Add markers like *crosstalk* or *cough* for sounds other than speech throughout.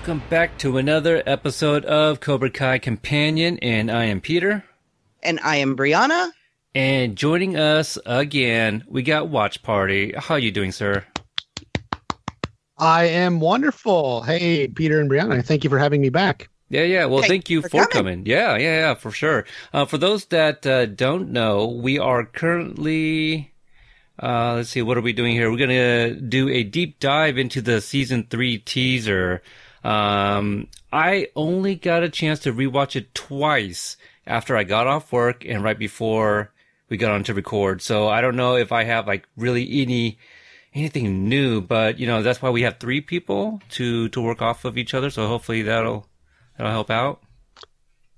Welcome back to another episode of Cobra Kai Companion, and I am Peter. And I am Brianna. And joining us again, we got Watch Party. How are you doing, sir? I am wonderful. Hey, Peter and Brianna, thank you for having me back. Yeah, yeah. Well, Thank thank you for for coming. coming. Yeah, yeah, yeah, for sure. Uh, for those that uh, don't know, we are currently. Uh, let's see, what are we doing here? We're gonna do a deep dive into the season three teaser. Um, I only got a chance to rewatch it twice after I got off work and right before we got on to record. So I don't know if I have like really any anything new, but you know that's why we have three people to to work off of each other. So hopefully that'll that'll help out.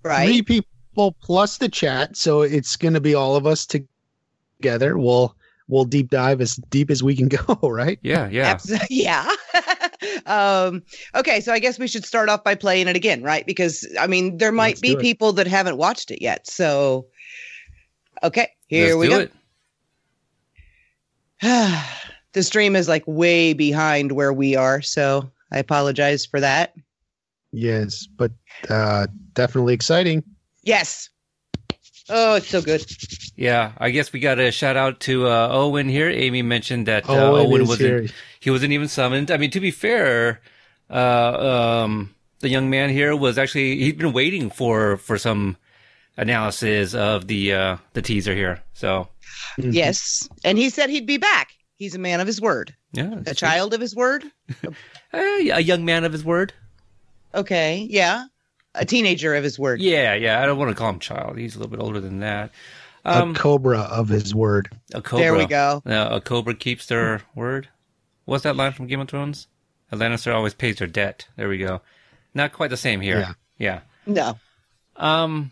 Right. Three people plus the chat, so it's going to be all of us together. We'll we'll deep dive as deep as we can *laughs* go, right? Yeah, yeah. Abs- *laughs* yeah. *laughs* um, okay, so I guess we should start off by playing it again, right? Because I mean, there might Let's be people that haven't watched it yet. So, okay, here Let's we do go. it. *sighs* the stream is like way behind where we are, so I apologize for that. Yes, but uh, definitely exciting. Yes. Oh, it's so good. Yeah, I guess we got a shout out to uh, Owen here. Amy mentioned that uh, it Owen wasn't here. he wasn't even summoned. I mean, to be fair, uh, um, the young man here was actually he'd been waiting for for some analysis of the uh, the teaser here. So Mhm. Yes, and he said he'd be back. He's a man of his word, yeah, a child of his word. *laughs* Eh, a young man of his word. Okay, yeah, a teenager of his word. Yeah, yeah. I don't want to call him child. He's a little bit older than that. a Um, cobra of his word. a cobra. There we go. Uh, a cobra keeps their word. What's that line from Game of Thrones? A Lannister always pays their debt. There we go. Not quite the same here. Yeah. Yeah. No. Um.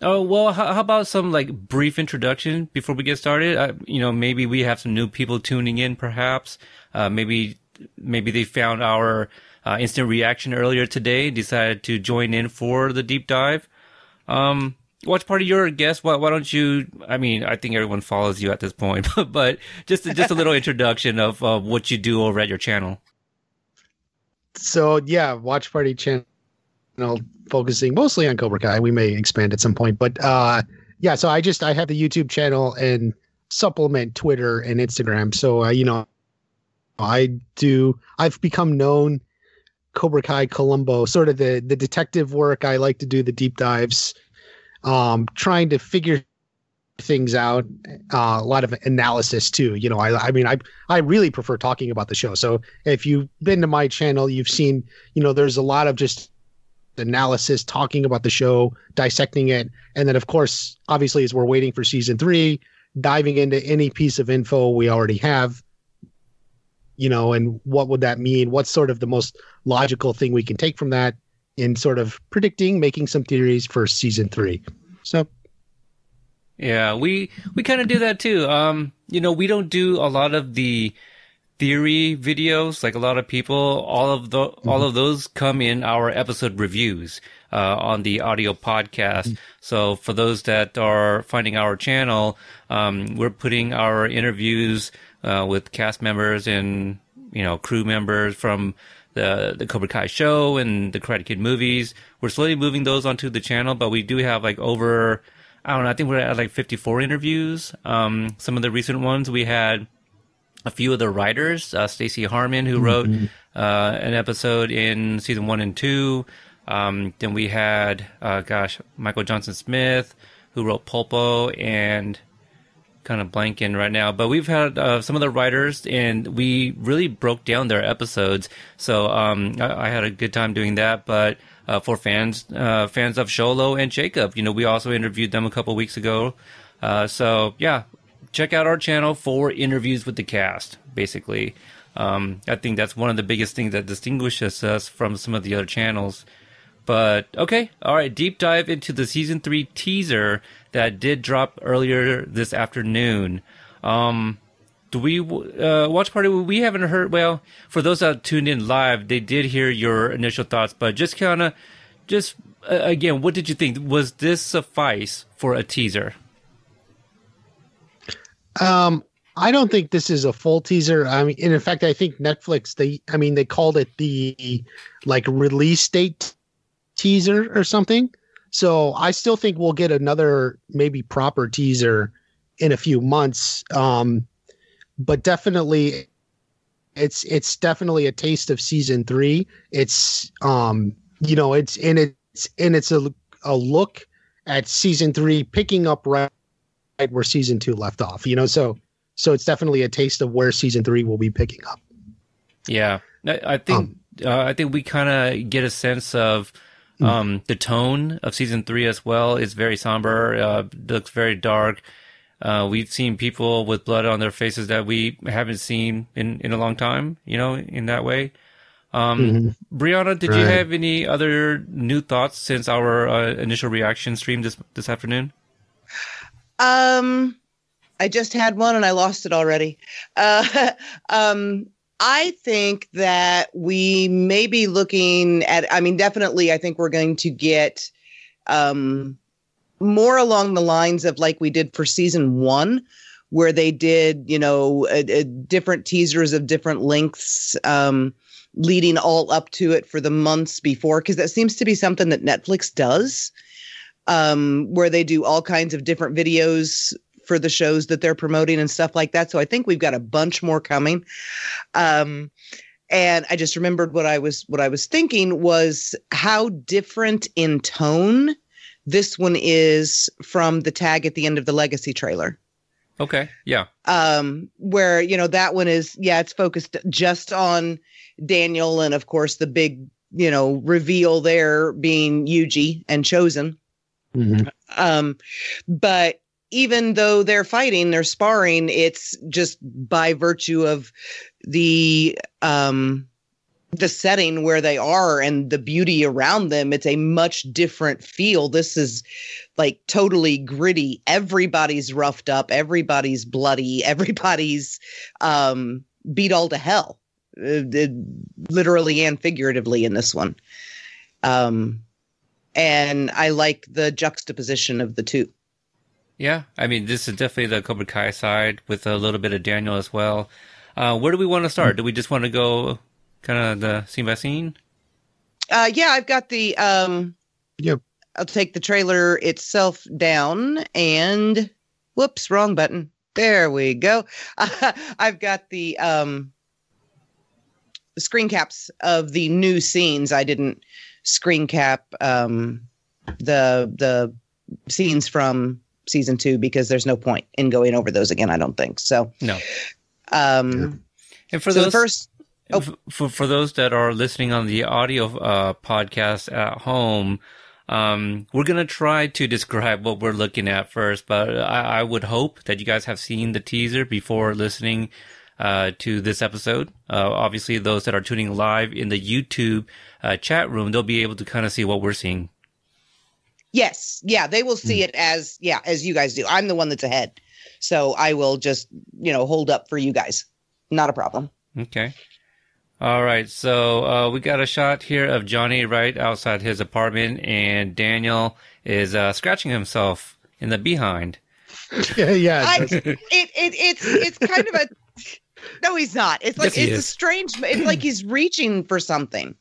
Oh well. How, how about some like brief introduction before we get started? Uh, you know, maybe we have some new people tuning in. Perhaps. Uh, maybe maybe they found our uh, instant reaction earlier today, decided to join in for the deep dive. Um. Watch party, you're a guest. Why, why don't you? I mean, I think everyone follows you at this point, but, *laughs* but just just a little *laughs* introduction of uh, what you do over at your channel. So yeah, watch party channel focusing mostly on Cobra Kai. We may expand at some point, but uh, yeah. So I just I have the YouTube channel and supplement Twitter and Instagram. So uh, you know, I do. I've become known Cobra Kai Columbo, sort of the the detective work. I like to do the deep dives, um, trying to figure things out. Uh, a lot of analysis too. You know, I I mean I I really prefer talking about the show. So if you've been to my channel, you've seen you know there's a lot of just analysis talking about the show dissecting it and then of course obviously as we're waiting for season three diving into any piece of info we already have you know and what would that mean what's sort of the most logical thing we can take from that in sort of predicting making some theories for season three so Yeah, we we kind of do that too. Um, you know, we don't do a lot of the theory videos like a lot of people. All of the all of those come in our episode reviews uh, on the audio podcast. So for those that are finding our channel, um, we're putting our interviews uh, with cast members and you know crew members from the the Cobra Kai show and the Karate Kid movies. We're slowly moving those onto the channel, but we do have like over I don't know. I think we're at like 54 interviews. Um, some of the recent ones we had a few of the writers, uh, Stacey Harman, who wrote uh, an episode in season one and two. Um, then we had, uh, gosh, Michael Jonathan Smith, who wrote Pulpo, and kind of blanking right now. But we've had uh, some of the writers, and we really broke down their episodes. So um, I, I had a good time doing that. But uh, for fans, uh, fans of Xolo and Jacob, you know, we also interviewed them a couple weeks ago. Uh, so yeah, check out our channel for interviews with the cast. Basically, um, I think that's one of the biggest things that distinguishes us from some of the other channels. But okay, all right. Deep dive into the season three teaser that did drop earlier this afternoon. Um, do we uh, watch party? We haven't heard. Well, for those that tuned in live, they did hear your initial thoughts, but just kind of, just uh, again, what did you think? Was this suffice for a teaser? Um, I don't think this is a full teaser. I mean, in fact, I think Netflix they, I mean, they called it the like release date teaser or something. So I still think we'll get another maybe proper teaser in a few months. Um, but definitely, it's it's definitely a taste of season three. It's um, you know, it's and it's and it's a a look at season three, picking up right where season two left off. You know, so so it's definitely a taste of where season three will be picking up. Yeah, I think um, uh, I think we kind of get a sense of hmm. um, the tone of season three as well. is very somber. Uh, looks very dark. Uh, we've seen people with blood on their faces that we haven't seen in, in a long time. You know, in that way. Um, mm-hmm. Brianna, did right. you have any other new thoughts since our uh, initial reaction stream this this afternoon? Um, I just had one and I lost it already. Uh, *laughs* um, I think that we may be looking at, I mean, definitely, I think we're going to get um, more along the lines of like we did for season one, where they did, you know, a, a different teasers of different lengths. Um, leading all up to it for the months before because that seems to be something that Netflix does um, where they do all kinds of different videos for the shows that they're promoting and stuff like that. So I think we've got a bunch more coming. Um, and I just remembered what I was what I was thinking was how different in tone this one is from the tag at the end of the Legacy trailer. Okay. Yeah. Um, where you know that one is yeah, it's focused just on Daniel and of course the big you know reveal there being Yuji and Chozen. Mm-hmm. Um, but even though they're fighting, they're sparring, it's just by virtue of the um the setting where they are and the beauty around them it's a much different feel. This is like totally gritty. Everybody's roughed up. Everybody's bloody. *laughs* Everybody's um beat all to hell. Uh, literally and figuratively in this one. Um and I like the juxtaposition of the two. Yeah, I mean, this is definitely the Cobra Kai side with a little bit of Daniel as well. Uh, where do we want to start? Do we just want to go kind of the scene by scene? Uh, yeah, I've got the. Um, yep. I'll take the trailer itself down and whoops, wrong button. There we go. Uh, *laughs* I've got the um, screen caps of the new scenes. I didn't screen cap um, the the scenes from season two because there's no point in going over those again. I don't think so. No. Um, and for so those first. Oh. For, for those that are listening on the audio uh, podcast at home, um, we're gonna try to describe what we're looking at first, but I, I, would hope that you guys have seen the teaser before listening uh, to this episode. Uh, obviously, those that are tuning live in the YouTube uh, chat room, they'll be able to kind of see what we're seeing. Yes, yeah, they will see mm. it as yeah as you guys do. I'm the one that's ahead, so I will just you know hold up for you guys. Not a problem. Okay. All right, so uh, we got a shot here of Johnny right outside his apartment, and Daniel is uh, scratching himself in the behind. yeah, *laughs* yeah. I, it, it it's it's kind of a *laughs* no, he's not. It's like yes, it's a strange. It's like he's reaching for something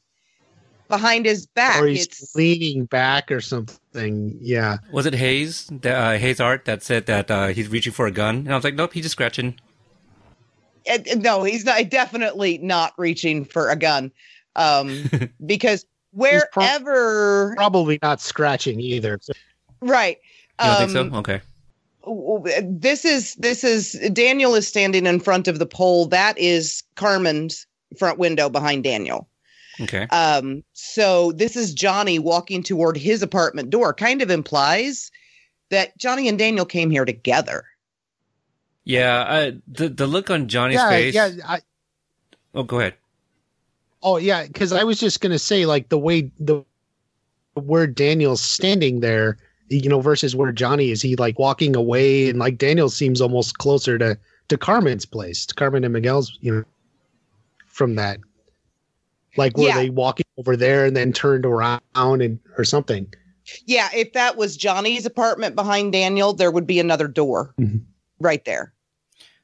behind his back. Or he's it's, leaning back or something. Yeah. Was it Hayes? Uh, Hayes Art that said that uh, he's reaching for a gun, and I was like, nope, he's just scratching. No, he's not. Definitely not reaching for a gun, um, *laughs* because wherever pro- probably not scratching either. Right. You don't um, think so? Um, okay this is this is Daniel is standing in front of the pole. That is Carmen's front window behind Daniel. Okay. Um. So this is Johnny walking toward his apartment door. Kind of implies that Johnny and Daniel came here together. Yeah. Uh, the the look on Johnny's yeah, face. Yeah. I, oh, go ahead. Oh yeah, because I was just gonna say like the way the where Daniel's standing there, you know, versus where Johnny is. He like walking away, and like Daniel seems almost closer to to Carmen's place, to Carmen and Miguel's, you know, from that. Like were Yeah. they walking over there and then turned around and or something? Yeah, if that was Johnny's apartment behind Daniel, there would be another door Mhm. right there.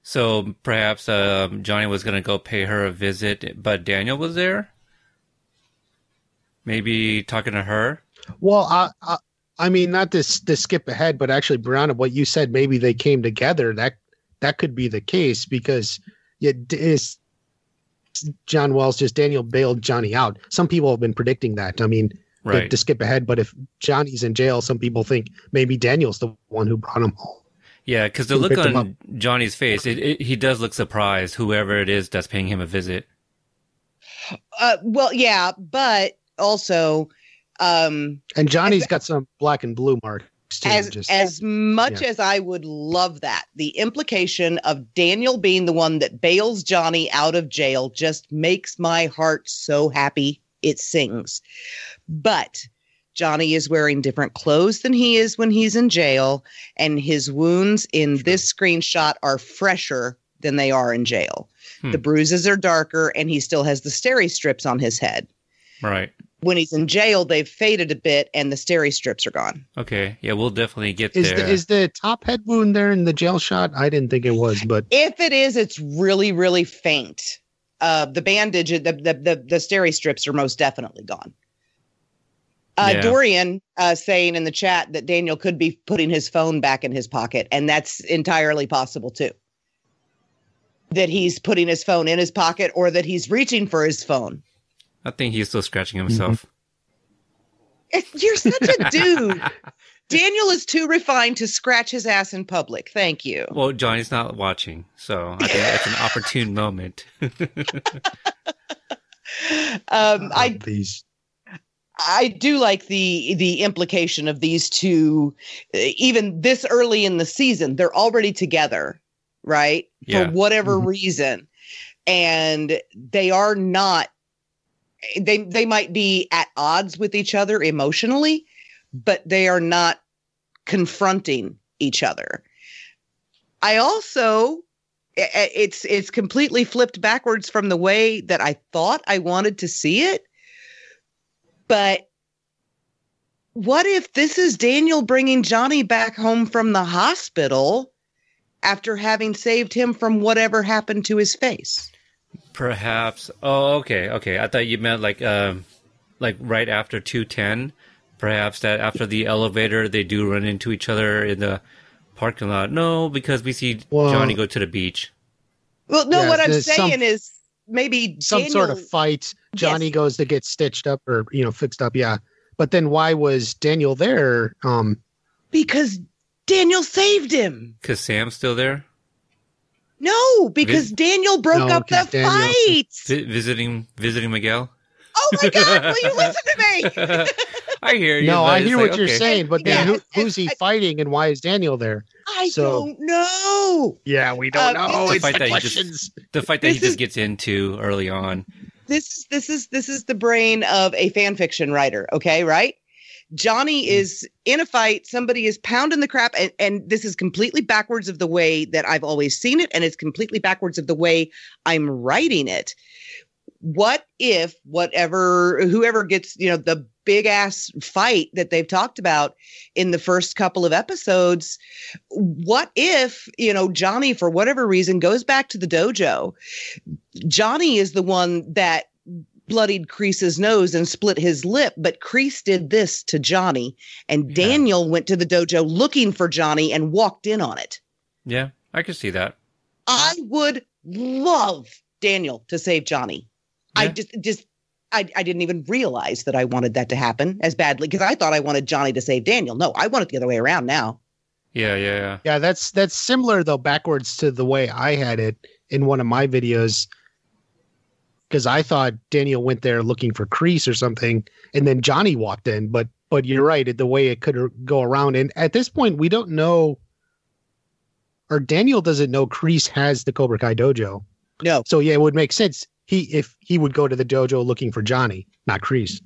So perhaps um, Johnny was going to go pay her a visit, but Daniel was there. Maybe talking to her. Well, I, I, I mean, not to, to skip ahead, but actually, Brianna, what you said, maybe they came together. That that could be the case because it is John Wells just Daniel bailed Johnny out. Some people have been predicting that. I mean, to- Right. to, skip ahead, but if Johnny's in jail, some people think maybe Daniel's the one who brought him home. Yeah, because the Who look on Johnny's face, it, it, he does look surprised. Whoever it is that's paying him a visit. Uh, well, yeah, but also, um, And Johnny's got some black and blue marks too. As just, as much yeah. as I would love that, the implication of Daniel being the one that bails Johnny out of jail just makes my heart so happy it sings. But Johnny is wearing different clothes than he is when he's in jail, and his wounds in this screenshot are fresher than they are in jail. Hmm. The bruises are darker, and he still has the steri strips on his head. Right. When he's in jail, they've faded a bit, and the steri strips are gone. Okay. Yeah, we'll definitely get is there. the, is the top head wound there in the jail shot? I didn't think it was, but If it is, it's really, really faint. Uh, the bandage, the the the, the steri strips are most definitely gone. Uh, Yeah. Dorian uh, saying in the chat that Daniel could be putting his phone back in his pocket, and that's entirely possible too. That he's putting his phone in his pocket, or that he's reaching for his phone. I think he's still scratching himself. You're such a *laughs* dude. Daniel is too refined to scratch his ass in public. Thank you. Well, Johnny's not watching, so I think it's an opportune *laughs* moment. Um, I these I do like the the implication of these two, uh, even this early in the season. They're already together, right? Yeah. For whatever Mhm. reason, and they are not. They they might be at odds with each other emotionally, but they are not confronting each other. I also it's it's completely flipped backwards from the way that I thought I wanted to see it. But what if this is Daniel bringing Johnny back home from the hospital after having saved him from whatever happened to his face? Perhaps. Oh, okay, okay. I thought you meant like, um, like right after two ten. Perhaps that after the elevator, they do run into each other in the parking lot. No, because we see Well- Johnny go to the beach. Well, no, Yeah, what I'm there's some- saying is maybe some sort of fight. Johnny Yes. goes to get stitched up or you know fixed up. Yeah, but then why was Daniel there? Um, because Daniel saved him. Cause Sam's still there, No, because Daniel broke No, up the Daniel- fight. vi- visiting visiting Miguel. Oh my God! Will you *laughs* listen to me? I hear you. no, I it's hear like, what you're okay. saying, but then Yeah, who, who's he it's- fighting and why is Daniel there? I So- don't know. Yeah, we don't Uh, know. The It's fight the that he just the fight that he This just is- gets into early on. this this is this is the brain of a fan fiction writer okay right johnny mm. is in a fight. Somebody is pounding the crap and, and this is completely backwards of the way that i've always seen it and it's completely backwards of the way i'm writing it. What if whatever whoever gets you know the big ass fight that they've talked about in the first couple of episodes what if you know johnny for whatever reason goes back to the dojo? Johnny is the one that bloodied Kreese's nose and split his lip, but Kreese did this to Johnny, and Yeah. Daniel went to the dojo looking for Johnny and walked in on it. Yeah, I could see that. I would love Daniel to save Johnny. I just just I, I didn't even realize that I wanted that to happen as badly because I thought I wanted Johnny to save Daniel. No, I want it the other way around now. Yeah, yeah, yeah. Yeah, that's that's similar though backwards to the way I had it in one of my videos. Because I thought Daniel went there looking for Kreese or something, and then Johnny walked in. But but you're right, the way it could go around. And at this point, we don't know, or Daniel doesn't know Kreese has the Cobra Kai dojo. No. So yeah, it would make sense he if he would go to the dojo looking for Johnny, not Kreese.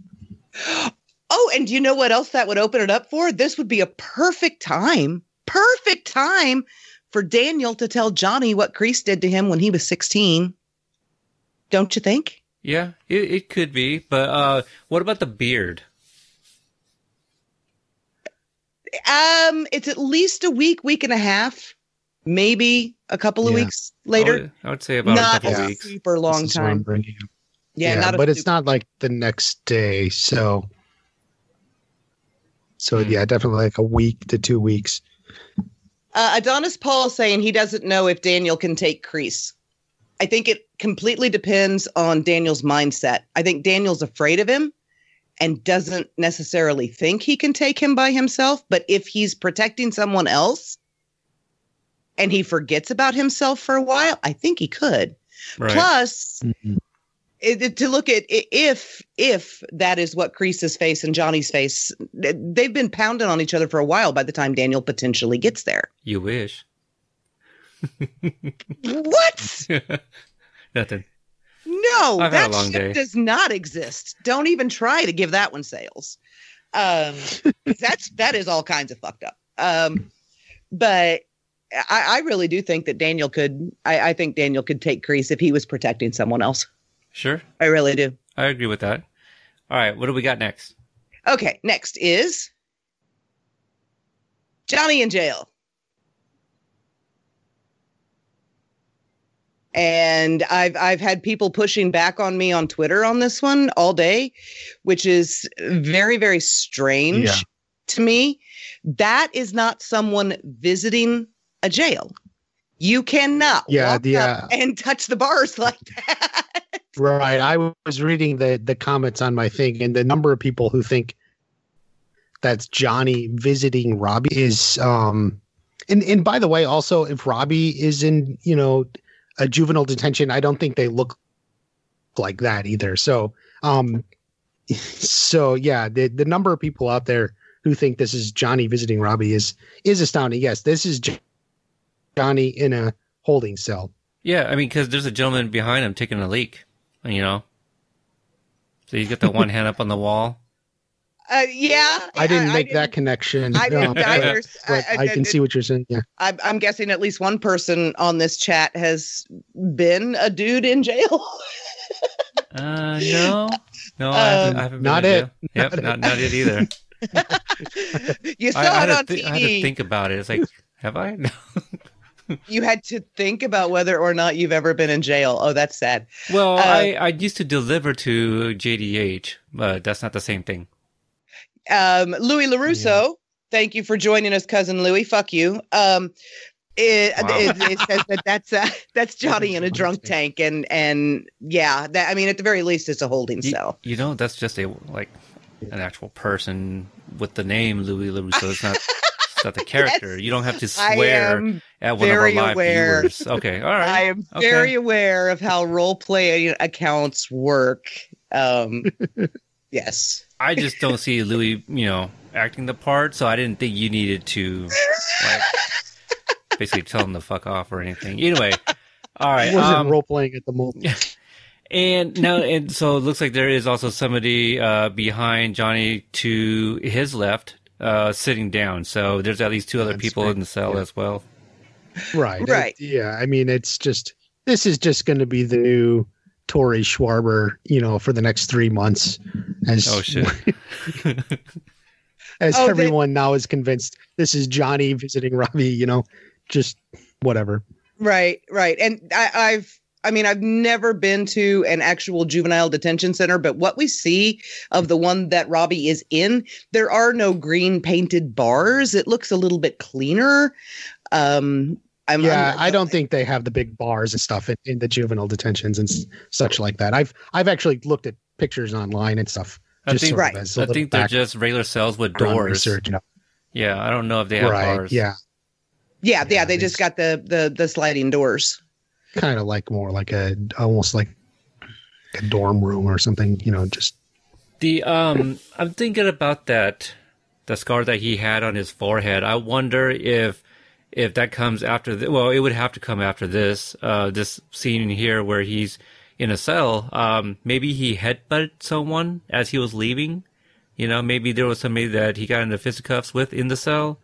*gasps* Oh, and you know what else that would open it up for? This would be a perfect time, perfect time for Daniel to tell Johnny what Kreese did to him when he was 16. Don't you think? Yeah, it, it could be. But uh, what about the beard? Um, it's at least a week, week and a half, maybe a couple of Yeah. weeks later. I would say about Not a couple a weeks. super long This is what I'm time. bringing up. Yeah, not a but it's super- not like the next day. So, so yeah, definitely like a week to two weeks. Uh, Adonis Paul saying he doesn't know if Daniel can take Kreese. I think it completely depends on Daniel's mindset. I think Daniel's afraid of him and doesn't necessarily think he can take him by himself. But if he's protecting someone else and he forgets about himself for a while, I think he could. Right. Plus, Mhm. it, it- to look at if if that is what Kreese's face and Johnny's face, they've been pounding on each other for a while. By the time Daniel potentially gets there, You wish. What? *laughs* Nothing. No, I've that ship day. does not exist. Don't even try to give that one sales. Um, *laughs* that's that is all kinds of fucked up. Um, but I, I really do think that Daniel could. I, I think Daniel could take Kreese if he was protecting someone else. Sure. I really do. I agree with that. All right. What do we got next? Okay, next is Johnny in jail. And I've I've had people pushing back on me on Twitter on this one all day, which is very very strange Yeah. to me. That is not someone visiting a jail. You cannot Yeah, walk yeah. up and touch the bars *laughs* like that. Right. I was reading the the comments on my thing, and the number of people who think that's Johnny visiting Robbie is um and and by the way, also if Robbie is in, you know, a juvenile detention, I don't think they look like that either. So um so yeah, the the number of people out there who think this is Johnny visiting Robbie is is astounding. Yes, this is Johnny in a holding cell. Yeah, I mean, because there's a gentleman behind him taking a leak, you know. So he's got the one *laughs* hand up on the wall. Uh, yeah, I didn't make didn't- that connection. I didn't um, but- either. but I, can see what you're saying. Yeah. I'm, I'm guessing at least one person on this chat has been a dude in jail. *laughs* Uh, no, no, I haven't, I haven't not to it. jail. Yep, Not not, not it either. *laughs* you saw I, I, it had on to thi- TV. I had to think about it. It's like, have I? No. *laughs* You had to think about whether or not you've ever been in jail. Oh, that's sad. Well, Uh, I, I used to deliver to JDH, but that's not the same thing. Um, Louis Larusso, thank you for joining us, cousin Louis. Fuck you. Um, it, Wow. it, it says that that's uh, *laughs* that's Johnny in a drunk tank, and and yeah, that I mean, at the very least, it's a holding You, cell. you know, that's just a like an actual person with the name Louis LaRusso. It's not, it's not the *laughs* character. You don't have to swear at one of our live aware. viewers. Okay, all right. *laughs* I am Okay. very aware of how role play accounts work. Um, yes. I just don't see Louis, you know, acting the part, so I didn't think you needed to like basically tell him to fuck off or anything. Anyway, all right. I wasn't um, role playing at the moment. *laughs* and now, and so it looks like there is also somebody uh, behind Johnny to his left, uh, sitting down. So there's at least two other That's people right. in the cell Yeah. as well. Right. Right. It- yeah. I mean, it's just this is just going to be the new Tory Schwarber, you know, for the next three months. As Oh shit! *laughs* as Oh, they- everyone now is convinced this is Johnny visiting Robbie. You know, just whatever. Right, right. And I, I've, I mean, I've never been to an actual juvenile detention center, but what we see of the one that Robbie is in, there are no green painted bars. It looks a little bit cleaner. Um, I'm, yeah, I'm- I don't think they have the big bars and stuff in, in the juvenile detentions and s- such like that. I've I've actually looked at pictures online and stuff. I just think- Right. as a I little think they're just regular cells with doors. research, you know. Yeah, I don't know if they have right? bars. Yeah, Yeah, yeah. Yeah, They just got the the the sliding doors. kind of like more like a almost like a dorm room or something. You know, just The um, I'm thinking about that, the scar that he had on his forehead. I wonder if if that comes after. The, well, it would have to come after this. Uh, this scene here where he's in a cell. Um, maybe he headbutted someone as he was leaving. You know, maybe there was somebody that he got into fisticuffs with in the cell.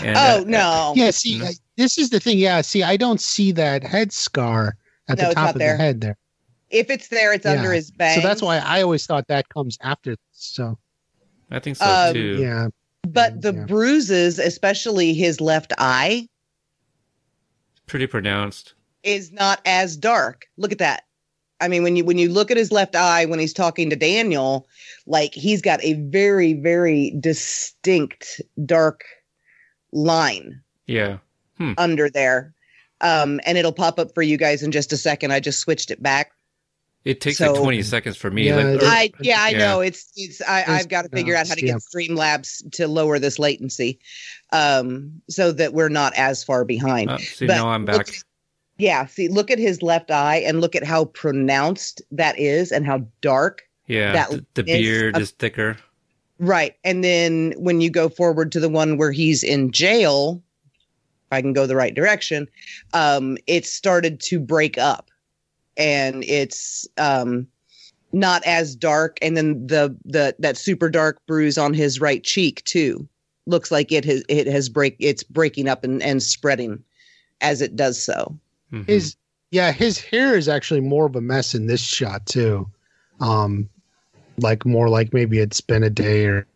And oh that- no. Yeah, see, No. I- this is the thing. Yeah, see, I don't see that head scar at No, the top of there. the head there. If it's there, it's under his bang. So that's why I always thought that comes after. this. So I think so Um, too. yeah, But the Yeah. bruises, especially his left eye, Pretty pronounced. is not as dark. Look at that. I mean, when you when you look at his left eye when he's talking to Daniel, like he's got a very very distinct dark line Yeah. under there. Um, and it'll pop up for you guys in just a second. I just switched it back. It takes So- like 20 seconds for me. Yeah, like, or- I yeah, I Yeah. know it's it's I, It's- I've got to figure no, out how to yeah. get Streamlabs to lower this latency, um, so that we're not as far behind. oh, see, but now I'm look- back. Yeah, see, look at his left eye and look at how pronounced that is and how dark. Yeah. that the, the is beard is thicker. Right. And then when you go forward to the one where he's in jail, if I can go the right direction, um, it started to break up and it's um not as dark. And then the the that super dark bruise on his right cheek too looks like it has it has break it's breaking up and, and spreading as it does so. Mhm. his yeah his hair is actually more of a mess in this shot too. Um, like more like maybe it's been a day or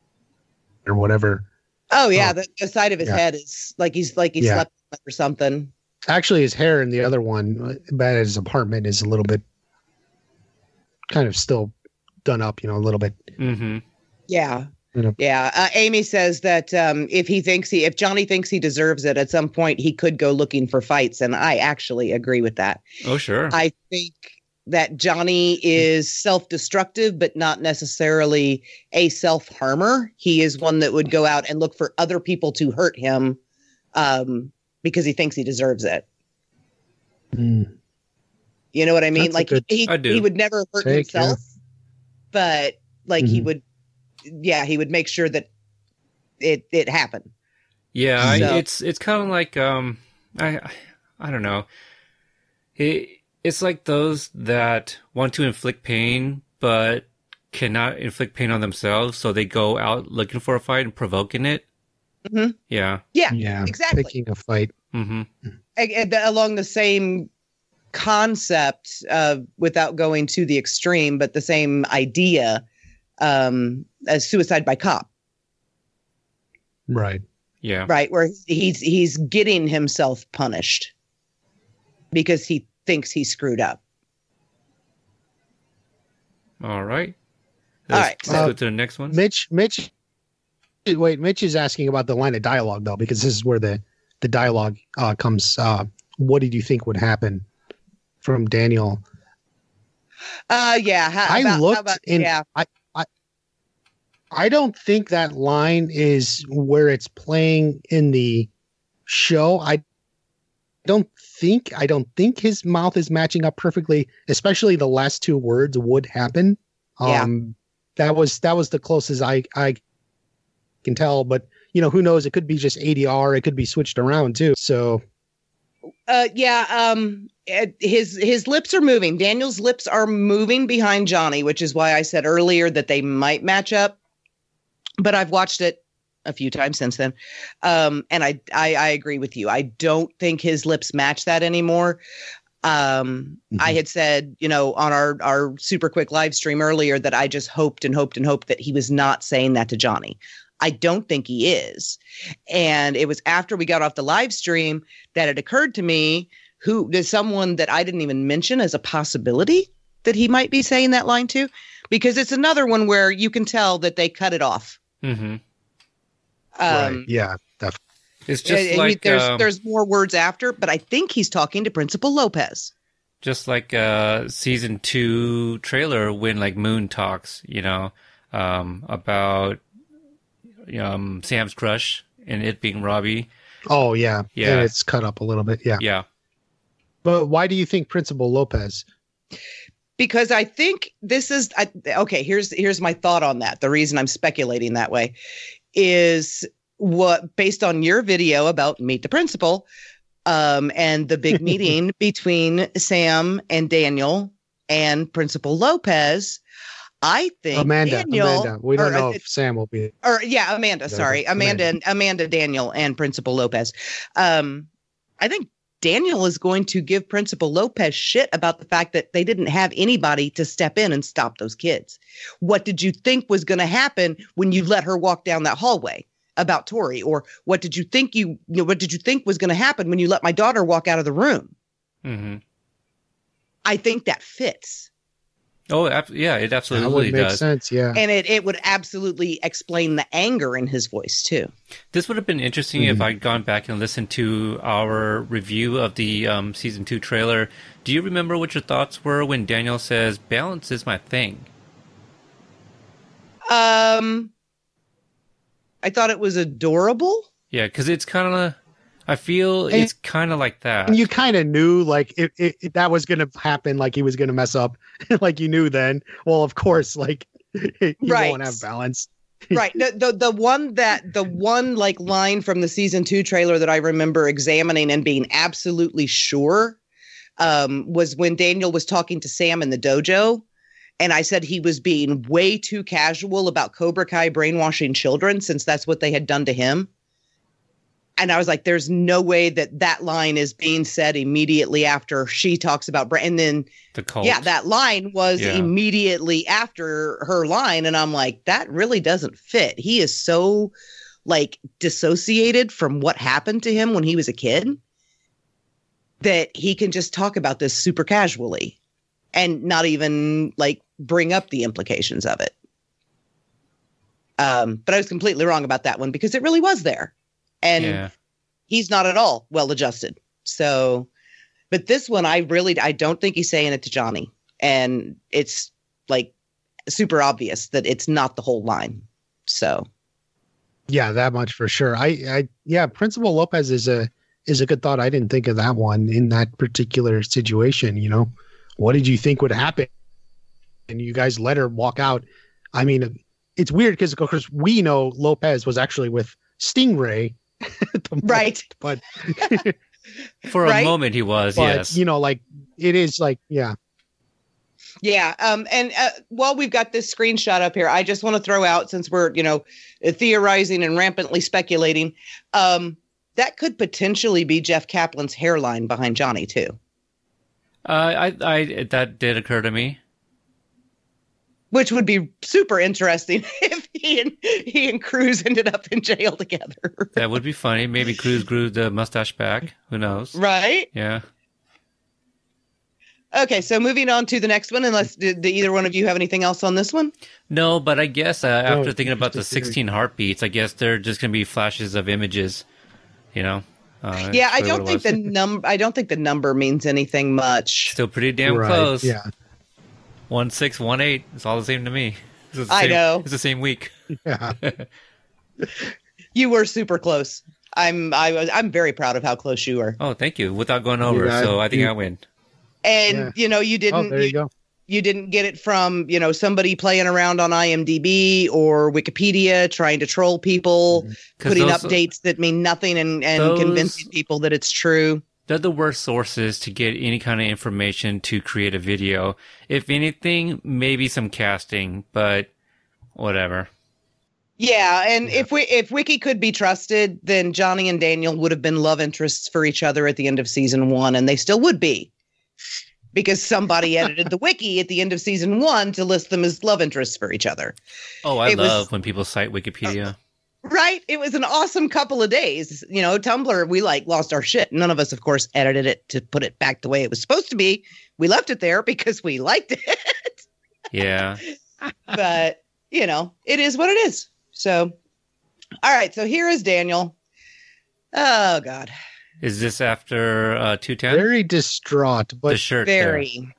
or whatever. Oh yeah, Oh. the, the side of his Yeah. head is like he's like he Yeah. slept or something. Actually, his hair in the other one, bad at his apartment, is a little bit kind of still done up. You know, a little bit. Mhm. Yeah. You know. Yeah. Uh, Amy says that um, if he thinks he, if Johnny thinks he deserves it, at some point he could go looking for fights. And I actually agree with that. Oh, sure. I think that Johnny is self destructive, but not necessarily a self harmer. He is one that would go out and look for other people to hurt him um, because he thinks he deserves it. Mm. You know what I mean? That's like good he, I he would never hurt take, yeah. himself, but like he Mhm. would, yeah, he would make sure that it it happened. Yeah, I, it's it's kind of like um, I I- I don't know. It it's like those that want to inflict pain but cannot inflict pain on themselves, so they go out looking for a fight and provoking it. Mhm. Yeah. Yeah, Yeah, exactly. picking a fight. Mm-hmm. A- and along the same concept, uh, without going to the extreme, but the same idea um, as suicide by cop, Right. Yeah. right? Where he's he's getting himself punished because he thinks he screwed up. All right. All Let's, right, let's so- go to the next one. Mitch, Mitch, wait, Mitch is asking about the line of dialogue though, because this is where the the dialogue uh, comes. Uh, what did you think would happen from Daniel? Uh, yeah. How, I about, looked about, in- yeah. I don't think that line is where it's playing in the show. I don't think I don't think his mouth is matching up perfectly, especially the last two words would happen. Yeah. Um that was that was the closest I I can tell, but you know, who knows? It could be just ADR, it could be switched around too. So Uh, yeah. Um, his his lips are moving. Daniel's lips are moving behind Johnny, which is why I said earlier that they might match up. But I've watched it a few times since then, um, and I, I I agree with you. I don't think his lips match that anymore. Um, I Mhm. had said, you know, on our our super quick live stream earlier that I just hoped and hoped and hoped that he was not saying that to Johnny. I don't think he is. And it was after we got off the live stream that it occurred to me who there's someone that I didn't even mention as a possibility that he might be saying that line to, because it's another one where you can tell that they cut it off. hmm Um, right, yeah, definitely. It's and- just and like there's um, there's more words after, but I think he's talking to Principal Lopez. just like uh season two trailer when like Moon talks, you know, um about um Sam's crush and it being Robbie. Oh yeah, Yeah. And it's cut up a little bit. Yeah, Yeah. but why do you think Principal Lopez? because I think this is I, okay. Here's here's my thought on that. The reason I'm speculating that way is what based on your video about meet the principal um, and the big *laughs* meeting between Sam and Daniel and Principal Lopez. I think Amanda, Daniel, Amanda. We don't or, uh, know if Sam will be. or yeah, Amanda. Sorry, Amanda, Amanda. and Amanda Daniel and Principal Lopez. Um, I think Daniel is going to give Principal Lopez shit about the fact that they didn't have anybody to step in and stop those kids. What did you think was going to happen when you let her walk down that hallway about Tory? Or what did you think you, you know, what did you think was going to happen when you let my daughter walk out of the room? hmm I think that fits. Oh, ab- yeah, it That absolutely would make does. sense. Yeah. And it, it would absolutely explain the anger in his voice too. This would have been interesting if I'd gone back and listened to our review of the um, season two trailer. Do you remember what your thoughts were when Daniel says, balance is my thing? Um, I thought it was adorable. Yeah, because it's kind of, I feel And- it's kind of like that. And you kind of knew like it, it, it- that was going to happen. Like he was going to mess up. *laughs* like you knew then. Well, of course, like *laughs* he Right. won't have balance. *laughs* right the, the the one that the one like line from the season two trailer that i remember examining and being absolutely sure um was when daniel was talking to sam in the dojo and i said he was being way too casual about cobra kai brainwashing children since that's what they had done to him and i was like there's no way that that line is being said immediately after she talks about brain and then the cult. yeah, that line was Yeah. immediately after her line. And I'm like, that really doesn't fit. He is so like dissociated from what happened to him when he was a kid that he can just talk about this super casually and not even like bring up the implications of it. Um, but I was completely wrong about that one because it really was there. And yeah. he's not at all well adjusted. So, but this one, I really, I don't think he's saying it to Johnny, and it's like super obvious that it's not the whole line. So, Yeah, that much for sure. I, I, yeah, Principal Lopez is a is a good thought. I didn't think of that one in that particular situation. You know, what did you think would happen? And you guys let her walk out. I mean, it's weird because of course we know Lopez was actually with Stingray, at the moment, *laughs* right, But *laughs* For a right? moment, he was, but yes. you know, like it is like yeah, yeah. Um, and uh, while we've got this screenshot up here, I just want to throw out since we're you know theorizing and rampantly speculating, um, that could potentially be Jeff Kaplan's hairline behind Johnny too. Uh, I, I, that did occur to me. Which would be super interesting *laughs* if *laughs* he and he and Cruz ended up in jail together. That would be funny. Maybe Cruz grew the mustache back. Who knows? right? Yeah. Okay, so moving on to the next one, unless did, did either one of you have anything else on this one? No, but I guess uh, after No, thinking about the just a theory. 16 heartbeats, I guess they're just going to be flashes of images, you know? Uh, yeah, I don't think the was. num I don't think the number means anything much. Still pretty damn right, close. yeah, 1618. It's all the same to me. It's the I know. It's the same week. yeah. *laughs* You were super close. I'm I was I'm very proud of how close you were. Oh, thank you. Without going over, Yeah, so I think you- I win. And Yeah. you know, you Oh, didn't there you you, go. you didn't get it from, you know, somebody playing around on IMDb or Wikipedia trying to troll people, mm-hmm. 'Cause putting those- updates that mean nothing and, and Those- convincing people that it's true. They're the worst sources to get any kind of information to create a video. If anything, maybe some casting, but whatever. Yeah, and Yeah. if we if Wiki could be trusted, then Johnny and Daniel would have been love interests for each other at the end of season one, and they still would be. Because somebody *laughs* edited the wiki at the end of season one to list them as love interests for each other. Oh, I It was- love when people cite Wikipedia. Right? It was an awesome couple of days. You know, Tumblr, we like lost our shit. None of us, of course, edited it to put it back the way it was supposed to be. We left it there because we liked it. yeah. *laughs* but, you know, it is what it is. So, all right. So here is Daniel. Oh, God. Is this after uh, 210? Very distraught, the but shirt. there. Very.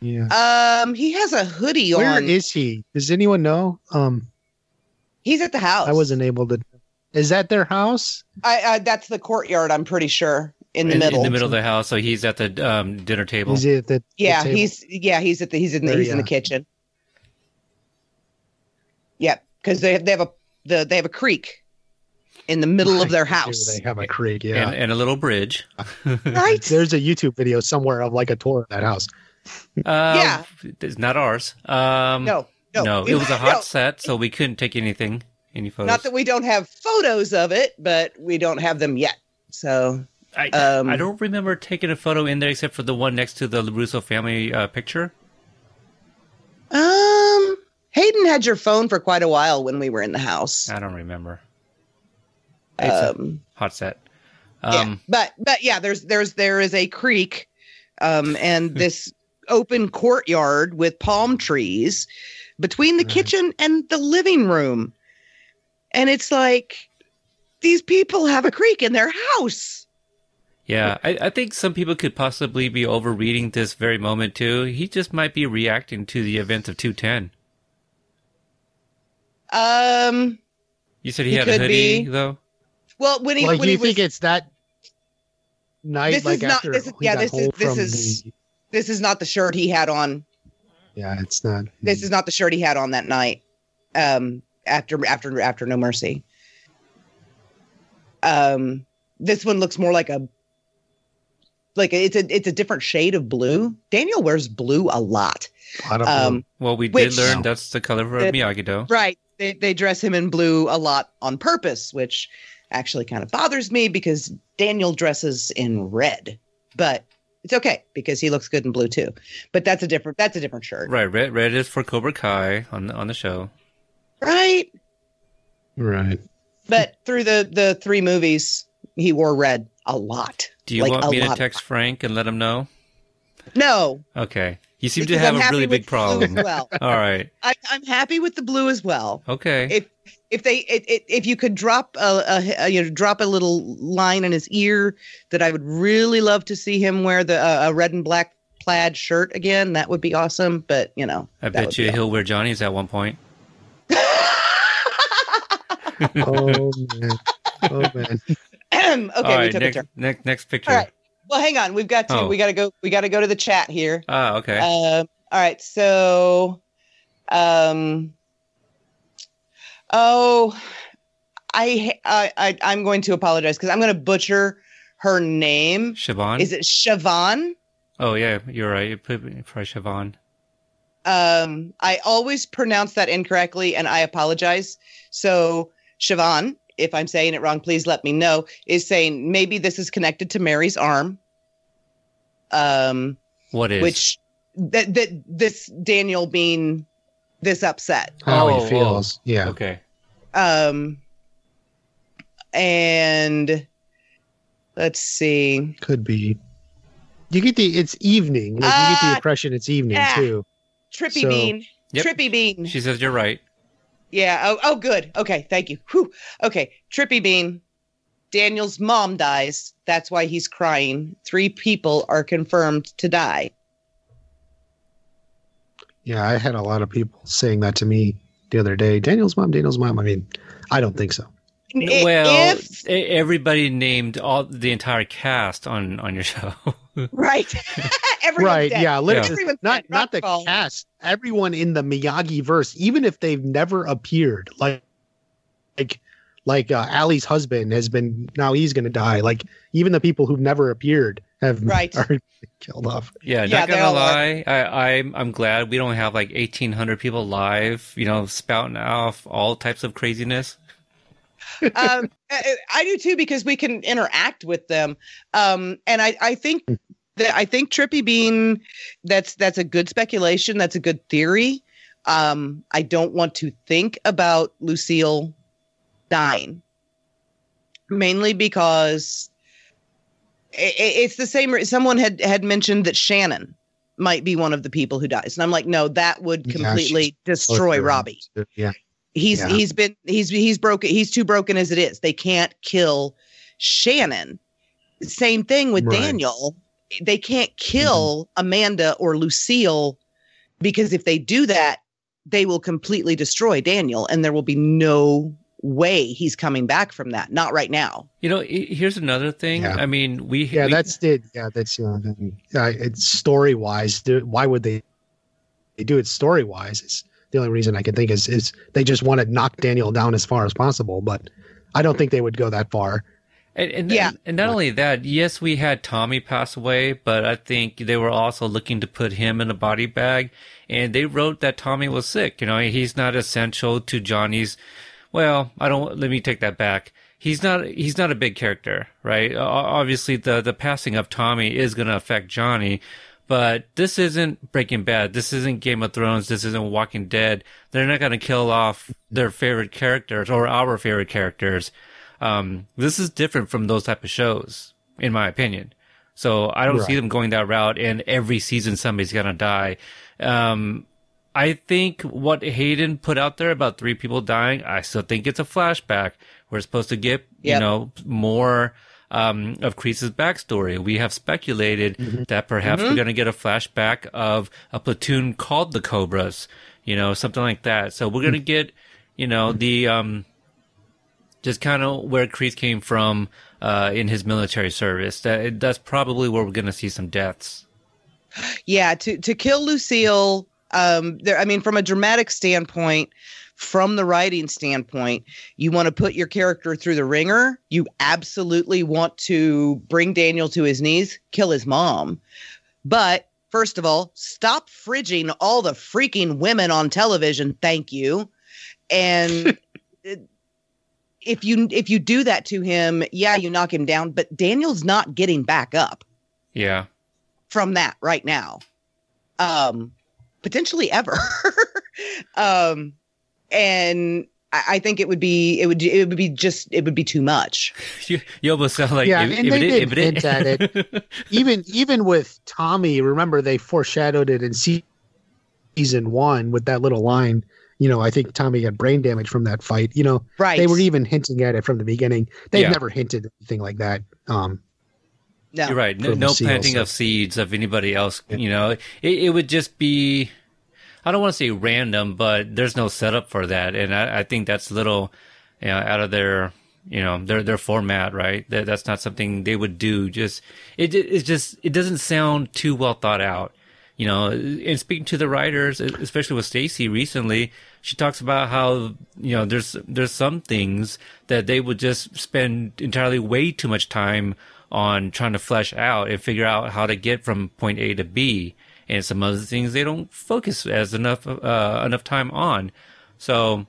yeah. Um, he has a hoodie Where on. is he? Does anyone know? Um, He's at the house. I wasn't able to. Is that their house? I, I that's the courtyard. I'm pretty sure in the in, middle. in the middle of the house. So he's at the um, dinner table. Is it at the? the yeah, table? he's yeah he's at the he's in the There, he's in the yeah. kitchen. Yep, because they have they have a the they have a creek in the middle of their house. They have a creek. Yeah. and, and a little bridge. *laughs* Right. There's a YouTube video somewhere of like a tour of that house. Uh, Yeah. It's not ours. Um, No, no, no, it was a hot No. set, so we couldn't take anything, any photos. Not that we don't have photos of it, but we don't have them yet. So I, um, I don't remember taking a photo in there except for the one next to the Russo family uh, picture. Um, Hayden had your phone for quite a while when we were in the house. I don't remember. It's a Um, hot set. yeah, Um, but but yeah, there's there's there is a creek, um, and this *laughs* open courtyard with palm trees between the Right. kitchen and the living room, and it's like these people have a creek in their house. Yeah, I, I think some people could possibly be overreading this very moment too. He just might be reacting to the events of 210. Um, You said he, He had a hoodie, be. though? well, when he like when you he was think it's that night This like is not- this is- yeah, this is- this is- the- this is not the shirt he had on. Yeah it's not This is not the shirt he had on that night. Um, after after after No Mercy. Um, this one looks more like a like it's a it's a different shade of blue. Daniel wears blue a lot. a lot of Um, Well, we Which- did learn that's the color of Miyagi Do. right. They they dress him in blue a lot on purpose, which actually kind of bothers me because Daniel dresses in red. But it's okay because he looks good in blue too. But that's a different that's a different shirt. Right, red red is for Cobra Kai on the, on the show. Right. right But through the the three movies, he wore red a lot. Do you Like, want me to text Frank and let him know? No. Okay. You seem because to have I'm a really big problem. As well, *laughs* All right. I, I'm happy with the blue as well. Okay. If if they it, it, if you could drop a, a, a you know drop a little line in his ear that I would really love to see him wear the uh, a red and black plaid shirt again. That would be awesome. But you know, I bet you he'll wear Johnny's at one point. oh *laughs* man oh man okay, All we took Next, a turn. next, next picture. All right. Well, hang on. We've got to Oh. we got to go we got to go to the chat here. Ah, okay. Um, all right, so, um, oh, I, I, I I'm going to apologize because I'm going to butcher her name. Siobhan? Is it Siobhan? Oh, yeah, you're right. You put for Siobhan. Um, I always pronounce that incorrectly, and I apologize. So, Siobhan, if I'm saying it wrong, please let me know. Is saying maybe this is connected to Mary's arm. Um, What is? which that that this Daniel being this upset. how Oh, he feels yeah Okay. Um, and let's see. could be you get the it's evening like, you get the Ah, impression it's evening ah. too Trippy So- Bean. Yep. Trippy Bean. She says you're right. Yeah. Oh, oh, good. Okay. Thank you. Whew. Okay. Trippy Bean. Daniel's mom dies. That's why he's crying. Three people are confirmed to die. Yeah i had a lot of people saying that to me the other day daniel's mom daniel's mom i mean i don't think so well, if, everybody named all the entire cast on on your *laughs* show. right. *laughs* Everyone's right dead. yeah literally Everyone's not dead. not the Rockfall. cast everyone in the miyagi verse even if they've never appeared like like like uh, Ali's husband has been now he's going to die like even the people who've never appeared have Right. *laughs* are killed off Yeah, Yeah, not they gonna all are. lie. I, I'm I'm glad we don't have like 1,800 people live, you know, spouting off all types of craziness. um, *laughs* I, I do too because we can interact with them. Um, and I, I think that I think Trippy Bean, that's that's a good speculation. That's a good theory. Um, I don't want to think about Lucille dying, mainly because i i- it's the same. Someone had had mentioned that Shannon might be one of the people who dies, and I'm like, no, that would completely she's destroy Robbie. yeah He's Yeah. he's been he's he's broken. He's too broken as it is. They can't kill Shannon. Same thing with Right. Daniel. They can't kill Amanda or Lucille because if they do that, they will completely destroy Daniel, and there will be no way he's coming back from that. Not right now. You know, here's another thing. Yeah. I mean, we yeah we- that's it yeah that's you know, uh, it's story wise why would they they do it story wise it's the only reason i can think is is they just want to knock daniel down as far as possible but i don't think they would go that far And, and, Yeah. and not only that, yes, we had Tommy pass away, but I think they were also looking to put him in a body bag. And they wrote that Tommy was sick. You know, he's not essential to Johnny's. Well, I don't, let me take that back. He's not, he's not a big character, right? Obviously, the, the passing of Tommy is going to affect Johnny, but this isn't Breaking Bad. This isn't Game of Thrones. This isn't Walking Dead. They're not going to kill off their favorite characters or our favorite characters. Um, this is different from those type of shows, in my opinion. So I don't see them going that route and every season somebody's gonna die. Um, I think what Hayden put out there about three people dying, I still think it's a flashback. We're supposed to get, you know, more, um, of Kreese's backstory. We have speculated that perhaps we're going to get a flashback of a platoon called the Cobras, you know, something like that. So we're going to get, you know, the, um, just kind of where Kreese came from, uh, in his military service. That, that's probably where we're going to see some deaths. Yeah, to to kill Lucille, um, there. I mean, from a dramatic standpoint, from the writing standpoint, you want to put your character through the ringer. You absolutely want to bring Daniel to his knees, kill his mom, but. First of all, stop fridging all the freaking women on television. Thank you. And *laughs* if you if you do that to him, yeah, you knock him down, but Daniel's not getting back up Yeah. from that right now um potentially ever *laughs* um and I, I think it would be it would it would be just it would be too much You, you almost sound like Yeah, if, and if they it, did if it, hint at it. *laughs* even even with Tommy, remember they foreshadowed it in season one with that little line. You know, I think Tommy got brain damage from that fight. You know, right they were even hinting at it from the beginning. They've Yeah. never hinted anything like that. Um, no You're right. No, no planting so- of seeds of anybody else. You know, it, it would just be, I don't want to say random, but there's no setup for that. And I, I think that's a little, you know, out of their, you know, their, their format, right? That, that's not something they would do. Just, it, it just, it doesn't sound too well thought out. You know, and speaking to the writers, especially with Stacey recently, she talks about how, you know, there's, there's some things that they would just spend entirely way too much time on trying to flesh out and figure out how to get from point A to B. And some other things they don't focus as enough, uh, enough time on. So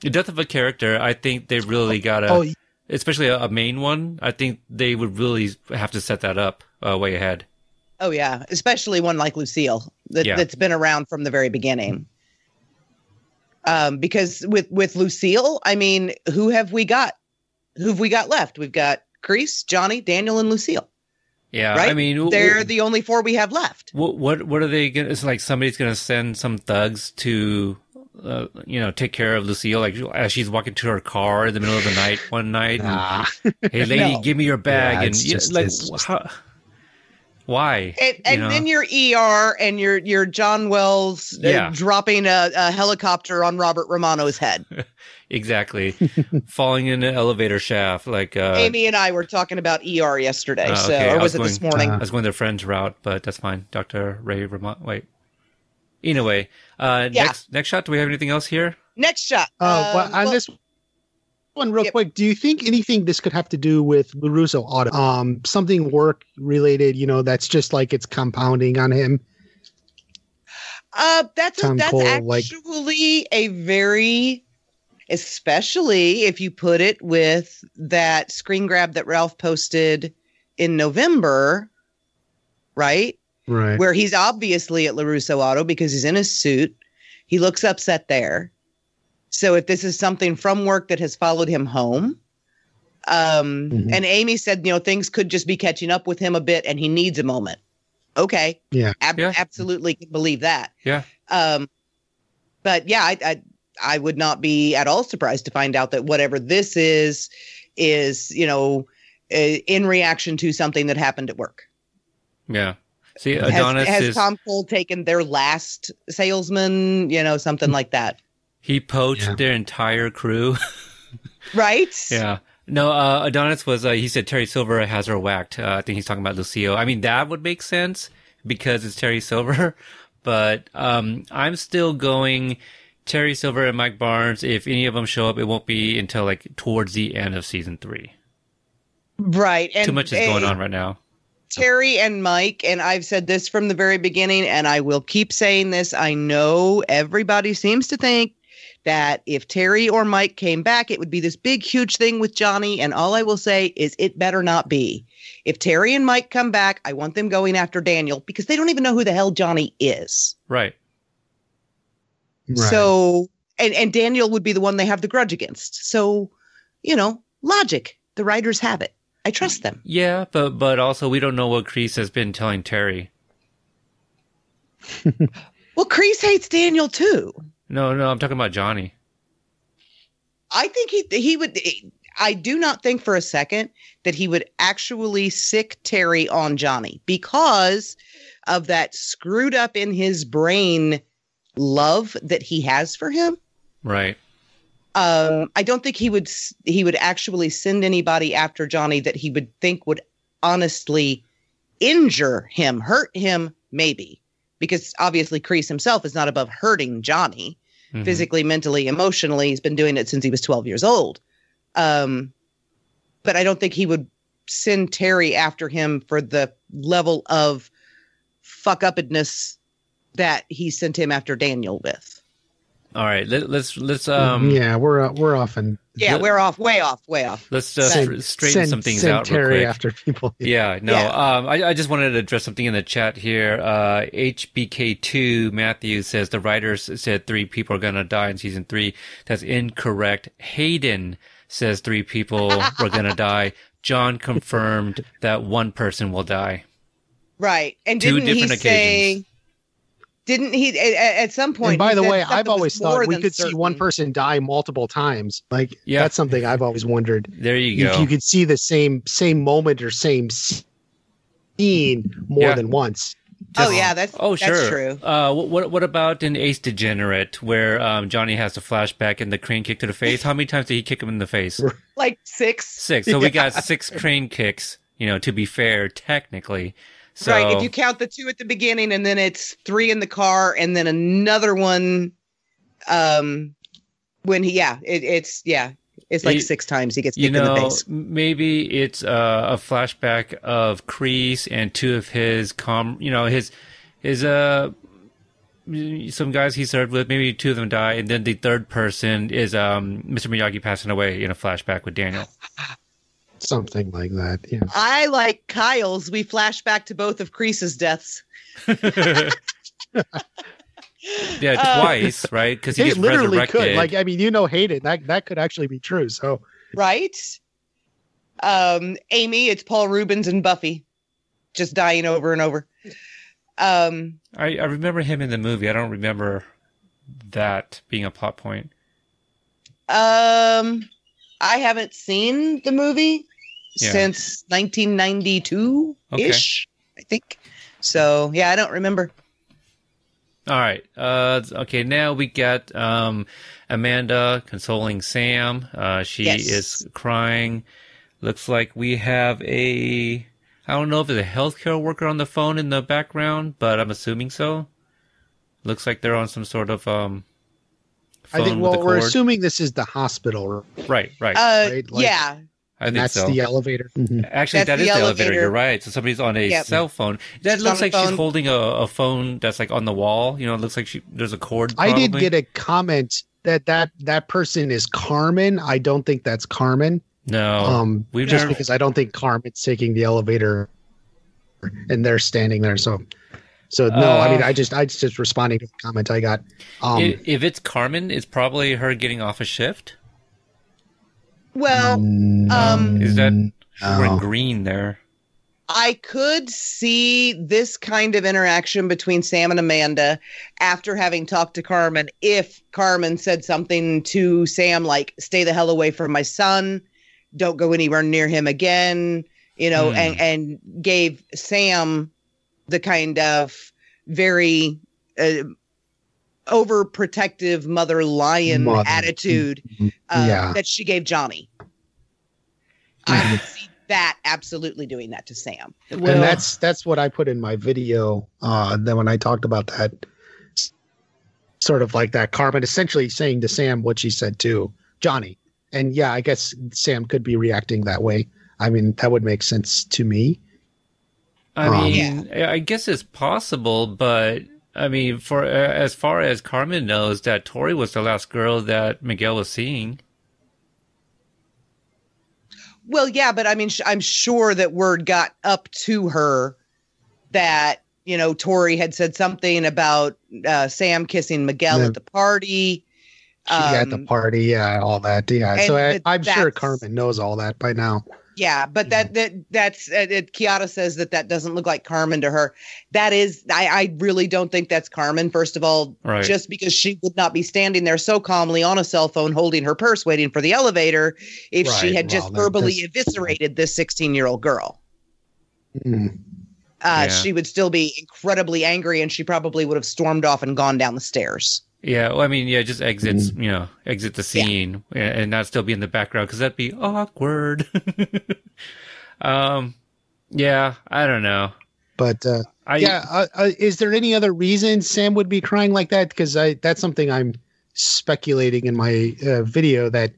the death of a character, I think they really gotta, oh, especially a, a main one, I think they would really have to set that up, uh, way ahead. oh yeah especially one like lucille that, Yeah. that's been around from the very beginning um because with with lucille i mean who have we got who've we got left we've got Kreese, johnny daniel and lucille Yeah. right I mean, they're w- the only four we have left What what what are they gonna? It's like somebody's gonna send some thugs to, uh, you know, take care of Lucille. Like as she's walking to her car in the middle of the night one night. nah. *laughs* Hey, lady, No. give me your bag. Yeah, and it's yeah, just- like, it's just- how, why? And, You know? then your ER and your your John Wells uh, dropping a, a helicopter on Robert Romano's head. *laughs* exactly *laughs* falling in an elevator shaft. Like uh, Amy and I were talking about ER yesterday, so okay. I or was was it this morning? uh, I was going their friend's route, but that's fine. Doctor Ray Ramon. Wait. Anyway, uh, Yeah. next next shot. Do we have anything else here? Next shot. Uh, well, Um, on well, this one, real Yep. quick, do you think anything this could have to do with LaRusso Auto? Um, something work related, you know, that's just like it's compounding on him. uh, that's a, that's Cole, like- actually a very, especially if you put it with that screen grab that Ralph posted in November, right? Right. where he's obviously at LaRusso Auto because he's in his suit. He looks upset there. So if this is something from work that has followed him home, um, Mhm. and Amy said, you know, things could just be catching up with him a bit and he needs a moment. Okay. Yeah. Ab- Yeah. Absolutely believe that. Yeah. Um, but yeah, I, I, I would not be at all surprised to find out that whatever this is, is, you know, uh, in reaction to something that happened at work. Yeah. See, Has, Adonis has is Tom Cole taken their last salesman? You know, something like that, he poached Yeah. their entire crew. *laughs* right? Yeah. No, uh, Adonis was, uh, he said Terry Silver has her whacked. Uh, I think he's talking about Lucio. I mean, that would make sense because it's Terry Silver, *laughs* but, um, I'm still going Terry Silver and Mike Barnes. If any of them show up, it won't be until like towards the end of season three. Right. And Too much is going eh, on right now. Terry and Mike, and I've said this from the very beginning, and I will keep saying this. I know everybody seems to think that if Terry or Mike came back, it would be this big, huge thing with Johnny. And all I will say is it better not be. If Terry and Mike come back, I want them going after Daniel because they don't even know who the hell Johnny is. Right. Right. So, and, and Daniel would be the one they have the grudge against. So, you know, logic. The writers have it. I trust them. Yeah, but but also we don't know what Kreese has been telling Terry. *laughs* Well, Kreese hates Daniel too. No, no, I'm talking about Johnny. I think he he would. I do not think for a second that he would actually sick Terry on Johnny because of that screwed up in his brain love that he has for him. Right. Um, I don't think he would he would actually send anybody after Johnny that he would think would honestly injure him, hurt him, maybe because obviously Kreese himself is not above hurting Johnny Mhm. physically, mentally, emotionally. He's been doing it since he was 12 years old. Um, but I don't think he would send Terry after him for the level of fuck upness that he sent him after Daniel with. All right. Let, let's let's um yeah, we're uh, we're often Yeah, Let- we're off, way off, way off. let's just Send- straighten some things send out real Terry quick. after people. *laughs* Yeah, no. Yeah. Um, I, I just wanted to address something in the chat here. Uh, HBK2 Matthew says the writers said three people are gonna die in season three. That's incorrect. Hayden says three people were gonna *laughs* die. John confirmed that one person will die. Right. And Two didn't he different say, occasions. Didn't he, at, at some point? And by the way, I've always thought we than could see one person die multiple times. Like Yeah. that's something I've always wondered. There you If go. you could see the same same moment or same scene more Yeah. than once. Oh, yeah, that's, Oh, that's sure. true. Uh, what, what what about in Ace Degenerate, where um, Johnny has the flashback and the crane kick to the face? How many times did he kick him in the face? *laughs* Like six. Six. So we *laughs* got six crane kicks. You know, to be fair, technically. So right. If you count the two at the beginning and then it's three in the car and then another one, um, when he, yeah, it, it's, yeah, it's like You- six times he gets you kicked in the know, face. maybe it's uh, a flashback of Kreese and two of his com. You know, his his uh. Some guys he served with, maybe two of them die, and then the third person is um, Mr. Miyagi passing away in a flashback with Daniel. *laughs* Something like that. Yeah. I like Kyle's. We flash back to both of Kreese's deaths. *laughs* Yeah, Uh, twice, right? Because he gets literally resurrected. could. Like I mean, you know Hayden. That that could actually be true. So right? Um, Amy, it's Paul Reubens and Buffy, just dying over and over. Um, I, I remember him in the movie. I don't remember that being a plot point. um, I haven't seen the movie Yeah. since 1992 ish, I think. So yeah, I don't remember. All right. Uh, okay. Now we got um, Amanda consoling Sam. Uh, she Yes. is crying. Looks like we have a. I don't know if it's a healthcare worker on the phone in the background, but I'm assuming so. Looks like they're on some sort of um. Phone I think. with Well, a we're assuming this is the hospital. right. Right. Uh, Right, like- yeah, I think That's so. the elevator. Mhm. Actually, That's that the is the elevator. elevator. You're right. So somebody's on a Yep. cell phone. That She's looks on the like she's holding a, a phone that's like on the wall. You know, it looks like she there's a cord. I did get a comment that that that person is Carmen. I don't think that's Carmen. no. um, we've just never- because I don't think Carmen's taking the elevator, and they're standing there. So, so no. I mean, Uh, I just I just responding to a comment I got. Um, I- if it's Carmen, it's probably her getting off a shift. Well, mm, um, Is that no. we're in green there? I could see this kind of interaction between Sam and Amanda after having talked to Carmen. If Carmen said something to Sam like, stay the hell away from my son, don't go anywhere near him again, you know, Hmm. and, and gave Sam the kind of very uh, overprotective mother lion Mother. attitude uh, Yeah. that she gave Johnny. I *laughs* could see that absolutely doing that to Sam. and that's that's what I put in my video. Uh, then when I talked about that, sort of like that, Carmen essentially saying to Sam what she said to Johnny. And yeah, I guess Sam could be reacting that way. I mean, that would make sense to me. I Um, mean, I guess it's possible, but I mean, for uh, as far as Carmen knows, that Tory was the last girl that Miguel was seeing. Well, yeah, but I mean, sh- I'm sure that word got up to her that you know Tory had said something about uh, Sam kissing Miguel Yeah. at the party. She at the Um, party, yeah, all that, yeah. So I, I'm sure Carmen knows all that by now. Yeah, but that that that's uh, it, Kiara says that that doesn't look like Carmen to her. That is, I I really don't think that's Carmen. First of all, Right. just because she would not be standing there so calmly on a cell phone holding her purse waiting for the elevator if she Right, had just verbally that's- eviscerated this 16 year old girl. Mm. Uh, Yeah. She would still be incredibly angry, and she probably would have stormed off and gone down the stairs. Yeah, well, I mean, yeah, just exits, you know, exit the scene and and not still be in the background because that'd be awkward. *laughs* um, yeah, I don't know. But uh, I yeah, uh, uh, is there any other reason Sam would be crying like that? Because I that's something I'm speculating in my uh, video that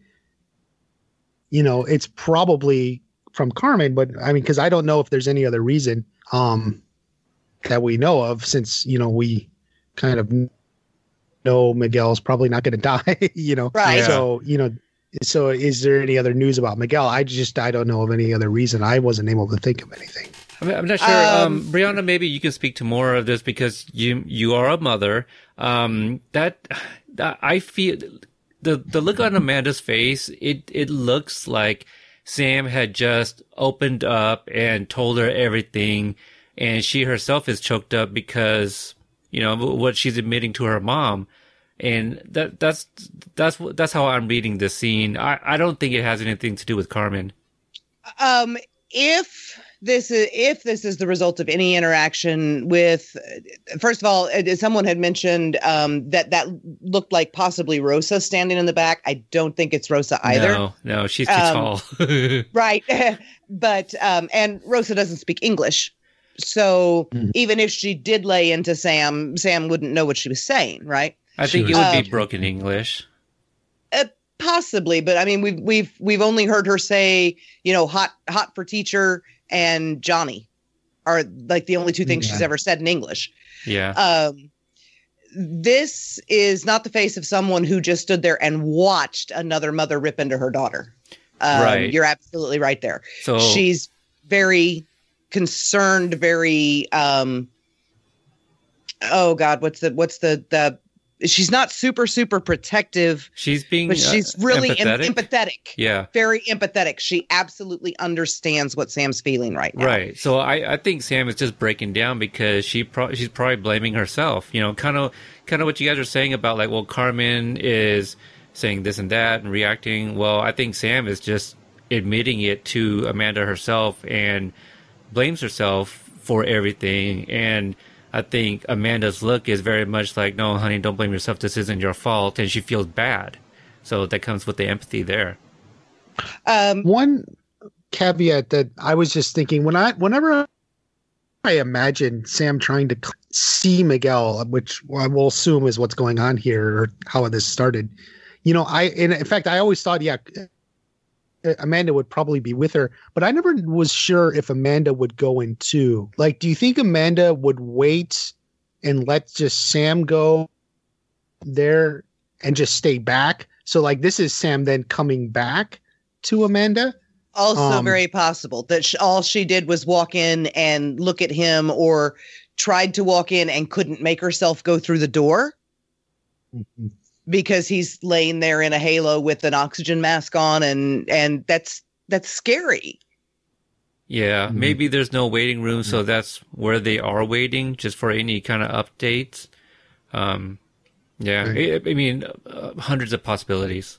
you know it's probably from Carmen, but I mean because I don't know if there's any other reason um that we know of since you know we kind of know Miguel's probably not going *laughs* to die, you know. Right. Yeah. So you know. So, is there any other news about Miguel? I just I don't know of any other reason. I wasn't able to think of anything. I mean, I'm not sure. Um, Um, Brianna, maybe you can speak to more of this because you you are a mother. Um, that, that I feel the the look on Amanda's face. It it looks like Sam had just opened up and told her everything, and she herself is choked up because you know what she's admitting to her mom. And that that's that's that's how I'm reading this scene. I, I don't think it has anything to do with Carmen. Um, if this is if this is the result of any interaction with, first of all, someone had mentioned um, that that looked like possibly Rosa standing in the back. I don't think it's Rosa either. No, no, she's too Um, tall. *laughs* Right. *laughs* but um and Rosa doesn't speak English. So Mhm. even if she did lay into Sam, Sam wouldn't know what she was saying, right? I think She it would was- be broken English. Possibly, but I mean we've we've we've only heard her say, you know, hot hot for teacher and Johnny are like the only two things she's ever said in English. Yeah. Um this is not the face of someone who just stood there and watched another mother rip into her daughter. Um, Right. You're absolutely right there. so she's very concerned very um oh god what's the what's the the she's not super super protective she's being but uh, she's really em- empathetic. empathetic yeah. very empathetic she absolutely understands what sam's feeling right now Right. So I, I think Sam is just breaking down because she pro- she's probably blaming herself. You know, kind of kind of what you guys are saying about like, well, Carmen is saying this and that and reacting. Well, I think Sam is just admitting it to Amanda herself and blames herself for everything. And I think Amanda's look is very much like, no, honey, don't blame yourself. This isn't your fault, and she feels bad. So that comes with the empathy there. um one caveat that I was just thinking when I whenever I imagine Sam trying to see Miguel, which I will assume is what's going on here or how this started. You know, I and in fact I always thought, yeah, Amanda would probably be with her, but I never was sure if Amanda would go in too. Like, do you think Amanda would wait and let just Sam go there and just stay back? So like this is Sam then coming back to Amanda. also um, very possible that sh- all she did was walk in and look at him or tried to walk in and couldn't make herself go through the door because he's laying there in a halo with an oxygen mask on and and that's that's scary Yeah, Mhm. maybe there's no waiting room, so that's where they are waiting, just for any kind of updates. Um, yeah, I, I mean, uh, hundreds of possibilities.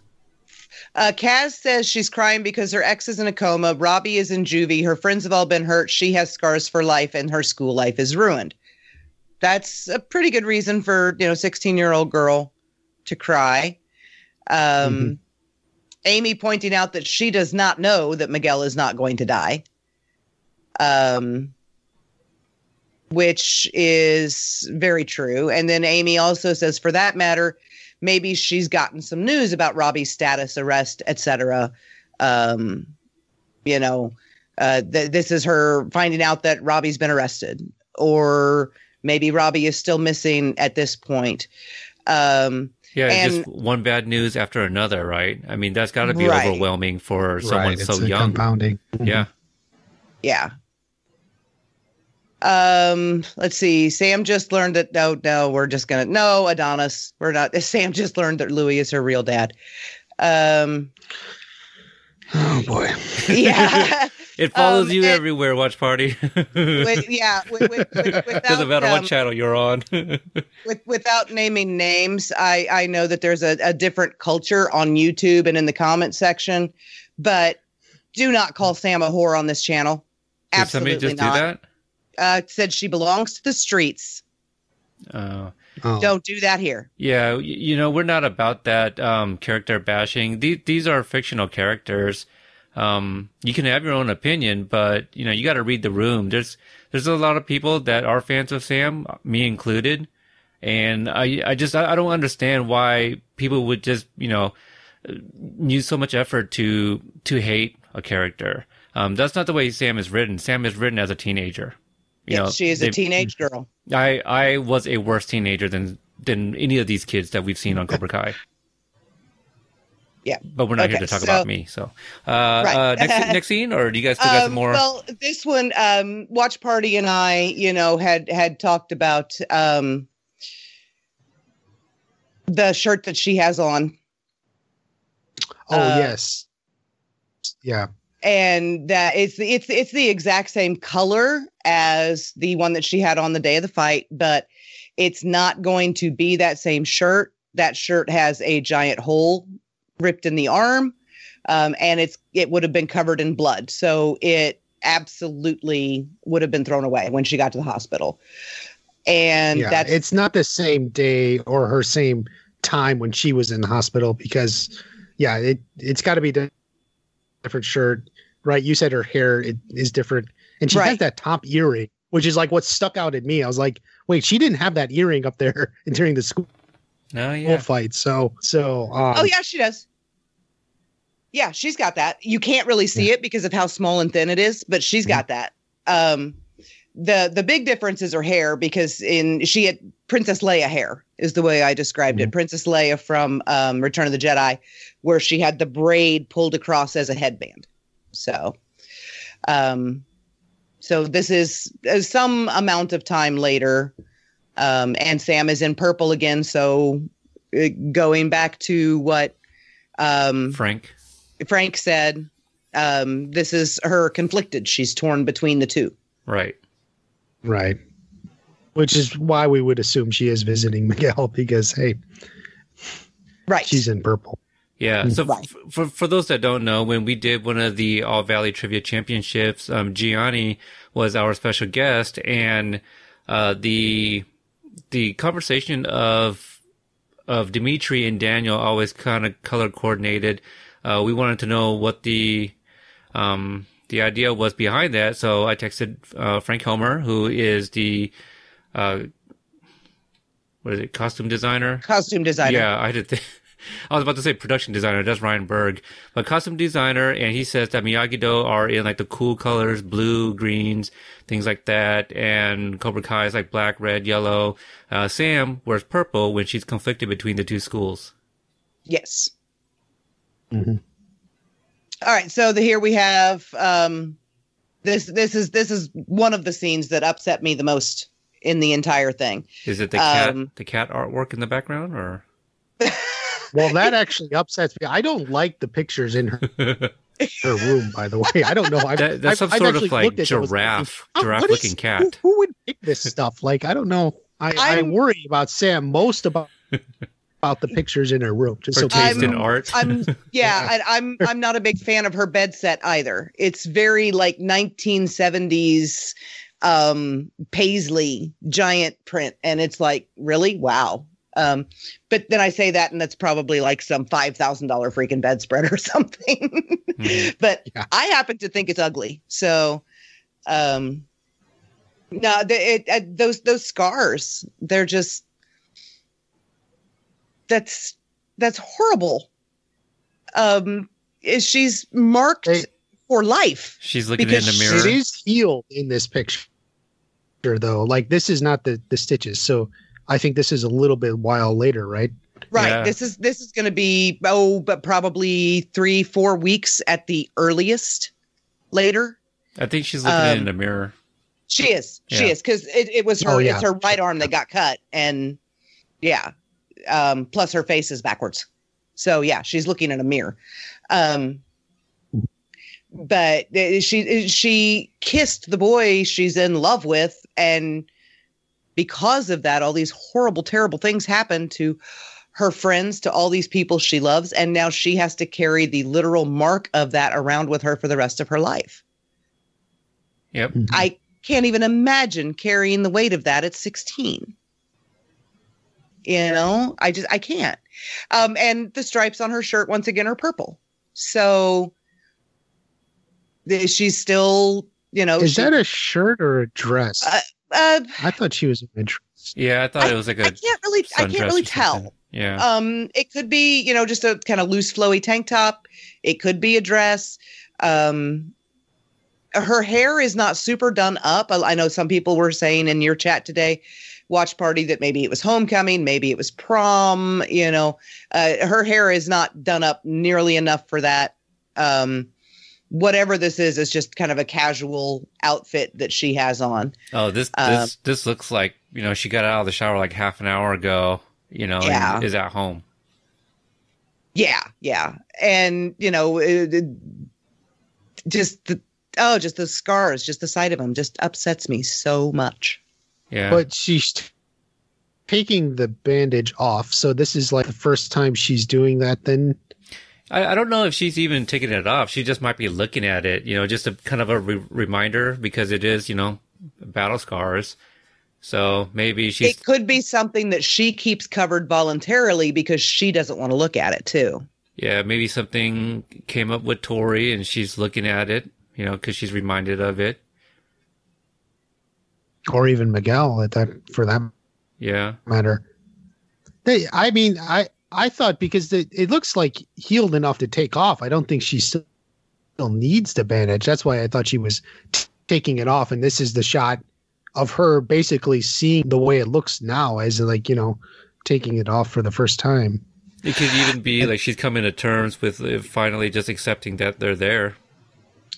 uh kaz says she's crying because her ex is in a coma robbie is in juvie her friends have all been hurt she has scars for life and her school life is ruined that's a pretty good reason for you know 16 year old girl to cry um Mhm. amy pointing out that she does not know that miguel is not going to die um which is very true and then amy also says for that matter maybe she's gotten some news about robbie's status arrest etc um you know uh, th- this is her finding out that Robbie's been arrested, or maybe Robbie is still missing at this point. Um, Yeah, And- just one bad news after another, right? I mean, that's got to be Right. overwhelming for someone Right, so a young. Compounding. Yeah. yeah. Um, let's see. Sam just learned that no, no, we're just gonna no, Adonis. We're not *laughs* Sam just learned that Louis is her real dad. Um Oh boy. yeah. *laughs* *laughs* It follows Um, you and- everywhere, watch party. *laughs* with, yeah, with, with, with, *laughs* without, Doesn't matter um, what channel you're on. *laughs* with, without naming names, I, I know that there's a, a different culture on YouTube and in the comment section, but do not call Sam a whore on this channel. Did Absolutely somebody just not. do that? Uh, said she belongs to the streets. Uh, Oh. Don't do that here. yeah, you know, we're not about that um, character bashing. These, these are fictional characters. Um, you can have your own opinion, but you know, you got to read the room. There's, there's a lot of people that are fans of Sam, me included. And I, I just, I don't understand why people would just, you know, use so much effort to, to hate a character. Um, that's not the way Sam is written. Sam is written as a teenager. You Yes, know, she is a teenage girl. I I was a worse teenager than than any of these kids that we've seen on Cobra Kai. Yeah. but we're not here to talk so- about me. So, uh, Right. uh, next next scene, or do you guys still got some Um, more? Well, this one, um, Watch Party and I, you know, had had talked about um, the shirt that she has on, Oh uh, yes. Yeah. and that it's it's it's the exact same color as the one that she had on the day of the fight, but it's not going to be that same shirt. That shirt has a giant hole ripped in the arm, um, and it's it would have been covered in blood. So it absolutely would have been thrown away when she got to the hospital. And yeah. that's it's not the same day or her same time when she was in the hospital because yeah, it it's got to be the different shirt. Right. You said her hair it, is different. And she has that top earring, which is like what stuck out at me. I was like, wait, she didn't have that earring up there *laughs* during the school no, yeah, fight. So so um, oh yeah, she does. Yeah, she's got that. You can't really see it because of how small and thin it is, but she's got that. Um, the the big difference is her hair because in she had Princess Leia hair is the way I described it. Princess Leia from um, Return of the Jedi, where she had the braid pulled across as a headband. So, um, so this is uh, some amount of time later, um, and Sam is in purple again. So, uh, going back to what um, Frank. Frank said, um, this is her conflicted. She's torn between the two. Right. Right. Which is why we would assume she is visiting Miguel because hey, Right. she's in purple. Yeah. So Right. f- for for those that don't know, when we did one of the All Valley Trivia Championships, um, Gianni was our special guest, and uh, the the conversation of of Demetri and Daniel always kind of color coordinated. Uh, we wanted to know what the um, the idea was behind that, so I texted uh, Frank Helmer, who is the uh, what is it, costume designer? Costume designer. Yeah, I did. Th- *laughs* I was about to say production designer. That's Ryan Berg, but costume designer, and he says that Miyagi Do are in like the cool colors, blue, greens, things like that, and Cobra Kai is like black, red, yellow. Uh, Sam wears purple when she's conflicted between the two schools. Yes. Mhm. All right. So the, here we have um, this. This is this is one of the scenes that upset me the most in the entire thing. Is it the cat, Um, the cat artwork in the background, or *laughs* Well, that actually upsets me. I don't like the pictures in her, *laughs* her room. By the way, I don't know. I've, that, that's I've- some I've sort of actually like looked at giraffe, Oh, giraffe looking Who, cat. who would pick this stuff? Like, I don't know. I, I worry about Sam most about *laughs* about the pictures in her room. Just Her so taste people in know. art. I'm *laughs* yeah, and I'm I'm not a big fan of her bed set either. It's very like 1970s um paisley giant print and it's like really wow um but then i say that and that's probably like some $5000 freaking bedspread or *laughs* something Mhm. but Yeah. i happen to think it's ugly so um no the, it, uh, those those scars they're just that's that's horrible um is she's marked Hey. for life. She's looking in the mirror. It is healed in this picture, though. Like this is not the the stitches, so I think this is a little bit while later, right? Right. Yeah. This is this is going to be oh, but probably three, four weeks at the earliest. Later, I think she's looking Um, in the mirror. she is. She Yeah. is because it, it was her. Oh, yeah. It's her right arm that got cut, and yeah, um, plus her face is backwards. So yeah, she's looking in a mirror. Um, but she she kissed the boy she's in love with, and because of that, all these horrible, terrible things happen to her friends, to all these people she loves, and now she has to carry the literal mark of that around with her for the rest of her life. Yep. I can't even imagine carrying the weight of that at 16. You know, I just I can't. Um, and the stripes on her shirt once again are purple. So she's still, you know, Is she- that a shirt or a dress? Uh, uh, I thought she was in a dress. Yeah, I thought it was like a I can't really I can't really tell. Yeah. Um, it could be, you know, just a kind of loose, flowy tank top. It could be a dress. Um, her hair is not super done up. I, I know some people were saying in your chat today, watch party, that maybe it was homecoming, maybe it was prom. You know, uh, her hair is not done up nearly enough for that. Um, whatever this is, is just kind of a casual outfit that she has on. oh, this um, this this looks like you know she got out of the shower like half an hour ago. You know, Yeah. and is at home. Yeah, yeah, and you know, it, it- just the oh, just the scars, just the sight of them, just upsets me so much. Yeah. But she's t- taking the bandage off, so this is like the first time she's doing that. Then I, I don't know if she's even taking it off. She just might be looking at it, you know, just a kind of a re- reminder because it is, you know, battle scars. So maybe she's it could be something that she keeps covered voluntarily because she doesn't want to look at it too. yeah, maybe something came up with Tory and she's looking at it, you know, because she's reminded of it. Or even Miguel at that for that Yeah. matter. They, I mean, I I thought because it, it looks like healed enough to take off. I don't think she still, still needs the bandage. That's why I thought she was t- taking it off. And this is the shot of her basically seeing the way it looks now, as like you know, taking it off for the first time. It could even be like she's coming to terms with uh, finally just accepting that they're there.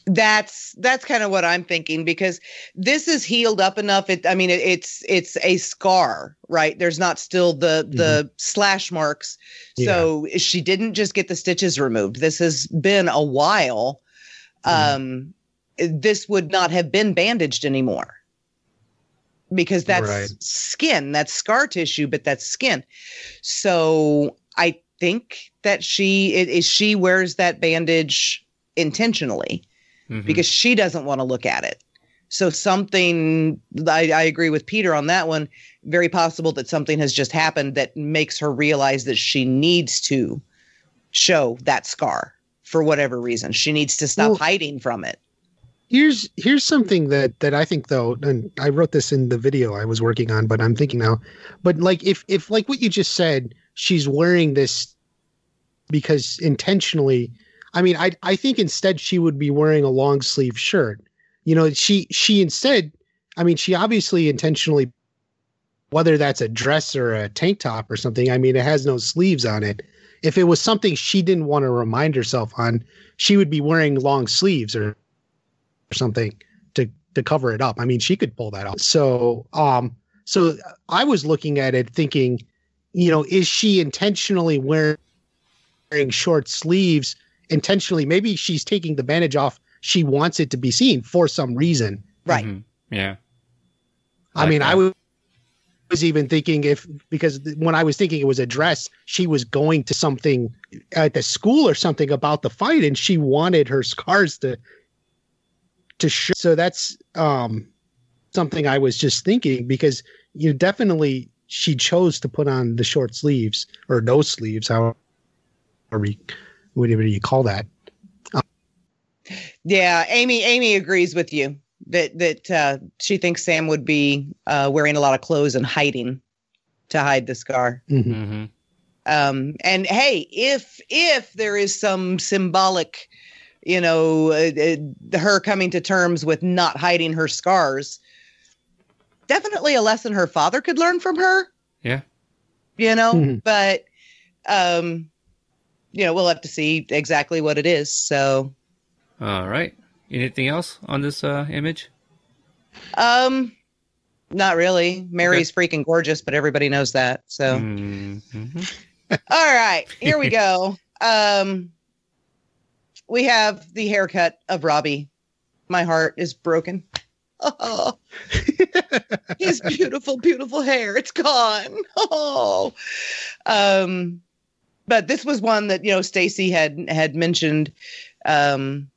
That's that's kind of what I'm thinking because this is healed up enough. It, I mean, it, it's it's a scar, right? There's not still the the slash marks, so she didn't just get the stitches removed. This has been a while. Um, this would not have been bandaged anymore because that's Right. skin, that's scar tissue, but that's skin. So I think that she it, is she wears that bandage intentionally Mhm. because she doesn't want to look at it. So something I, I agree with Peter on that one. Very possible that something has just happened that makes her realize that she needs to show that scar for whatever reason. She needs to stop Well- hiding from it. Here's here's something that that I think though, and I wrote this in the video I was working on, but I'm thinking now, but like if if like what you just said, she's wearing this because intentionally. I mean, I I think instead she would be wearing a long sleeve shirt. You know, she she instead, I mean, she obviously intentionally, whether that's a dress or a tank top or something. I mean, it has no sleeves on it. If it was something she didn't want to remind herself on, she would be wearing long sleeves or or something to to cover it up. I mean, she could pull that off. So, um, so I was looking at it thinking, you know, is she intentionally wearing short sleeves? Intentionally, maybe she's taking the bandage off. She wants it to be seen for some reason. Right. Mhm. Yeah. I like mean, that. I was was even thinking if because when I was thinking it was a dress, she was going to something at the school or something about the fight, and she wanted her scars to to show. So that's um something I was just thinking because you definitely she chose to put on the short sleeves or no sleeves, however you, whatever you call that. Yeah, Amy. Amy agrees with you that that uh, she thinks Sam would be uh, wearing a lot of clothes and hiding to hide the scar. Mhm. Mhm. Um, and hey, if if there is some symbolic, you know, uh, uh, her coming to terms with not hiding her scars. Definitely a lesson her father could learn from her. Yeah. You know, Mhm. but um you know, we'll have to see exactly what it is. So, All right. Anything else on this uh, image? um not really. Mary's freaking gorgeous, but everybody knows that. So, Mhm. All right, here we go. *laughs* Um, we have the haircut of Robbie. My heart is broken. Oh, *laughs* his beautiful, beautiful hair. It's gone. *laughs* Oh, um, but this was one that you know Stacey had had mentioned um,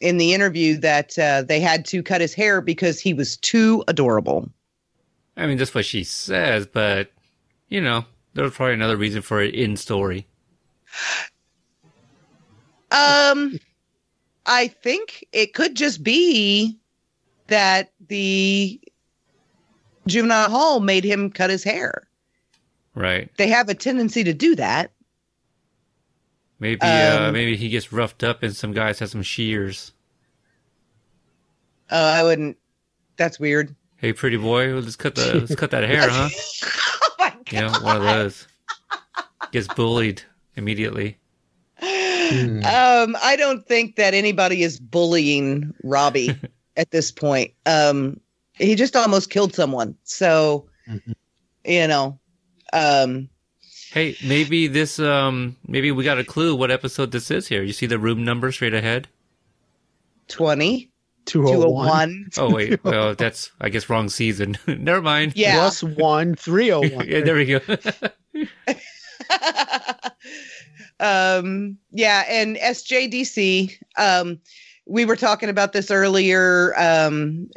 in the interview that uh, they had to cut his hair because he was too adorable. I mean, that's what she says, but you know, there's probably another reason for it in story. Um, I think it could just be that the juvenile hall made him cut his hair. Right. They have a tendency to do that. Maybe uh, Um, maybe he gets roughed up and some guys have some shears. Uh, I wouldn't. That's weird. Hey, pretty boy, let's cut the let's cut that hair, huh? *laughs* Oh my god! You know, one of those. Gets bullied immediately. Hmm. Um, I don't think that anybody is bullying Robbie *laughs* at this point. Um, he just almost killed someone. So, Mhm. you know, um, Hey, maybe this um maybe we got a clue what episode this is here. You see the room number straight ahead? 20, 201 201. Oh wait, *laughs* well that's I guess wrong season. *laughs* Never mind. Yeah. plus 1 301. *laughs* yeah, there we go. um yeah and sjdc um we were talking about this earlier um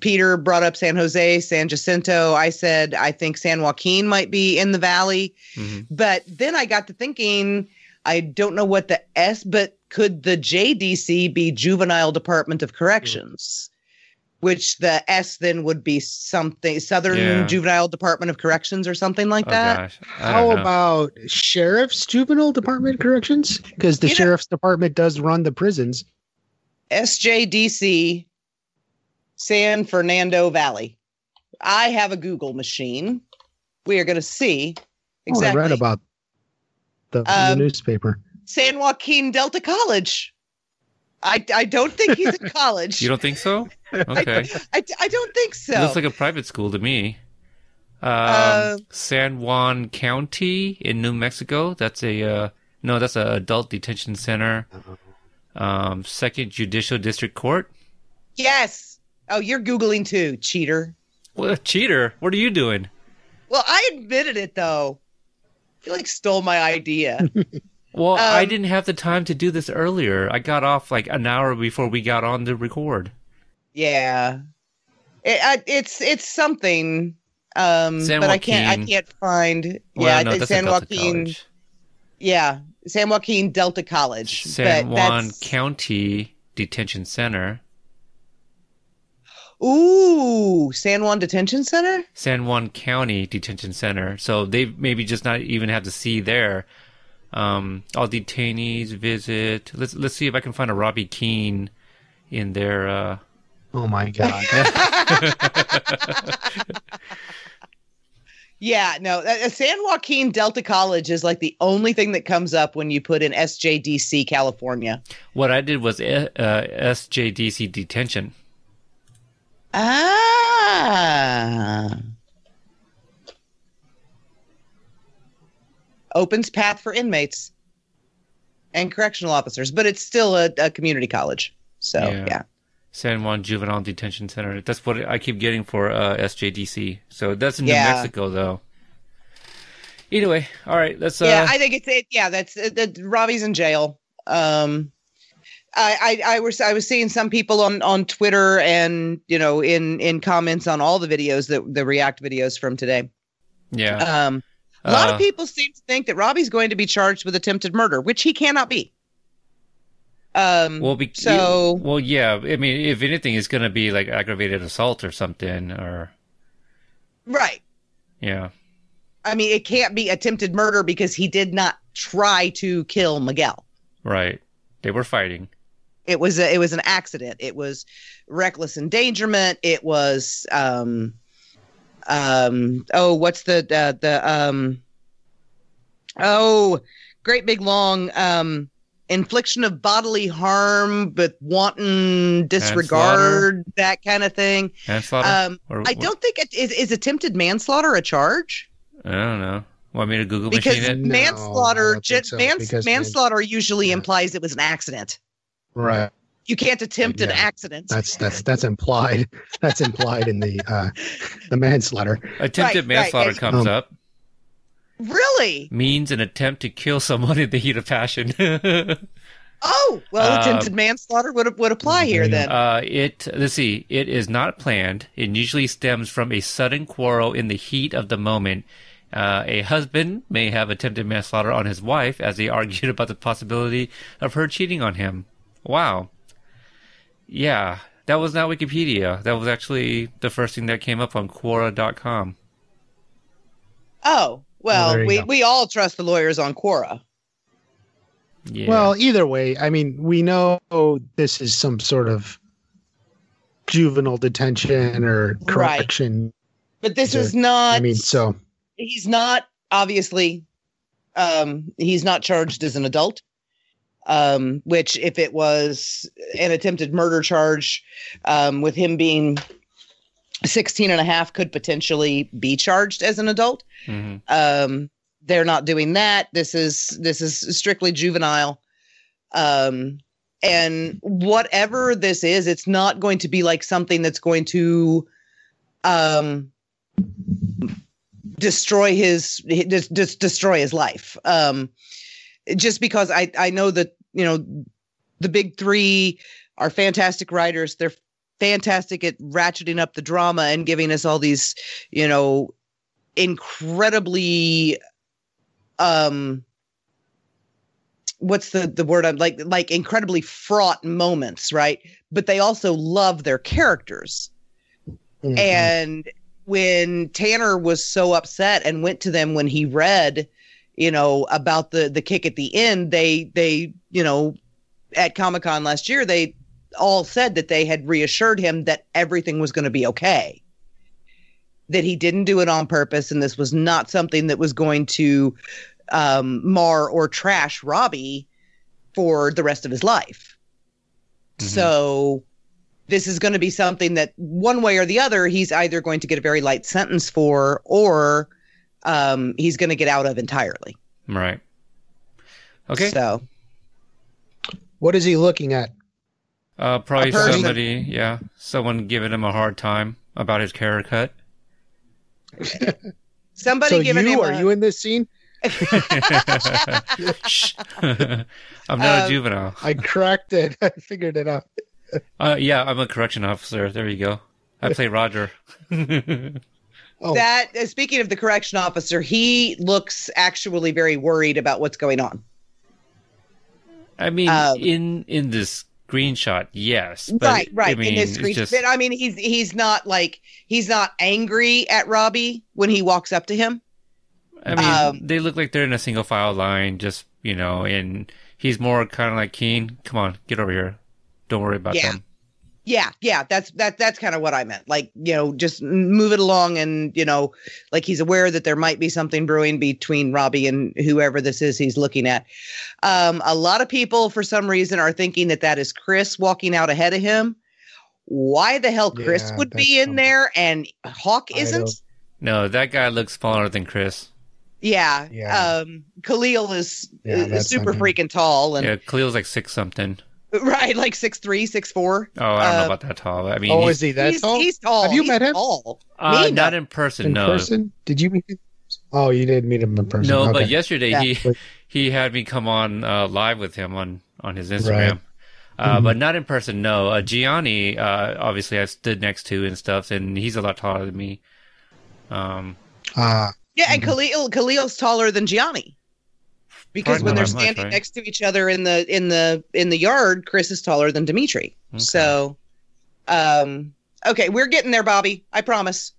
peter brought up san jose san jacinto i said i think san joaquin might be in the valley Mhm. but then i got to thinking i don't know what the s but could the jdc be juvenile department of corrections which the s then would be something southern Yeah. juvenile department of corrections or something like Oh that gosh. How know. about sheriff's juvenile department corrections? Because the You know- sheriff's department does run the prisons. SJDC San Fernando Valley. I have a Google machine. We are going to see exactly. Oh, I read about the, the Um, newspaper. San Joaquin Delta College. I, I don't think he's in *laughs* college. You don't think so? *laughs* Okay. I, I don't think so. Looks like a private school to me. Um, Uh, San Juan County in New Mexico. That's a uh, no. That's a adult detention center. Um, Second Judicial District Court. yes. Oh, you're Googling too, cheater. What cheater? What are you doing? Well, I admitted it though. You like stole my idea. *laughs* Well, I Um, didn't have the time to do this earlier. I got off like an hour before we got on to record. yeah. It, I, it's it's something. Um, but I can't I can't find. Well, yeah, no, San Delta Joaquin. College. Yeah, San Joaquin Delta College. San but Juan that's- County Detention Center. Ooh, San Juan Detention Center. San Juan County Detention Center. So they maybe just not even have to see there. Um, all detainees visit. Let's let's see if I can find a Robbie Keene in their. Uh, Oh my god. *laughs* *laughs* *laughs* Yeah, no, uh, uh, San Joaquin Delta College is like the only thing that comes up when you put in SJDC California. what I did was uh, uh, SJDC detention. Ah. Opens path for inmates and correctional officers, but it's still a, a community college. So, Yeah. yeah. San Juan Juvenile Detention Center. That's what I keep getting for uh, SJDC. So that's in New Mexico, though. Anyway, all right. Let's. Uh, yeah, I think it's it. Yeah, that's uh, that. Robbie's in jail. Um, I, I I was I was seeing some people on on Twitter and you know in in comments on all the videos that the React videos from today. yeah. Um, a lot Uh, of people seem to think that Robbie's going to be charged with attempted murder, which he cannot be. Um, Well, be- so well, yeah. I mean, if anything, it's going to be like aggravated assault or something, or right. yeah. I mean, it can't be attempted murder because he did not try to kill Miguel. Right. They were fighting. It was a, it was an accident. It was reckless endangerment. It was um um oh what's the uh, the um oh great big long um infliction of bodily harm but wanton disregard that kind of thing. Manslaughter? Um Or I don't think it is is attempted manslaughter a charge I don't know. Want me to Google because machine it? Manslaughter don't so, mans- because man- manslaughter usually Yeah. implies it was an accident. Right. You can't attempt an accident. That's that's that's implied. That's implied in the uh the manslaughter. Attempted right, right, manslaughter and- comes Um, up. Really? Means an attempt to kill someone *laughs* in the heat of passion. *laughs* Oh, well, Um, attempted manslaughter would would apply here then. Uh, it let's see. It is not planned. It usually stems from a sudden quarrel in the heat of the moment. Uh, a husband may have attempted manslaughter on his wife as they *laughs* argued about the possibility of her cheating on him. Wow. Yeah, that was not Wikipedia. That was actually the first thing that came up on Quora.com. oh, well, there you we, go. we all trust the lawyers on Quora. Yeah. Well, either way, I mean, we know this is some sort of juvenile detention or Right. correction. But this Sure. is not. I mean, so he's not obviously. Um, he's not charged as an adult. Um, which if it was an attempted murder charge, um, with him being 16 and a half could potentially be charged as an adult. Mhm. um they're not doing that this is this is strictly juvenile um and whatever this is it's not going to be like something that's going to um destroy his just, just destroy his life um just because i i know that you know the big 3 are fantastic writers they're fantastic at ratcheting up the drama and giving us all these you know incredibly um what's the the word i'm like like incredibly fraught moments right but they also love their characters mhm. and when tanner was so upset and went to them when he read you know about the the kick at the end they they you know at comic-con last year they all said that they had reassured him that everything was going to be okay that he didn't do it on purpose and this was not something that was going to um, mar or trash robbie for the rest of his life Mhm. so this is going to be something that one way or the other he's either going to get a very light sentence for or um, he's going to get out of entirely Right. Okay. so what is he looking at? Uh, probably somebody, yeah, someone giving him a hard time about his haircut. *laughs* somebody so giving you him are a- you in this scene? *laughs* *laughs* I'm not a Um, juvenile. I cracked it. I figured it out. Uh, yeah, I'm a correction officer. There you go. I play Roger. Oh, that uh, speaking of the correction officer he looks actually very worried about what's going on I mean, Um, in in this screenshot, yes, but right right I mean, in his screen just- but i mean he's he's not like he's not angry at robbie when he walks up to him I mean, um, they look like they're in a single file line, just you know, and he's more kind of like Keen. Come on, get over here. Don't worry about Yeah. them. Yeah yeah that's that that's kind of what i meant like you know just move it along and you know like he's aware that there might be something brewing between robbie and whoever this is he's looking at um a lot of people for some reason are thinking that that is chris walking out ahead of him why the hell chris Yeah, would be in there and hawk isn't No, that guy looks smaller than Chris. yeah Yeah. um khalil is Yeah, that's super not freaking tall and Yeah, Khalil's like six something. *laughs* right like six three six four Oh, I don't know Uh, about that tall. I mean, Oh, he's, is he that he's, tall? he's tall Have you He's met him? tall. uh, me, not no. in person. in no, person? Did you meet him? Oh, you didn't meet him in person. no. Okay. But yesterday Yeah. he *laughs* he had me come on uh, live with him on on his Instagram. Right. Uh, Mhm. But not in person. No, uh, Gianni. Uh, obviously, I stood next to and stuff, and he's a lot taller than me. Um, Ah, Yeah, and Mhm. Khalil Khalil's taller than Gianni. Because Probably when they're that much, standing right? next to each other in the in the in the yard, Chris is taller than Demetri. Okay. So um okay, we're getting there, Bobby. I promise.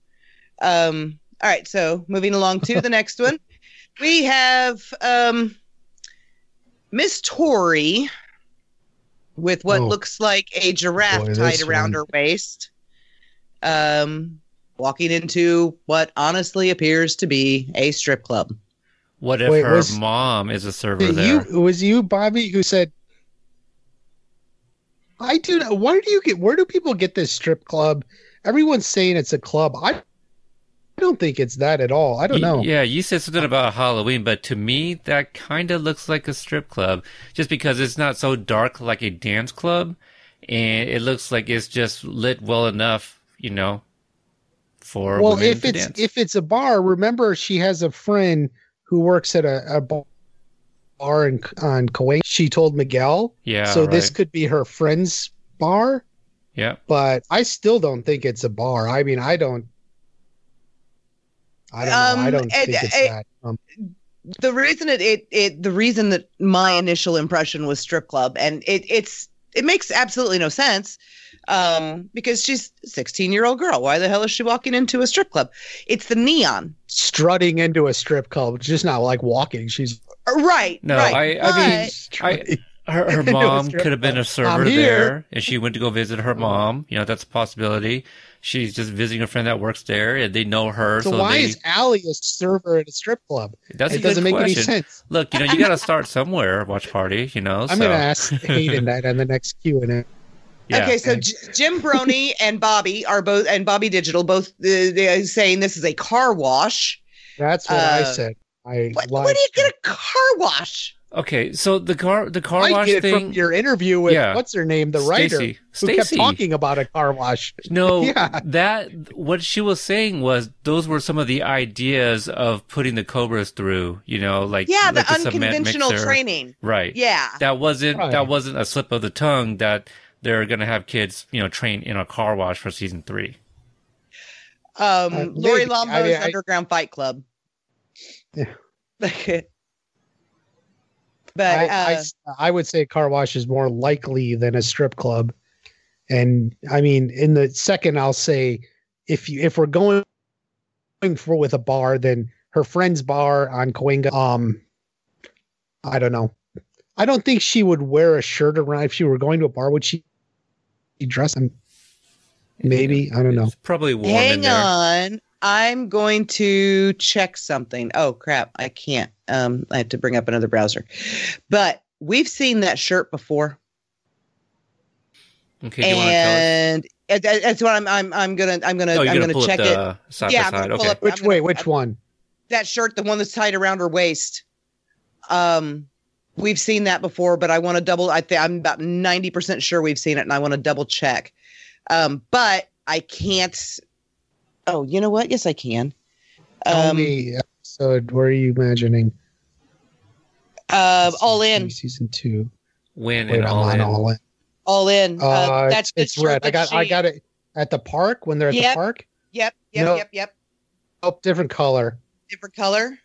Um all right, so moving along to the next one. *laughs* We have um Miss Tory with what Oh. looks like a giraffe Boy, tied around one. her waist. Um, walking into what honestly appears to be a strip club. What if Wait, her was- mom is a server You there? it was you, Bobby, who said, "I do." not- Where do you get? Where do people get this strip club? Everyone's saying it's a club. I don't think it's that at all. I don't know. Yeah, you said something about Halloween, but to me, that kind of looks like a strip club, just because it's not so dark like a dance club, and it looks like it's just lit well enough, you know, for well, if it's dance. if it's a bar, remember she has a friend who works at a, a bar in, on Cahuenga. She told Miguel, yeah, so this could be her friend's bar. yeah, But I still don't think it's a bar. I mean, I don't. I don't know. I Um, don't and- think it's and- that. Um, the reason it, it it the reason that my initial impression was strip club and it it's it makes absolutely no sense um because she's a 16 year old girl why the hell is she walking into a strip club it's the neon strutting into a strip club, just not like walking. She's Uh, right No, right, I- I mean, but- strutting. her, her mom could have been a server there, and she went to go visit her mom. You know, that's a possibility. She's just visiting a friend that works there, and they know her. so, So, why they, is Allie a server at a strip club? that's it good doesn't make any sense. Look, you know, you got to start somewhere. Watch party, you know. *laughs* I'm so, gonna ask Hayden that on the next Q and A. yeah. Okay, so Okay. J- Jim Brony *laughs* and Bobby are both, and Bobby Digital both uh, they are saying this is a car wash. That's what I Uh, said. I What, lied. where do you get a car wash? Okay, so the car the car I wash get it thing. from your interview with Yeah. what's her name, the writer, Stacey. who kept talking about a car wash. No, *laughs* Yeah. that what she was saying was those were some of the ideas of putting the cobras through. You know, like Yeah, like the cement unconventional training. Right. Yeah. That wasn't Right. that wasn't a slip of the tongue that they're gonna have kids, you know, train in a car wash for season three. Um, Uh, Lori maybe. Lombo's I mean, I- Underground Fight Club. Yeah. *laughs* but I, uh, I s- I would say car wash is more likely than a strip club. And I mean, in the second, I'll say if you if we're going going for with a bar, then her friend's bar on Cahuenga. Um, I don't know. I don't think she would wear a shirt around if she were going to a bar. Would she dress him? Maybe I don't know. Probably warm in hang there. on. I'm going to check something. Oh crap, I can't. Um, I have to bring up another browser. But we've seen that shirt before. Okay, do you want to tell us? and it- it- that's what I'm I'm I'm gonna I'm gonna Oh, I'm gonna gonna pull check up it. side Yeah, I'm gonna side. pull Okay. up- Which I'm gonna- wait, which one? that shirt, the one that's tied around her waist. Um, we've seen that before, but I want to double. I think I'm about ninety percent sure we've seen it, and I want to double check. Um, but I can't. Oh, you know what? Yes, I can. Tell Um, me episode. Where are you imagining? uh, all in, season two. Win Wait, and all on in. all in. all in. Uh, Uh, that's it's, it's red. I that got I got it at the park when they're at Yep. the park. Yep, yep, No. yep, yep. Oh, different color. Different color.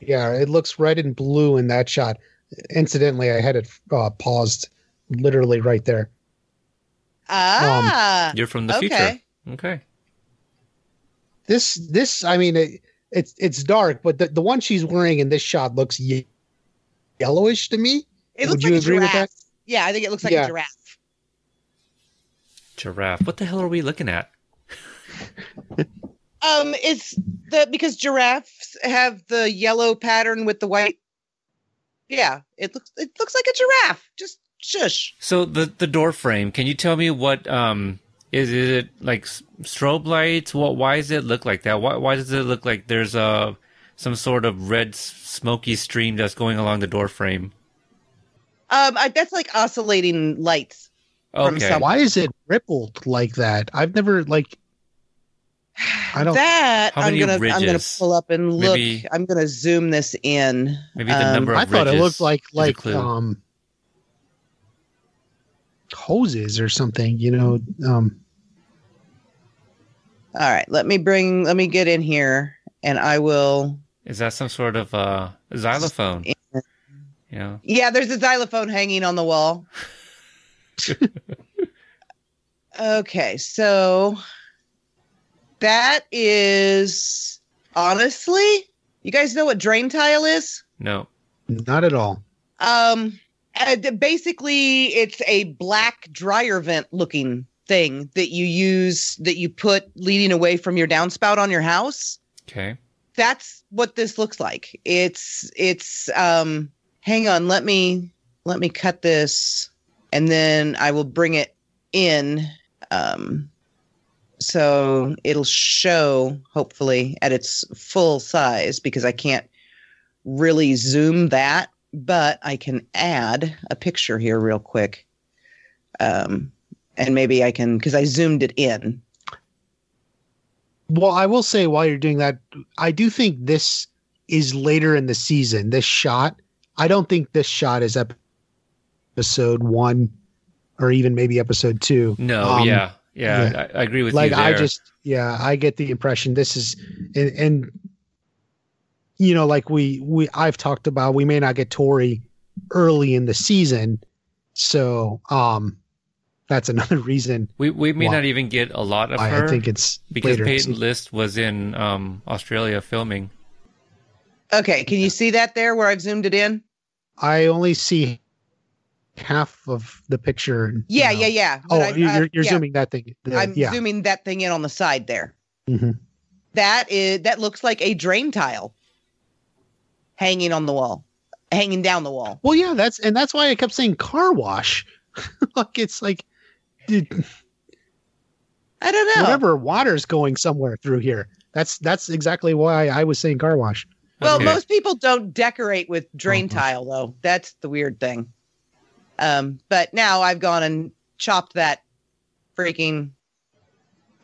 Yeah, it looks red and blue in that shot. Incidentally, I had it uh, paused literally right there. Ah, You're from the okay. future. Okay. This this I mean it, it's it's dark, but the, the one she's wearing in this shot looks ye- yellowish to me. It Would looks you like a agree with giraffe. that? Yeah, I think it looks like Yeah. a giraffe. Giraffe. What the hell are we looking at? Um, it's the because giraffes have the yellow pattern with the white. Yeah, it looks it looks like a giraffe. Just shush. So the the door frame. Can you tell me what um is is it like strobe lights? What? Why does it look like that? Why why does it look like there's a some sort of red smoky stream that's going along the door frame? Um, I, that's like oscillating lights. Okay. some- Why is it rippled like that? I've never like I don't that How I'm gonna I'm gonna pull up and look. Maybe- I'm gonna zoom this in. Maybe the Um, number of I thought it looked like like um hoses or something, you know. Um All right, let me bring. Let me get in here, and I will. Is that some sort of uh xylophone? Yeah. Yeah. Yeah, there's a xylophone hanging on the wall. *laughs* okay, so that is honestly, you guys know what drain tile is? No. not at all. Um, Uh, basically, it's a black dryer vent looking thing that you use that you put leading away from your downspout on your house. Okay. That's what this looks like. It's it's um hang on, let me let me cut this and then I will bring it in um so it'll show hopefully at its full size because I can't really zoom that, but I can add a picture here real quick. Um and maybe I can because I zoomed it in. Well, I will say while you're doing that, I do think this is later in the season. This shot, I don't think this shot is episode one or even maybe episode two. No, Um, yeah, yeah, yeah. I, I agree with like you Like I just, yeah, I get the impression this is, and, and you know, like we we I've talked about, we may not get Tory early in the season, so um, that's another *laughs* reason we we may Why? not even get a lot of her I think it's because later the Peyton. List was in um, Australia filming. Okay, can you see that there where I've zoomed it in? I only see half of the picture. you Yeah, know. yeah, yeah. Oh, I- you're, I- you're, you're yeah. zooming that thing. the- I'm yeah. zooming that thing in on the side there. Mhm. That is that looks like a drain tile hanging on the wall, hanging down the wall. Well, yeah, that's and that's why I kept saying car wash. *laughs* like it's like, dude, I don't know. whatever water's going somewhere through here. That's that's exactly why I was saying car wash. Well, Okay. most people don't decorate with drain Mhm. tile though. That's the weird thing. Um, but now I've gone and chopped that freaking.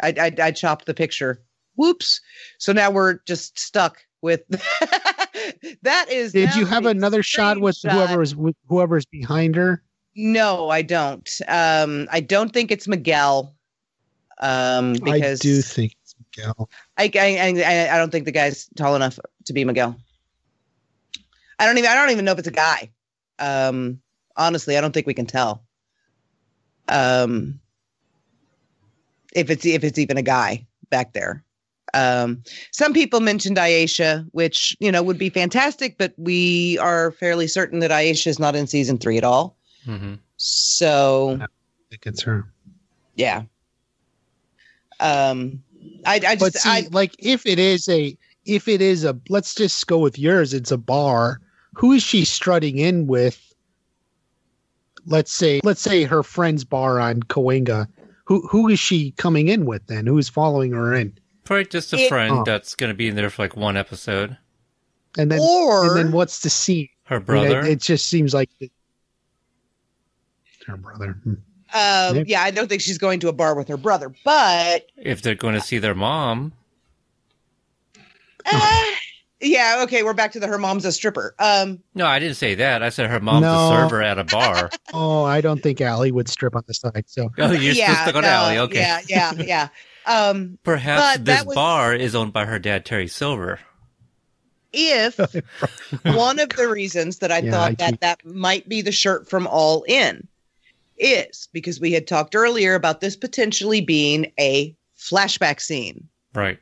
I I, I chopped the picture. Whoops! So now we're just stuck with. *laughs* that is. Did you have another shot with whoever is with whoever's behind her? No, I don't. Um, I don't think it's Miguel. Um, because I do think it's Miguel. I, I, I, I don't think the guy's tall enough to be Miguel. I don't even I don't even know if it's a guy. Um, honestly, I don't think we can tell. Um, if it's if it's even a guy back there. Um, some people mentioned Aisha, which you know would be fantastic, but we are fairly certain that Aisha is not in season three at all. hmm So I think it's her. yeah. Um, I, I But just see, I, like if it is a if it is a let's just go with yours, it's a bar. Who is she strutting in with? Let's say let's say her friend's bar on Cahuenga. Who who is she coming in with then? Who's following her in? Probably just a It- friend Oh. that's going to be in there for like one episode. And then or and then what's the scene? Her I mean, brother. it, it just seems like it- her brother. Hmm. Um, Maybe. yeah, I don't think she's going to a bar with her brother, but if they're going to see their mom, uh, yeah, okay, we're back to the her mom's a stripper. Um, no, I didn't say that. I said her mom's No. a server at a bar. *laughs* Oh, I don't think Allie would strip on the side. So oh, you're yeah, still stuck on no, Allie. Okay. yeah, yeah, yeah. Um, Perhaps But this that was- bar is owned by her dad, Terry Silver. if *laughs* one of the reasons that I Yeah, thought I that keep- that might be the shirt from All In is because we had talked earlier about this potentially being a flashback scene. Right.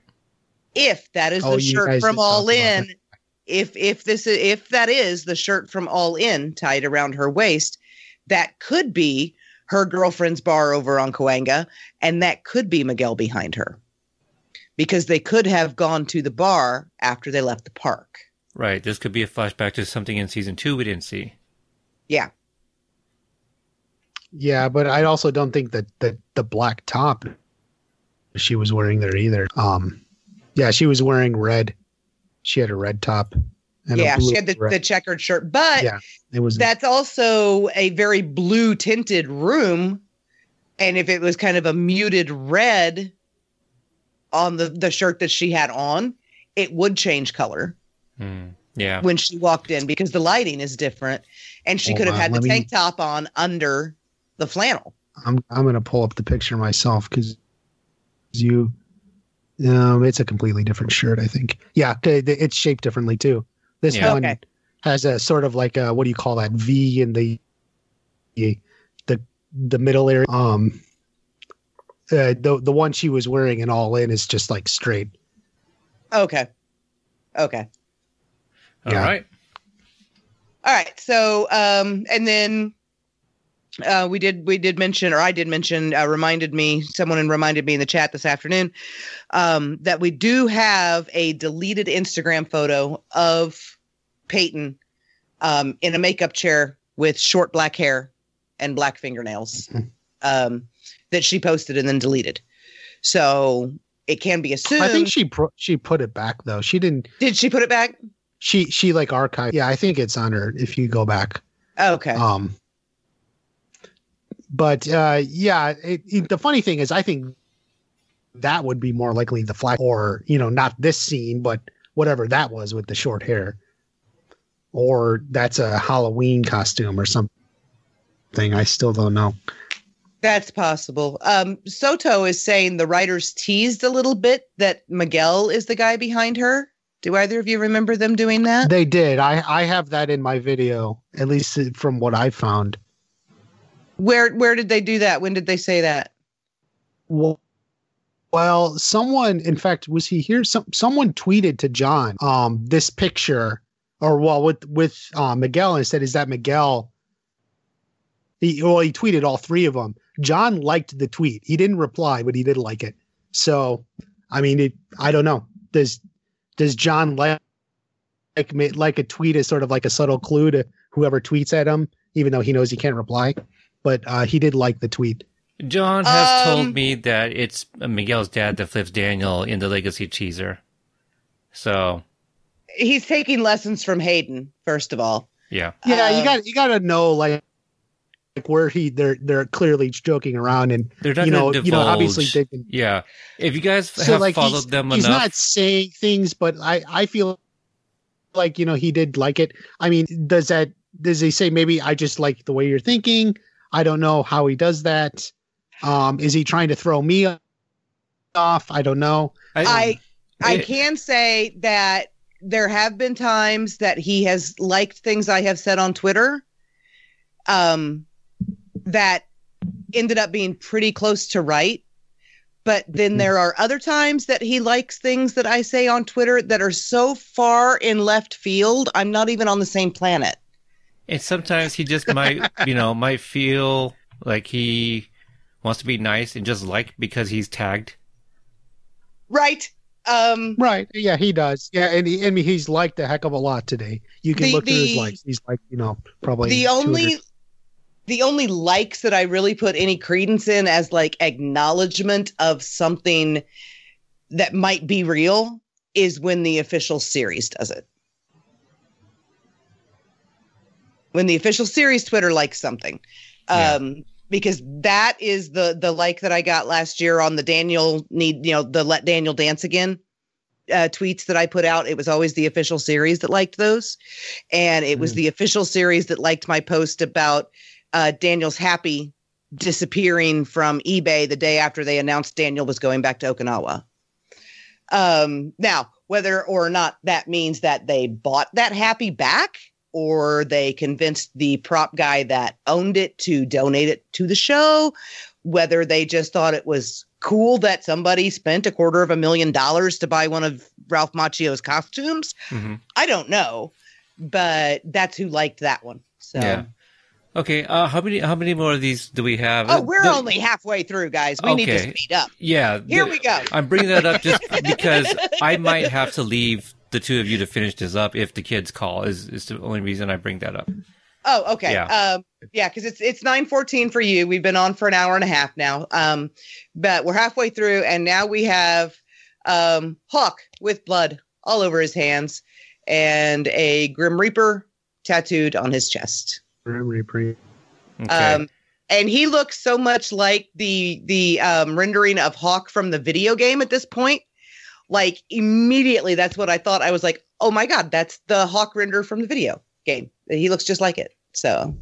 If that is Oh, the shirt from all in if if this is if that is the shirt from all in tied around her waist that could be her girlfriend's bar over on Cahuenga and that could be Miguel behind her because they could have gone to the bar after they left the park Right. This could be a flashback to something in season two we didn't see. yeah yeah, but I also don't think that that the black top she was wearing there either. Um, yeah, she was wearing red. She had a red top. And a yeah blue she had the, red- the checkered shirt but Yeah, it was that's also a very blue tinted room and if it was kind of a muted red on the the shirt that she had on it would change color Hmm. Yeah. when she walked in because the lighting is different and she Hold could have on, had the let me- tank top on under the flannel I'm I'm gonna pull up the picture myself because you um it's a completely different shirt I think yeah it's shaped differently too this Yeah. one Okay. has a sort of like a what do you call that V in the the the middle area um uh, the the one she was wearing and all in is just like straight okay okay All Yeah. right. All right. So, um, and then uh, we did we did mention, or I did mention, uh, reminded me, someone reminded me in the chat this afternoon um, that we do have a deleted Instagram photo of Peyton um, in a makeup chair with short black hair and black fingernails um, that she posted and then deleted. So it can be assumed. I think she pro- she put it back though. She didn't. did she put it back? She she like archived. Yeah, I think it's on her if you go back. Okay. Um, but uh, yeah, it, it- the funny thing is, I think that would be more likely the flag, or you know, not this scene, but whatever that was with the short hair, or that's a Halloween costume or something. I still don't know. That's possible. Um, Soto is saying the writers teased a little bit that Miguel is the guy behind her. Do either of you remember them doing that? They did. I I have that in my video, at least from what I found. Where where did they do that? When did they say that? Well, well, someone, in fact, was he here? Some someone tweeted to Jon um this picture, or well, with with uh, Miguel and said, "Is that Miguel?" He well, he tweeted all three of them. Jon liked the tweet. He didn't reply, but he did like it. So, I mean, it. I don't know. Does does Jon like like like a tweet is sort of like a subtle clue to whoever tweets at him, even though he knows he can't reply? But uh, he did like the tweet. Jon has Um, told me that it's Miguel's dad that flips Daniel in the Legacy teaser. So, He's taking lessons from Hayden, first of all. yeah. Yeah, you Uh, got you got to know like like where he they're they're clearly joking around and They're not you know gonna you know obviously they can Yeah. If you guys so have like he's, followed them he's enough, not saying things but I I feel like you know he did like it. I mean, does that does he say maybe I just like the way you're thinking? I don't know how he does that. Um, is he trying to throw me off? I don't know. I I it- can say that there have been times that he has liked things I have said on Twitter um that ended up being pretty close to right. But then there are other times that he likes things that I say on Twitter that are so far in left field, I'm not even on the same planet. And sometimes he just might, you know, might feel like he wants to be nice and just like because he's tagged. Right. Um Right? Yeah, he does. Yeah, and he, I mean he's liked a heck of a lot today. You can The- look through his the- likes. He's like you know probably the two only the only likes that I really put any credence in as like acknowledgement of something that might be real is when the official series does it. When the official series Twitter likes something. Yeah. Um because that is the the like that I got last year on the Daniel need you know the let Daniel dance again uh, tweets that I put out. It was always the official series that liked those, and it was Mm. the official series that liked my post about uh, Daniel's happi disappearing from eBay the day after they announced Daniel was going back to Okinawa. Um, now, whether or not that means that they bought that happi back or they convinced the prop guy that owned it to donate it to the show, whether they just thought it was cool that somebody spent a quarter of a million dollars to buy one of Ralph Macchio's costumes, hmm I don't know, but that's who liked that one. So, Yeah. Okay. Uh, how many how many more of these do we have? oh, we're the- only halfway through, guys. We need to speed up. Yeah. Here the- we go. I'm bringing that up just *laughs* because I might have to leave the two of you to finish this up if the kids call. Is is the only reason I bring that up. Oh, okay. Yeah. Um, yeah, because it's it's nine fourteen for you. We've been on for an hour and a half now. Um, but we're halfway through, and now we have um Hawk with blood all over his hands and a Grim Reaper tattooed on his chest. Grim Reaper. Okay. Um, and he looks so much like the the um, rendering of Hawk from the video game at this point. Like immediately, that's what I thought. I was like, "Oh my god, that's the Hawk render from the video game." He looks just like it. So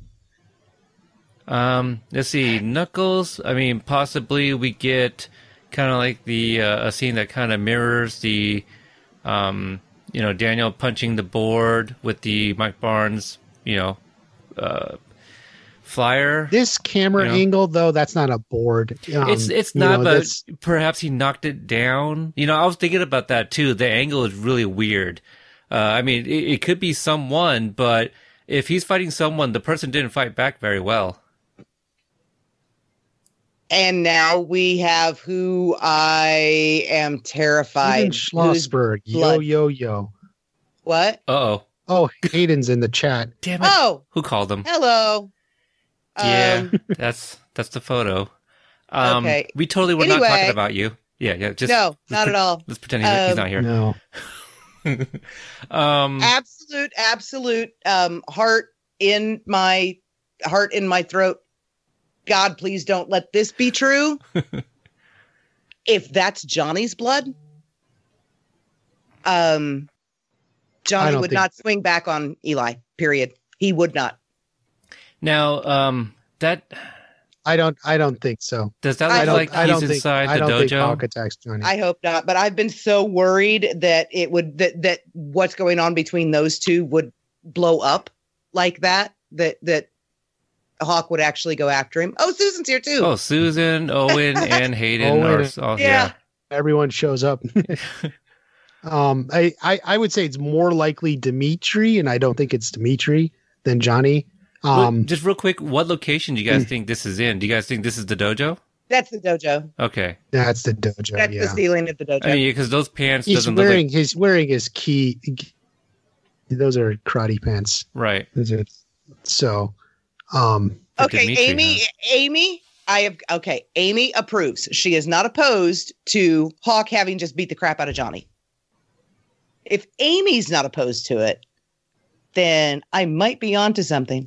Um, let's see, Knuckles. I mean, possibly we get kind of like the uh, a scene that kind of mirrors the, um, you know, Daniel punching the board with the Mike Barnes, you know, uh, flyer. This camera You know? angle, though, that's not a board. Um, it's it's not, know, but that's- perhaps he knocked it down. You know, I was thinking about that too. The angle is really weird. Uh, I mean, it, it could be someone, but if he's fighting someone, the person didn't fight back very well. And now we have who I am terrified. who's- Schlossberg. Yo, yo, yo. What? Uh oh. Oh, Hayden's in the chat. Damn it. Oh, Who called him? hello. Yeah, Um, that's that's the photo. Um, Okay. We totally were not talking about you. Yeah, yeah. Just no, not pre- at all. Let's pretend he's, he's Um, not here. No. *laughs* um, Absolute, absolute um, heart in my heart in my throat. God, please don't let this be true. *laughs* if that's Johnny's blood, um, Johnny would think- not swing back on Eli. Period. He would not. Now, um, that I don't I don't think so. does that I look I don't like I he's don't think inside I the don't think dojo? Hawk attacks Johnny. I hope not. But I've been so worried that it would that that what's going on between those two would blow up like that. That that Hawk would actually go after him. Oh, Susan's here too. Oh, Susan, Owen, *laughs* and Hayden Owen are and- all, Yeah. Everyone shows up. *laughs* um I, I I would say it's more likely Demetri, and I don't think it's Demetri than Johnny. Well, Um just real quick, what location do you guys think this is in? Do you guys think this is the dojo? That's the dojo. Okay, that's the dojo. That's yeah. the ceiling of the dojo. I mean, because those pants He's doesn't look wearing like his wearing his key. Those are karate pants. right. Those are- So, um, okay, Demetri Amy. has. Amy. I have okay. Amy approves. She is not opposed to Hawk having just beat the crap out of Johnny. If Amy's not opposed to it, then I might be onto something.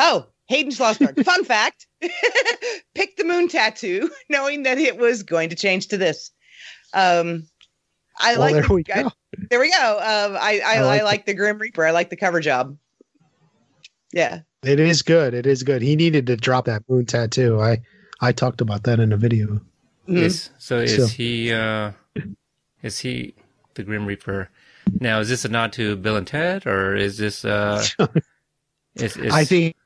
Oh, Hayden Schlossberg. *laughs* Fun fact: *laughs* picked the moon tattoo, *laughs* knowing that it was going to change to this. Um, I well, like. there the- we I- go. there we go. Um, I I, I I, like like, the Grim Reaper. I like the cover job. Yeah. It is good. It is good. He needed to drop that moon tattoo. I I talked about that in a video. Mhm. Is so is So- he uh is he the Grim Reaper? Now is this a nod to Bill and Ted or is this uh is, is I think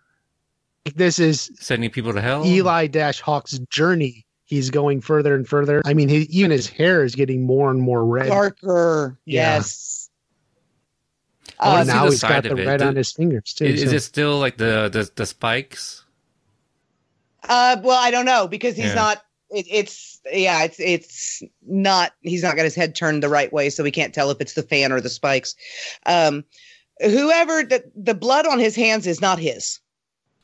this is sending people to hell? Eli Dash Hawk's journey. He's going further and further. I mean, he, even his hair is getting more and more red. Darker. Yeah. Yes. I wanna Uh, now the he's side got the red The- on his fingers too. Is, is it still like the the, the spikes? uh, well, I don't know because he's Yeah. not. It, it's yeah, it's it's not. He's not got his head turned the right way, so we can't tell if it's the fan or the spikes. Um, whoever the the blood on his hands is not his.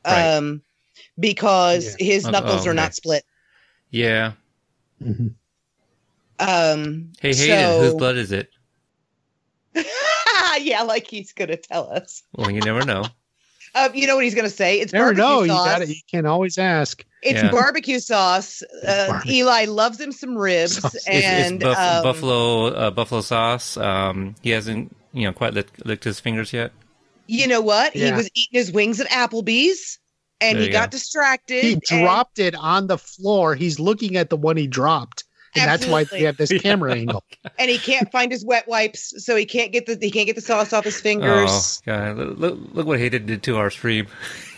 Right. Um, because his Oh, knuckles oh, are okay. not split. Yeah. Mhm. Um, Hey Hayden, so- whose blood is it? *laughs* yeah, like he's gonna tell us. Well, you never know. Uh, *laughs* you know what he's gonna say? It's Never barbecue know. You sauce. got it. You can always ask. It's Yeah. barbecue sauce. Uh, Barbecue. Eli loves him some ribs, Sauce. It's, and it's buff- um, buffalo uh, buffalo sauce. Um, he hasn't you know quite licked, licked his fingers yet. You know what? He was eating his wings at Applebee's, and There he got go. distracted. He and- dropped it on the floor. He's looking at the one he dropped, and that's why Absolutely. they have this *laughs* camera angle. and he can't find his wet wipes, so he can't get the he can't get the sauce off his Oh, fingers. God. Look, look, look what Hayden did to our stream. *laughs*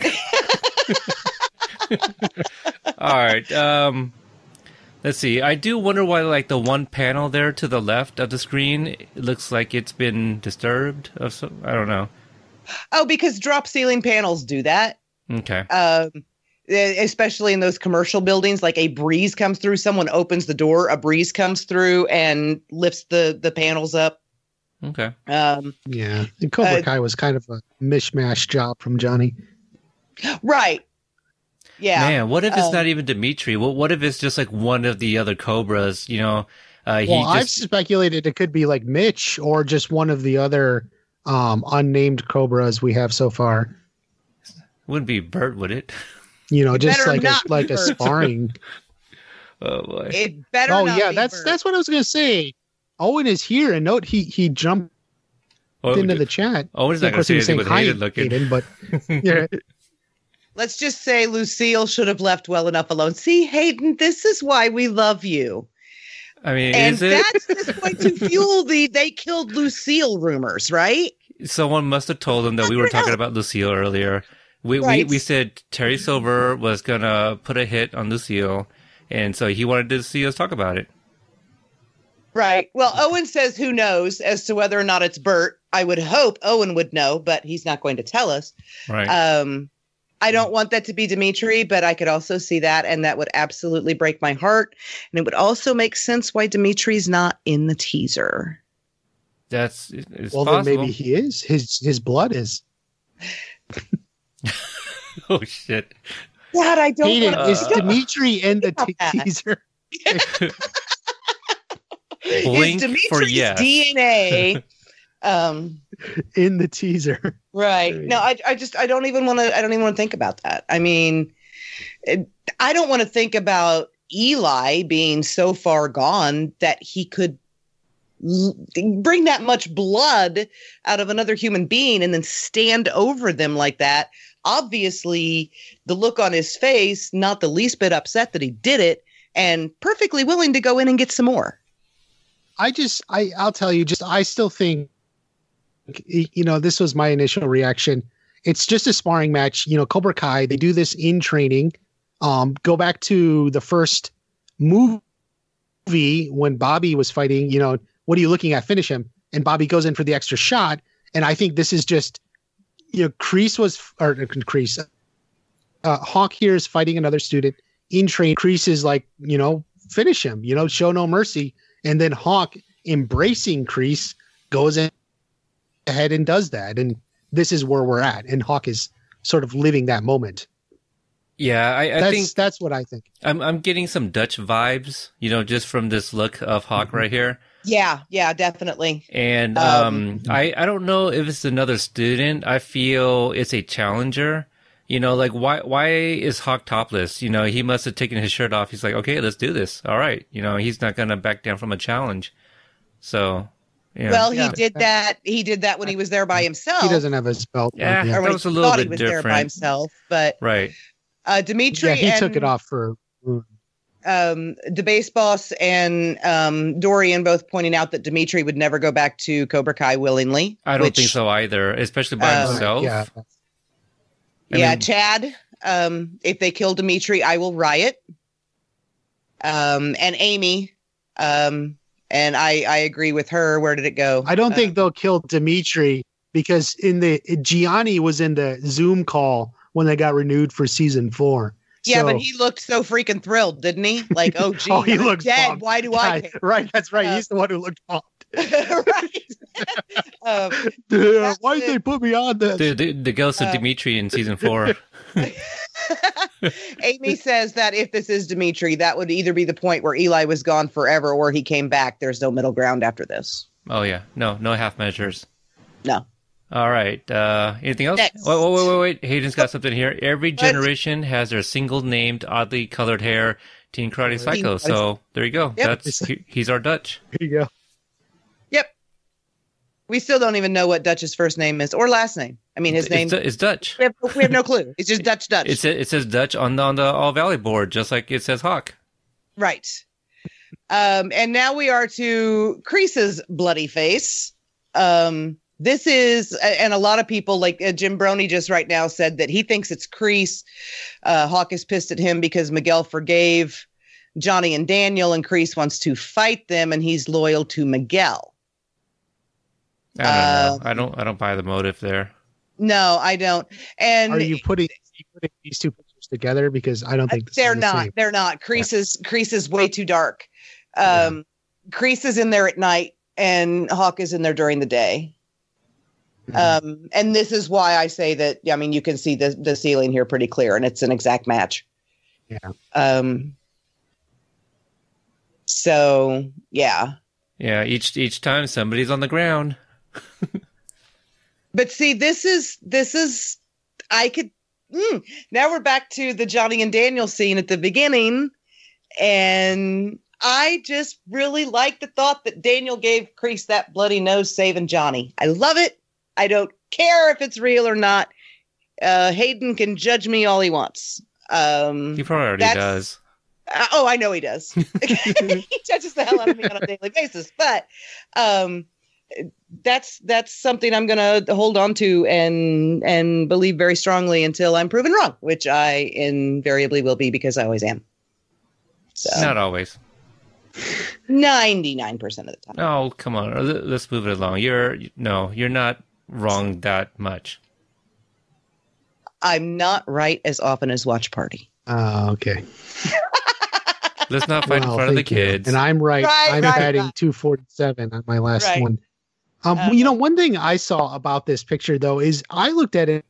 All right. Um, let's see. I do wonder why, like, the one panel there to the left of the screen looks like it's been disturbed. Of some, I don't know. Oh, because drop ceiling panels do that. Okay. Um, especially in those commercial buildings, like a breeze comes through, someone opens the door, a breeze comes through and lifts the the panels up. Okay. Um, Yeah, and Cobra Uh, Kai was kind of a mishmash job from Johnny. right. Yeah. Man, what if it's um, not even Demetri? What What if it's just like one of the other Cobras? You know, uh, he Well, I've speculated it could be like Mitch or just one of the other um, unnamed Cobras we have so far. wouldn't be Bert, would it? You know, just like a not be like a sparring. *laughs* Oh boy. It better. oh not yeah, be that's Bert. that's what I was gonna say. Owen is here, and note he he jumped Oh, into the chat. Owen's not Of going to course, say anything saying with Hayden looking. Hayden, but *laughs* yeah, Let's just say Lucille should have left well enough alone. See, Hayden, this is why we love you. I mean, And is it? that's just going to fuel the they killed Lucille rumors, right? Someone must have told them that we were talking about Lucille earlier. We, Right. we we said Terry Silver was gonna put a hit on Lucille, and so he wanted to see us talk about it. Right. Well, Owen says who knows as to whether or not it's Bert. I would hope Owen would know, but he's not going to tell us. Right. Um, I don't want that to be Demetri, but I could also see that, and that would absolutely break my heart. And it would also make sense why Demetri's not in the teaser. That's it's well, possible. then maybe he is. His his blood is. *laughs* oh shit. God, I don't Hayden, want is Uh, Demetri in the about t- teaser? *laughs* Blink Is for yes. DNA. *laughs* um, In the teaser. right. No, I, I just, I don't even want to, I don't even want to think about that. I mean, it, I don't want to think about Eli being so far gone that he could l- bring that much blood out of another human being and then stand over them like that. Obviously, the look on his face, not the least bit upset that he did it and perfectly willing to go in and get some more. I just, I, I'll tell you, just, I still think, you know, this was my initial reaction. It's just a sparring match. You know, Cobra Kai, they do this in training. Um, go back to the first movie when Bobby was fighting, you know, what are you looking at? Finish him. And Bobby goes in for the extra shot. And I think this is just, you know, Kreese was, or uh, Kreese, uh, Hawk here is fighting another student in train. Kreese is like, you know, finish him, you know, show no mercy. And then Hawk embracing Kreese goes in ahead and does that. And this is where we're at. And Hawk is sort of living that moment. Yeah, I, I that's think that's what I think. I'm I'm getting some Dutch vibes, you know, just from this look of Hawk right here. Yeah, yeah, definitely. And Um, um, I I don't know if it's another student. I feel it's a challenger. You know, like why why is Hawk topless? You know, he must have taken his shirt off. He's like, okay, let's do this. All right. You know, he's not gonna back down from a challenge. So, yeah. Well, he Yeah. did that. He did that when he was there by himself. He doesn't have his belt. on, Yeah. or That was he a little thought he bit was there by himself. But right. uh, Demetri yeah, he and took it off for. um, the base boss and um, Dorian both pointing out that Demetri would never go back to Cobra Kai willingly. I don't which- think so either, especially by Uh, himself. Yeah, I yeah, mean- Chad. Um, if they kill Demetri, I will riot. Um, and Amy. Um, and I I agree with her. Where did it go? I don't Uh, think they'll kill Demetri because in the Gianni was in the Zoom call when they got renewed for season four. Yeah, So- but he looked so freaking thrilled, didn't he? Like, oh, gee, *laughs* Oh, he I'm looks dead. bummed. Why do I Yeah, care? right, that's right. Uh, He's the one who looked bummed. *laughs* right. *laughs* um, Dude, why did they put me on this? The, the the ghost of Uh, Demetri in season four. *laughs* Amy says that if this is Demetri, that would either be the point where Eli was gone forever or he came back. There's no middle ground after this. oh yeah, no, no half measures. No. All right. Uh, anything else? Next. Wait, wait, wait, wait, wait. Hayden's got something here. Every What? generation has their single named, oddly colored hair. Teen Karate Psycho. Karate- So there you go. Yep. That's he, he's our Dutch. Here you go. Yep. We still don't even know what Dutch's first name is or last name. I mean, his it's, name. it's Dutch. We have, we have no clue. It's just *laughs* Dutch Dutch. It says, it says Dutch on the on the All Valley board, just like it says Hawk. Right. Um, and now we are to Kreese's bloody face. Um, this is, and a lot of people, like uh, Jim Brony just right now said that he thinks it's Kreese. Uh, Hawk is pissed at him because Miguel forgave Johnny and Daniel, and Kreese wants to fight them, and he's loyal to Miguel. I don't Uh, know. I don't. I don't buy the motive there. No, I don't. And Are you putting, are you putting these two pictures together? Because I don't think this they're is the not. same. They're not. Kreese is Kreese is way too dark. Um, Kreese is in there at night, and Hawk is in there during the day. Mhm. Um, and this is why I say that. I mean, you can see the the ceiling here pretty clear, and it's an exact match. Yeah. Um. So yeah, Yeah. Each each time somebody's on the ground. *laughs* but see, this is this is I could. Mm, now we're back to the Johnny and Daniel scene at the beginning, and I just really like the thought that Daniel gave Kreese that bloody nose saving Johnny. I love it. I don't care if it's real or not. Uh, Hayden can judge me all he wants. Um, He probably already does. uh, oh, I know he does. *laughs* *laughs* he judges the hell out of me on a daily basis. But um, that's that's something I'm going to hold on to and and believe very strongly until I'm proven wrong, which I invariably will be because I always am. So Not always. 99% of the time. Oh, come on. Let- Let's move it along. You're no, you're not wrong that much. I'm not right as often as Watch Party. Oh, okay. Let's not fight in front of the thank you. kids. And I'm right. Right, I'm right, batting right. 247 on my last Right. one. Um, Uh, you know, one thing I saw about this picture though is I looked at it,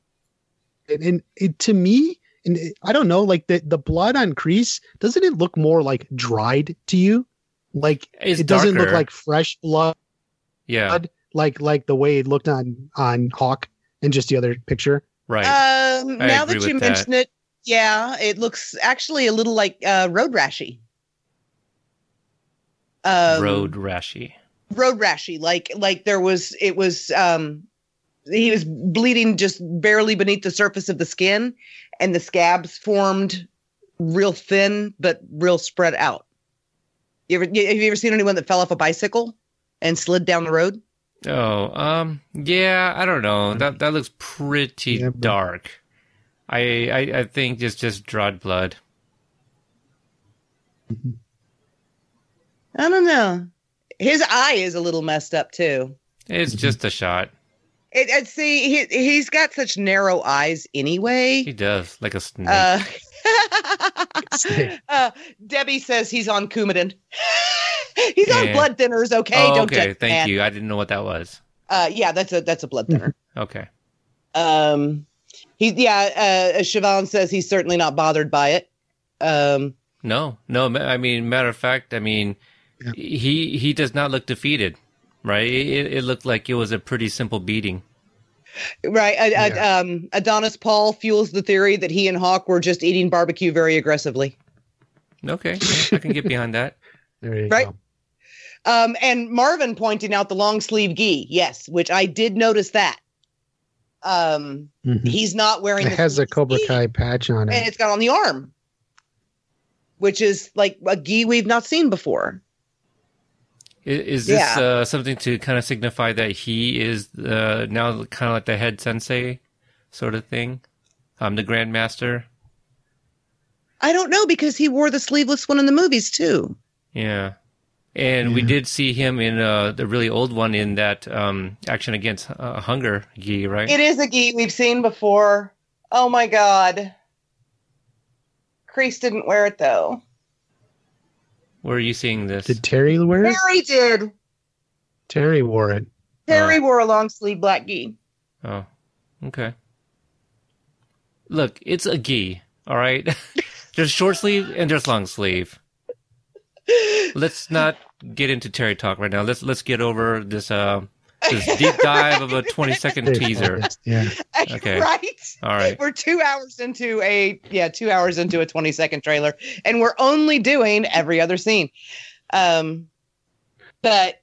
and, and it, to me, and it- I don't know, like the the blood on Kreese doesn't it look more like dried to you? Like It's it doesn't look like fresh blood, yeah, like like the way it looked on on Hawk and just the other picture. right. Um, I now agree that you with that. mention it, yeah, it looks actually a little like uh, road rashy. Um, Road rashy. Road rashy, like like there was it was um he was bleeding just barely beneath the surface of the skin, and the scabs formed real thin but real spread out. You ever have you ever seen anyone that fell off a bicycle and slid down the road? Oh, um, yeah, I don't know. That that looks pretty Yeah, but- dark. I, I I think it's just dried blood. I don't know. His eye is a little messed up too. It's just a shot. It, it see he he's got such narrow eyes anyway. He does like a snake. Uh, *laughs* Snake. uh, Debbie says he's on Coumadin. *laughs* he's on blood thinners. Okay, oh, don't okay. judge Thank man. you. I didn't know what that was. Uh, yeah, that's a that's a blood thinner. *laughs* Okay. um, he yeah. Uh, Siobhan says he's certainly not bothered by it. Um, No, no. I mean, matter of fact, I mean, Yeah. he he does not look defeated, right? It, it looked like it was a pretty simple beating. right. Yeah. um, Adonis Paul fuels the theory that he and Hawk were just eating barbecue very aggressively. Okay, I can get behind that. *laughs* There you Right. go. Um, and Marvin pointing out the long sleeve gi, yes, which I did notice that. Um, Mhm. he's not wearing. It has a sleeve Cobra gi, Kai patch on it, and it. it's got on the arm, which is like a gi we've not seen before. I- Is this Yeah. uh, something to kind of signify that he is uh, now kind of like the head sensei, sort of thing? I'm the grandmaster. I don't know because he wore the sleeveless one in the movies too. Yeah. And we did see him in uh, the really old one in that um, Action Against uh, Hunger gi, right? It is a gi we've seen before. Oh my god. Kreese didn't wear it though. Where are you seeing this? Did Terry wear it? Terry did. Terry wore it. Terry wore a long sleeve black gi. Oh, okay. Look, it's a gi, all right? *laughs* there's short sleeve and there's long sleeve. Let's not get into Terry talk right now. Let's let's get over this uh this deep dive of a *laughs* 20 second teaser. Yeah. Okay. right? All right. We're two hours into a yeah, two hours into a 20 second trailer, and we're only doing every other scene. Um but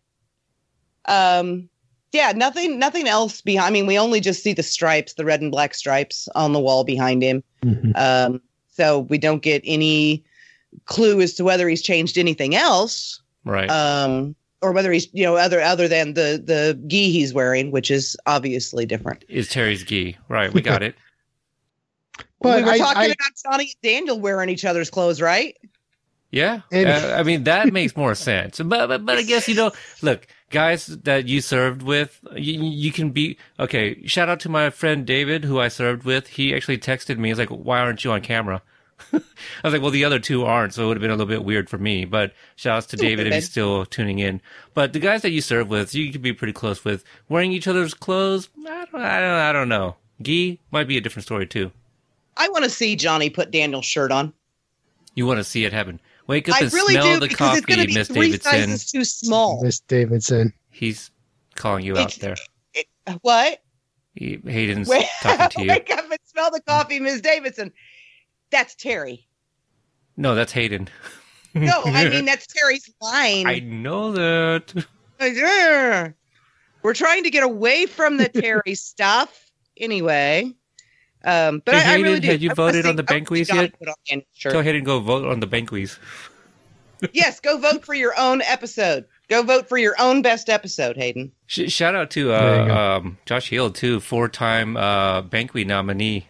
um yeah, nothing nothing else behind I mean, we only just see the stripes, the red and black stripes on the wall behind him. Mhm. Um so we don't get any clue as to whether he's changed anything else. Right. Um or whether he's you know other other than the the gi he's wearing, which is obviously different. is Terry's gi. Right, we got it. But we were I- talking I- about Johnny and Daniel wearing each other's clothes, right? Yeah, And- uh, I mean that makes more sense. But, but but I guess you know, look, guys that you served with, you, you can be okay. Shout out to my friend David, who I served with. He actually texted me. He's like, "Why aren't you on camera?" *laughs* I was like, "Well, the other two aren't, so it would have been a little bit weird for me." But shout outs to David if he's still tuning in. But the guys that you serve with, you could be pretty close with. Wearing each other's clothes, I don't, I don't, I don't know. Gee might be a different story too. I want to see Johnny put Daniel's shirt on. You want to see it happen. Wake up I and really smell do the because it's going coffee, be Miss three Davidson. sizes too small. Miss Davidson. He's calling you out there. It- what? He, Hayden's Wait, talking to *laughs* you. wake up and smell the coffee, Miss Davidson. That's Terry. No, that's Hayden. No, I *laughs* mean that's Terry's line. I know that. Ugh. We're trying to get away from the Terry *laughs* stuff anyway. Um, but Hey, I, I really Hayden, do. had you I voted on the I Banquise yet? on Daniel's shirt. Go ahead and go vote on the Banquise. *laughs* Yes, go vote for your own episode. Go vote for your own best episode, Hayden. Sh- shout out to uh, um, Josh Hill too, four-time uh, Banquet nominee.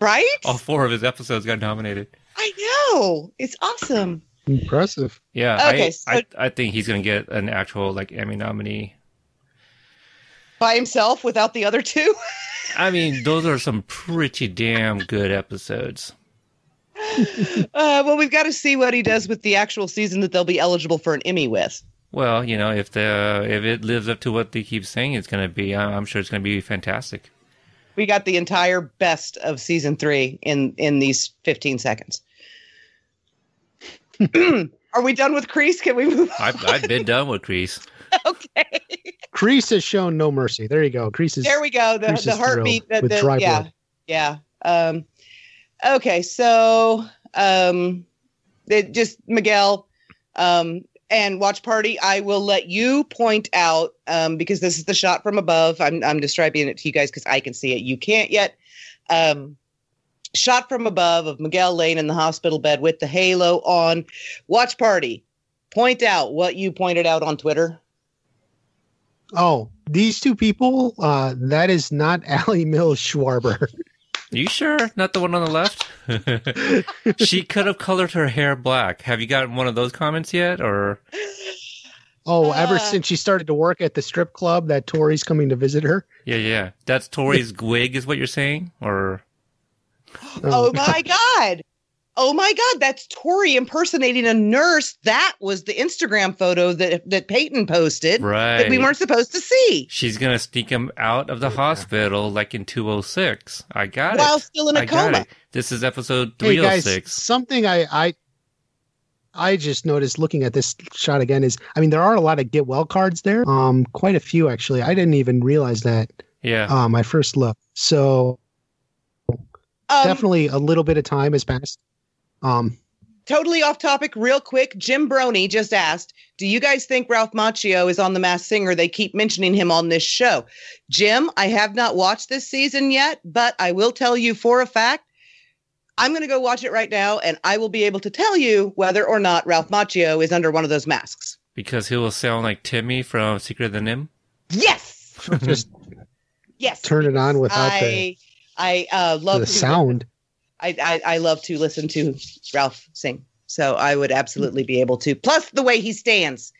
Right? All four of his episodes got nominated. I know. It's awesome. Impressive. Yeah, Okay, I, so- I I think he's gonna get an actual like Emmy nominee. By himself without the other two? *laughs* I mean, those are some pretty damn good episodes. Uh, well, we've got to see what he does with the actual season that they'll be eligible for an Emmy with. Well, you know, if the if it lives up to what they keep saying it's gonna be, I- I'm sure it's gonna be fantastic. We got the entire best of season three in in these 15 seconds. *clears throat* Are we done with Kreese? Can we move on? I've I've been done with Kreese. *laughs* Okay. Kreese has shown no mercy. There you go. Kreese is There we go. The, Kreese the heartbeat. thrilled The, with the- dry yeah. blood. Yeah. Um, okay. So um, it just Miguel um, and Watch Party, I will let you point out um, because this is the shot from above. I'm, I'm describing it to you guys because I can see it. You can't yet. Um, shot from above of Miguel laying in the hospital bed with the halo on. Watch Party, point out what you pointed out on Twitter. Oh, these two people, uh, that is not *laughs* Ali Mills Schwarber. You sure? Not the one on the left? *laughs* she could have colored her hair black. Have you gotten one of those comments yet? Or Oh, ever Ah. since she started to work at the strip club that Tory's coming to visit her. yeah, yeah. That's Tory's *laughs* wig, is what you're saying? Or Oh my *laughs* God. Oh my God. That's Tory impersonating a nurse. That was the Instagram photo that, that Peyton posted right? that we weren't supposed to see She's gonna sneak him out of the hospital like in 206. I got while it. While still in a I got coma. it. This is episode 306. Hey guys, 306. something I, I I just noticed looking at this shot again is I mean there are a lot of get well cards there. Um quite a few actually. I didn't even realize that yeah. uh my first look. So Um, definitely a little bit of time has passed. Um Totally off topic, real quick. Jim Brony just asked, Do you guys think Ralph Macchio is on The Masked Singer? They keep mentioning him on this show. Jim, I have not watched this season yet, but I will tell you for a fact. I'm going to go watch it right now, and I will be able to tell you whether or not Ralph Macchio is under one of those masks. Because he will sound like Timmy from Secret of the NIMH. Yes, *laughs* just yes. turn it on without I I uh, love the sound. I, I I love to listen to Ralph sing, so I would absolutely be able to. Plus the way he stands.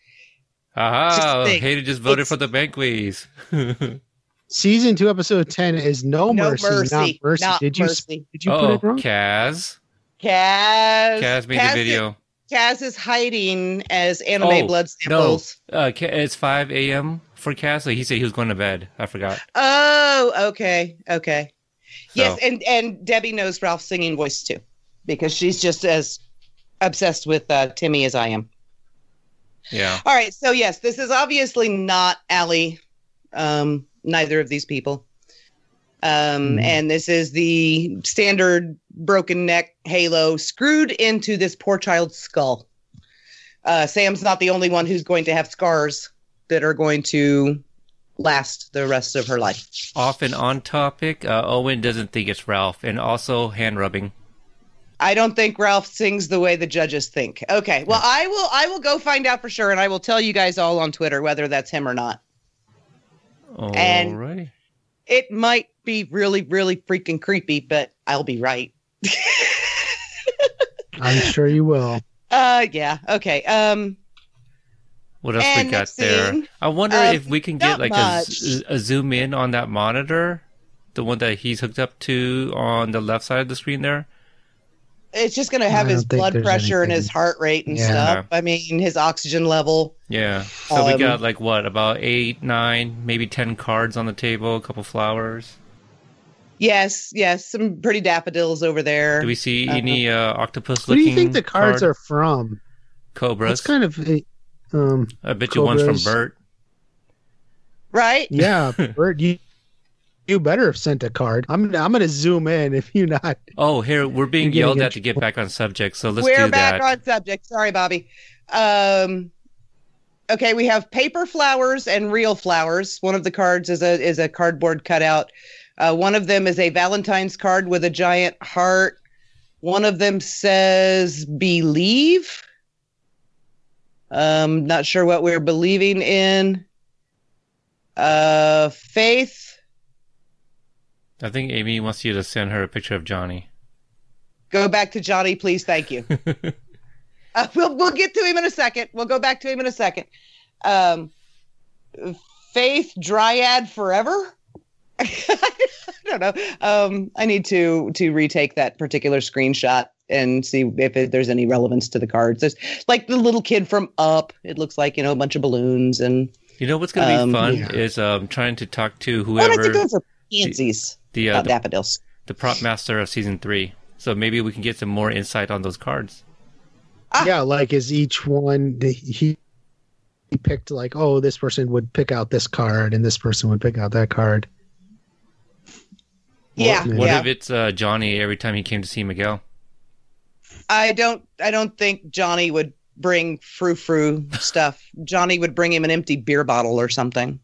Aha! Just think, Hater just voted it's- for the Banquets. *laughs* Season two, episode ten is no, No mercy, mercy, not mercy. not did you mercy. did you put oh, it wrong? Kaz. Kaz. Kaz made Kaz the video. Kaz is hiding as anime Oh, blood No, samples. uh, it's 5 a.m. for Kaz. So he said he was going to bed. I forgot. Oh, okay, okay. Yes, and and Debbie knows Ralph's singing voice too, because she's just as obsessed with uh, Timmy as I am. yeah. All right, so yes, this is obviously not Ali. Um, neither of these people. Um, Mhm. and this is the standard broken neck halo screwed into this poor child's skull. Uh, Sam's not the only one who's going to have scars that are going to last the rest of her life. Off and on topic, uh, Owen doesn't think it's Ralph. And also hand rubbing. I don't think Ralph sings the way the judges think. Okay, well, I will. I will go find out for sure, and I will tell you guys all on Twitter whether that's him or not. And- Alrighty. It might be really, really freaking creepy, but I'll be right. I'm sure you will. *laughs* Uh, yeah. Okay. Um, What else And we got there? I wonder um, if we can get like a, much. z- a zoom in on that monitor, the one that he's hooked up to on the left side of the screen there. it's just gonna have his blood there's pressure and his heart rate and Yeah. stuff. I mean, his oxygen level. Yeah. So we Um, got like what about eight, nine, maybe ten cards on the table, a couple flowers. Yes, yes, some pretty daffodils over there. Do we see Uh, any uh, octopus What do you think the cards are from? Cobras. It's kind of a- um I bet you one's from Bert. right? yeah, *laughs* Bert, you you better have sent a card. I'm I'm gonna zoom in if you not. Oh, here we're being yelled at to get back on subject, so let's We're do back that. on subject. Sorry, Bobby. Um, okay, we have paper flowers and real flowers. One of the cards is a is a cardboard cutout. Uh, one of them is a Valentine's card with a giant heart. One of them says "believe." Um, not sure what we're believing in. Uh, faith. I think Amy wants you to send her a picture of Johnny. Go back to Johnny, please. Thank you. *laughs* Uh, we'll we'll get to him in a second. We'll go back to him in a second. Um, Faith Dryad Forever. *laughs* I don't know. Um, I need to to retake that particular screenshot and see if it, there's any relevance to the cards. There's like the little kid from Up. It looks like you know a bunch of balloons and. You know what's going to be Um, fun yeah. is um, trying to talk to Oh, and I whoever think those are pansies, the, uh, the daffodils. the prop master of season three. So maybe we can get some more insight on those cards. Ah. Yeah, like is each one he he picked like, oh, this person would pick out this card and this person would pick out that card. Yeah, What yeah. if it's uh, Johnny every time he came to see Miguel? I don't. I don't think Johnny would bring frou frou *laughs* stuff. Johnny would bring him an empty beer bottle or something.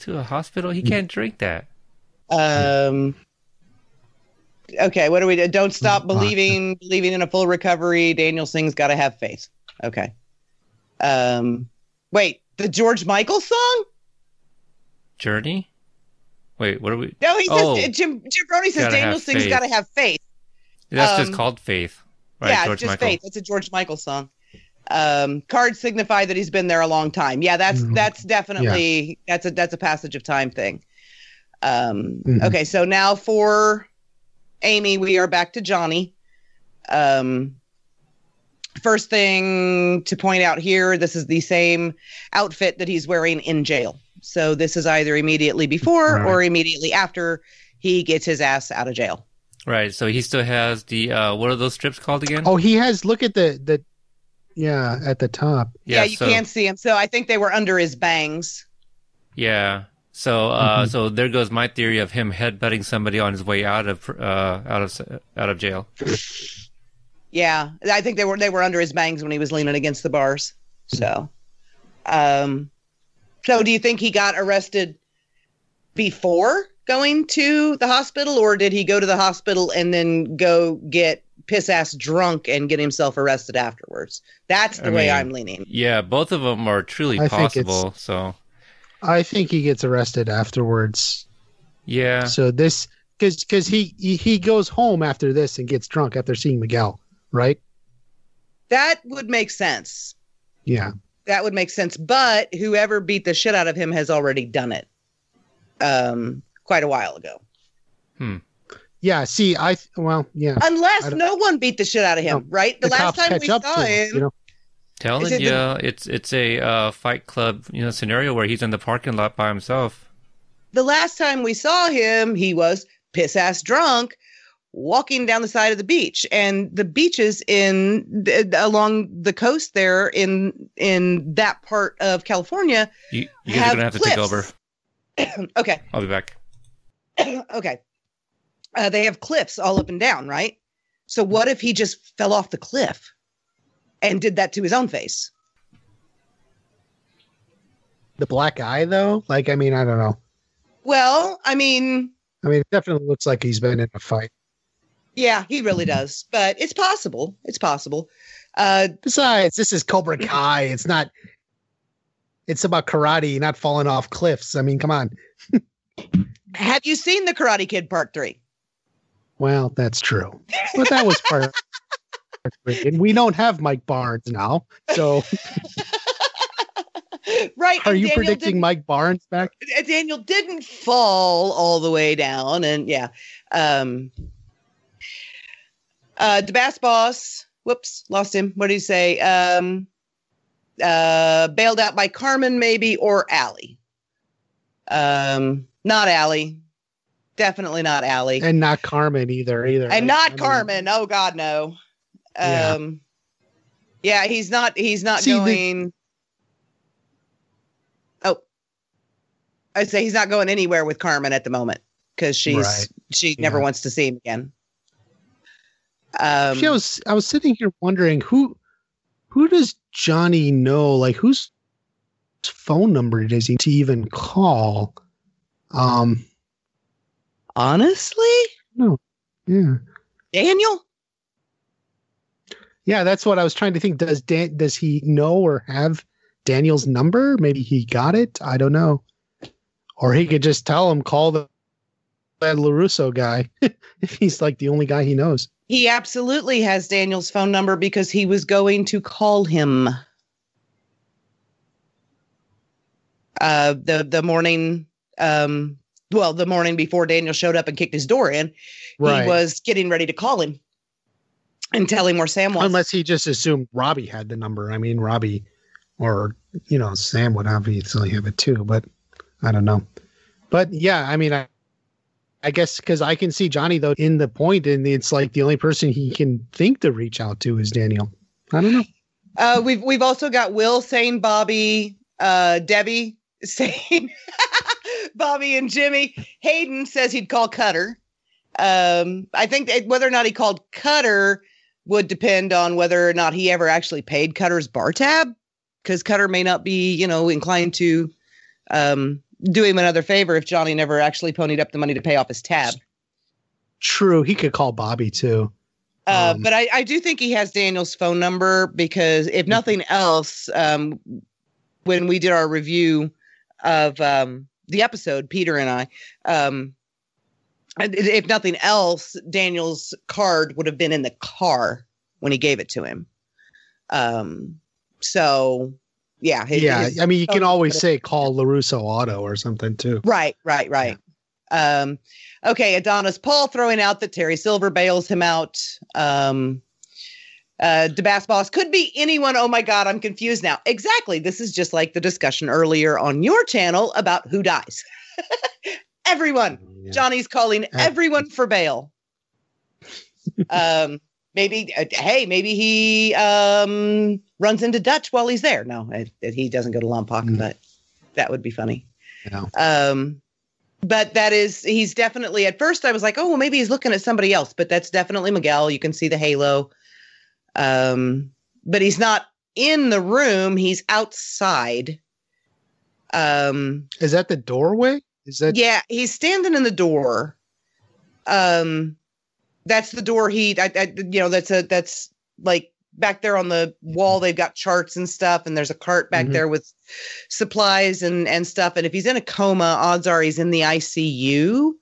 To a hospital? He can't drink that. Um. Okay, what do we do? Don't stop believing believing in a full recovery. Daniel sings got to have faith. Okay. Um. Wait, the George Michael song? Journey? Wait, what are we? No, he says Oh. Jim Jim Brody says Daniel have Singh's faith. got to have faith. That's just Um, called Faith, right? yeah, George just Michael. faith. It's a George Michael song. Um, cards signify that he's been there a long time. Yeah, that's Mhm. that's definitely that's a that's a passage of time thing. Um, Mhm. Okay, so now for Amy, we are back to Johnny. Um, first thing to point out here, this is the same outfit that he's wearing in jail. So this is either immediately before Right. or immediately after he gets his ass out of jail. Right. So he still has the uh, what are those strips called again? Oh, he has look at the the yeah, at the top. Yeah, you so, can't see him. So I think they were under his bangs. Yeah. So uh, Mhm. so there goes my theory of him headbutting somebody on his way out of uh, out of out of jail. *laughs* Yeah, I think they were they were under his bangs when he was leaning against the bars. So, um, so do you think he got arrested before going to the hospital, or did he go to the hospital and then go get piss ass drunk and get himself arrested afterwards? That's the I way mean, I'm leaning. Yeah, both of them are truly I possible. So I think he gets arrested afterwards. yeah, So this because because he, he he goes home after this and gets drunk after seeing Miguel, right? That would make sense. Yeah. That would make sense. But whoever beat the shit out of him has already done it. Um, quite a while ago. Hmm. Yeah. See, I well, yeah. Unless no one beat the shit out of him, No, right? The, last time we saw to him, You know, telling Is it you, the- it's it's a uh, Fight Club you know scenario where he's in the parking lot by himself. the last time we saw him, he was piss ass drunk, walking down the side of the beach, and the beaches in th- along the coast there in in that part of California. You, you guys are have gonna have to take over. *clears throat* okay, I'll be back. *coughs* okay. Uh, they have cliffs all up and down, right? So what if he just fell off the cliff and did that to his own face? the black eye though. Like, I mean, I don't know. Well, I mean, I mean, it definitely looks like he's been in a fight. yeah, he really does, but it's possible. It's possible. Uh, Besides, this is Cobra *coughs* Kai. It's not. It's about karate, not falling off cliffs. I mean, come on. *laughs* have you seen the Karate Kid Part Three? Well, that's true, but that was part. *laughs* And we don't have Mike Barnes now. So, *laughs* right. are you Daniel predicting Mike Barnes back? uh, Daniel didn't fall all the way down, and yeah. Um, uh, the Bass Boss. Whoops, lost him. What did he say? Um, uh, bailed out by Carmen, maybe, or Ali. Um, not Ali. Definitely not Ali. And not Carmen either. Either. and not I mean, Carmen. Oh God, no. Yeah. Um, yeah, he's not. He's not See, the- going. Oh, I'd say he's not going anywhere with Carmen at the moment because she's Right. she never Yeah. wants to see him again. Um, I was I was sitting here wondering who who does Johnny know? Like whose phone number does he to even call? Um, honestly, No. yeah, Daniel. yeah, that's what I was trying to think. Does Dan does he know or have Daniel's number? Maybe he got it. I don't know. Or he could just tell him call the that LaRusso guy *laughs* if he's like the only guy he knows. He absolutely has Daniel's phone number because he was going to call him. Uh, the the morning, um, well, the morning before Daniel showed up and kicked his door in, Right. he was getting ready to call him and tell him where Sam was. Unless he just assumed Robbie had the number. I mean, Robbie or, you know, Sam would obviously have it too, but I don't know. But yeah, I mean, I, I guess because I can see Johnny though in the point, and it's like the only person he can think to reach out to is Daniel. I don't know. Uh, we've we've also got Will saying Bobby, uh, Debbie saying *laughs* Bobby and Jimmy. Hayden says he'd call Cutter. Um, I think that whether or not he called Cutter would depend on whether or not he ever actually paid Cutter's bar tab, because Cutter may not be, you know, inclined to um, do him another favor if Johnny never actually ponied up the money to pay off his tab. True, he could call Bobby too. Uh, Um, but I, I do think he has Daniel's phone number because if nothing else, um, when we did our review of um, the episode, Peter and I, um, if- nothing else, Daniel's card would have been in the car when he gave it to him. Um, so yeah, his- yeah, his I mean, you can always say call LaRusso Auto or something too. Right, right, right. Um, okay, Adonis Paul throwing out that Terry Silver bails him out. Um, uh, DeBass Boss could be anyone. Oh my God, I'm confused now. Exactly. This is just like the discussion earlier on your channel about who dies. *laughs* Everyone. Yeah. Johnny's calling everyone for bail. *laughs* um, maybe, uh, hey, maybe he um, runs into Dutch while he's there. No, uh, that he doesn't go to Lompoc, Mm. but that would be funny. Yeah. Um, but that is, he's definitely, at first I was like, oh, well, maybe he's looking at somebody else, but that's definitely Miguel. You can see the halo. Um, but he's not in the room, he's outside. Um, Is that the doorway? Is that yeah, he's standing in the door. Um, that's the door he, I, I, you know, that's a that's like back there on the wall. They've got charts and stuff, and there's a cart back Mhm. there with supplies and and stuff. And if he's in a coma, odds are he's in the ICU.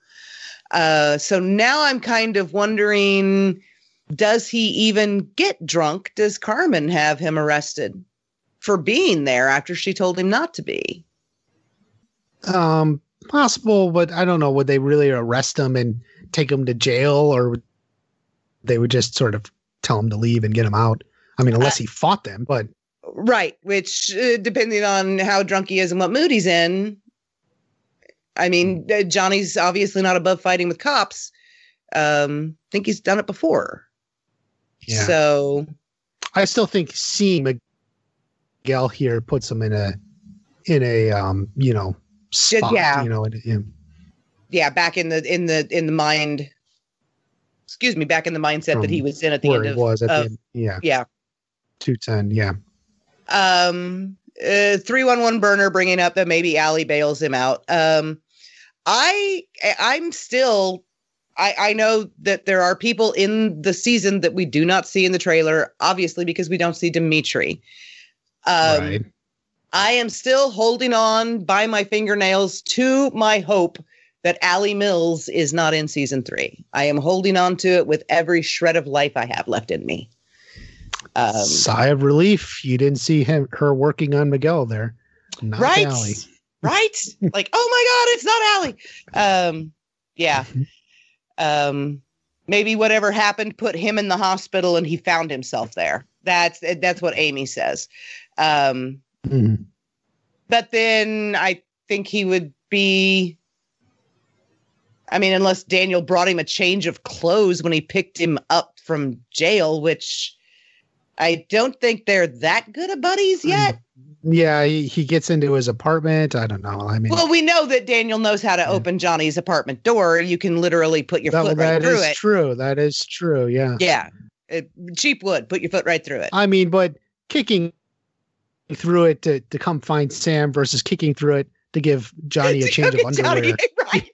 Uh, so now I'm kind of wondering, does he even get drunk? Does Carmen have him arrested for being there after she told him not to be? um possible? But I don't know. Would they really arrest him and take him to jail, or they would just sort of tell him to leave and get him out? I mean, unless he fought them, but Right, which uh, depending on how drunk he is and what mood he's in. I mean, uh, Johnny's obviously not above fighting with cops. Um, think he's done it before. Yeah. So I still think seeing Miguel here puts him in a in a um you know spot, yeah. you know in, in, yeah, back in the in the in the mind. Excuse me, back in the mindset that he was in at the end of. was at of- the end. Yeah, yeah. two ten. Yeah, um uh 311 burner bringing up that maybe Ali bails him out. Um I I'm still I I know that there are people in the season that we do not see in the trailer obviously because we don't see Demetri. Um right. I am still holding on by my fingernails to my hope that Ali Mills is not in season 3. I am holding on to it with every shred of life I have left in me. Um Sigh of relief. You didn't see him her working on Miguel there. Not right Ali. right *laughs* like oh my god it's not Ali um yeah *laughs* um maybe whatever happened put him in the hospital and he found himself there. That's that's what Amy says. Um Mhm. but then I think he would be I mean unless Daniel brought him a change of clothes when he picked him up from jail which I don't think they're that good of buddies yet Yeah, he, he gets into his apartment. I don't know. I mean, Well, we know that Daniel knows how to Yeah. open Johnny's apartment door. You can literally put your that, foot right that through is it. true. That is true. Yeah. Yeah. It, cheap wood, put your foot right through it. I mean, but kicking through it to, to come find Sam versus kicking through it to give Johnny a *laughs* change of underwear. Johnny, *laughs* right.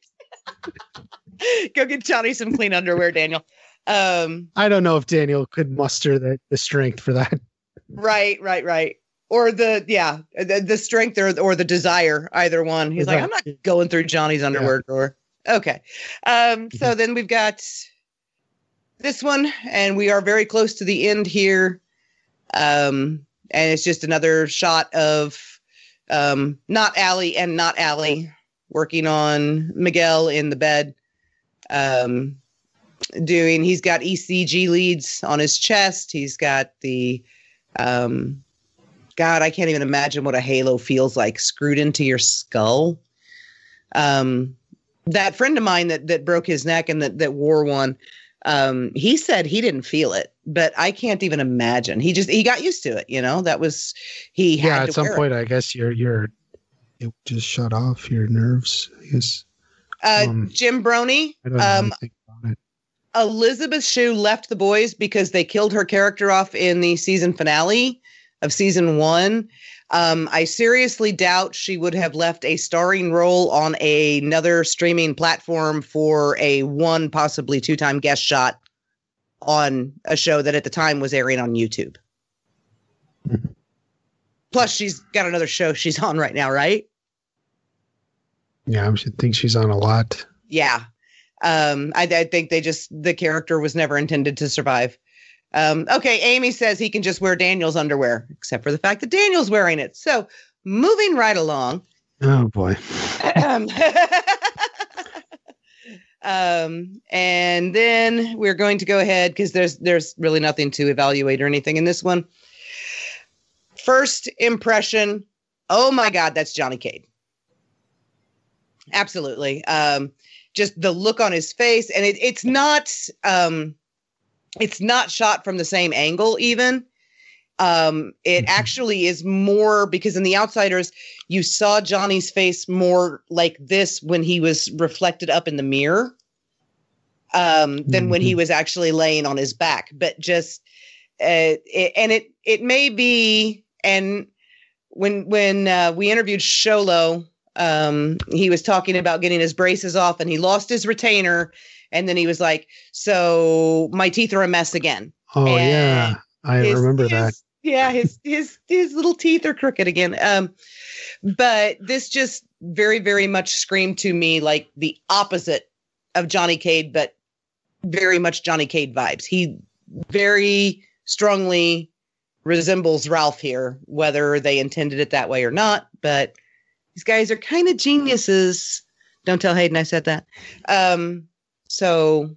*laughs* go get Johnny some clean underwear, Daniel. Um, I don't know if Daniel could muster the, the strength for that. right, right, right. Or the yeah, the, the strength or or the desire, either one. He's like, I'm not going through Johnny's underwear drawer. Okay. Um, so then we've got this one, and we are very close to the end here. Um, and it's just another shot of um, not Ali and not Ali working on Miguel in the bed. Um, doing, he's got ECG leads on his chest. He's got the, um, God, I can't even imagine what a halo feels like screwed into your skull. Um, that friend of mine that that broke his neck and that that wore one, um, he said he didn't feel it, but I can't even imagine. He just he got used to it. You know, that was he had. yeah, to at some point, I guess you're you're it just shut off your nerves. I guess Uh, um, Jim Brony, I don't um, it. Elisabeth Shue left the boys because they killed her character off in the season finale of season one. Um, I seriously doubt she would have left a starring role on a, another streaming platform for a one, possibly two time guest shot on a show that at the time was airing on YouTube. Plus, she's got another show she's on right now, right? Yeah, I should think she's on a lot. yeah um I, I think they just the character was never intended to survive um okay amy says he can just wear daniel's underwear except for the fact that daniel's wearing it. So moving right along. Oh boy. um, *laughs* um and then we're going to go ahead because there's there's really nothing to evaluate or anything in this one. First impression. Oh my god that's johnny cade. Absolutely. Um just the look on his face and it, it's not um it's not shot from the same angle even um it Mhm. actually is more because in the outsiders you saw johnny's face more like this when he was reflected up in the mirror um than when he Mhm. was actually laying on his back but just uh, it, and it it may be and when when uh, we interviewed Xolo, um, he was talking about getting his braces off, and he lost his retainer, and then he was like, "So my teeth are a mess again." Oh And yeah, I His- remember his- that. Yeah, his his his little teeth are crooked again. Um, but this just very very much screamed to me like the opposite of Johnny Cade, but very much Johnny Cade vibes. He very strongly resembles Ralph here, whether they intended it that way or not. But these guys are kind of geniuses. Don't tell Hayden I said that. Um, so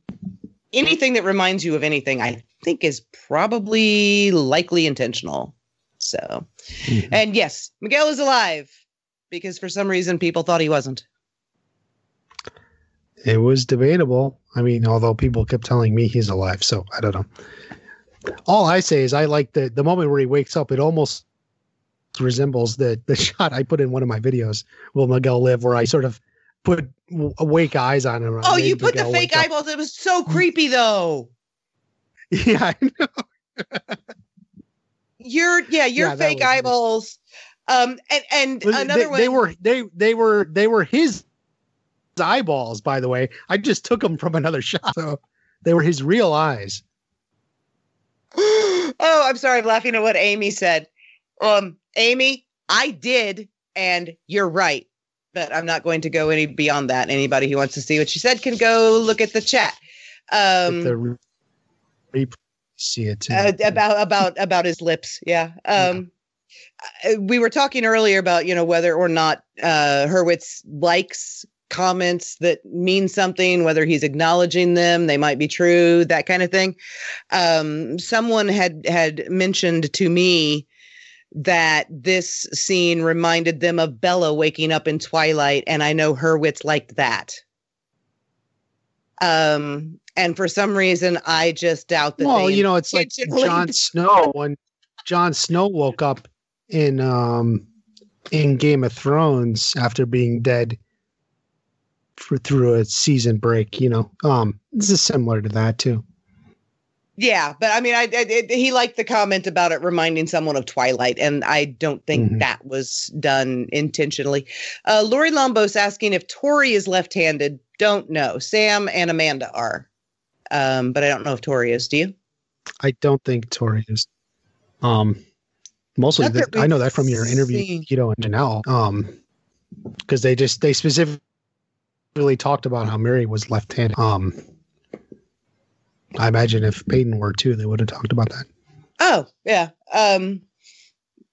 anything that reminds you of anything, I think is probably likely intentional. So, Mhm. and yes, Miguel is alive because for some reason people thought he wasn't. It was debatable. I mean, although people kept telling me he's alive, so I don't know. All I say is I like the the moment where he wakes up. It almost resembles the the *laughs* shot I put in one of my videos. Will Miguel live? Where I sort of put awake eyes on him. Oh, you put the fake up. eyeballs. It was so creepy though. Yeah, I know. *laughs* Your yeah, your Yeah, fake eyeballs. Um, and and another they, one. they were they they were they were his eyeballs. By the way, I just took them from another *laughs* shot. So they were his real eyes. *gasps* oh, I'm sorry, I'm laughing at what Amy said. Um, Amy, I did, and you're right, but I'm not going to go any beyond that. Anybody who wants to see what she said can go look at the chat. Um, the re- re- see it too. uh, about about about his lips yeah um uh, we were talking earlier about you know whether or not uh hurwitz likes comments that mean something whether he's acknowledging them they might be true that kind of thing um someone had had mentioned to me that this scene reminded them of bella waking up in twilight and i know hurwitz liked that um and for some reason i just doubt that well, you know, it's like Jon *laughs* Snow when Jon Snow woke up in um in Game of Thrones after being dead for through a season break. You know, um, this is similar to that too. Yeah, but I mean, I, I it, he liked the comment about it reminding someone of Twilight, and I don't think Mhm. that was done intentionally. Uh, Lori Lombos asking if Tory is left-handed. Don't know. Sam and Amanda are, um, but I don't know if Tory is. Do you? I don't think Tory is. Um, mostly that I know that from your interview, seen. with Tito and Janelle. Um, because they just they specifically talked about how Mary was left-handed. Um, I imagine if Peyton were too, they would have talked about that. Oh yeah. Um,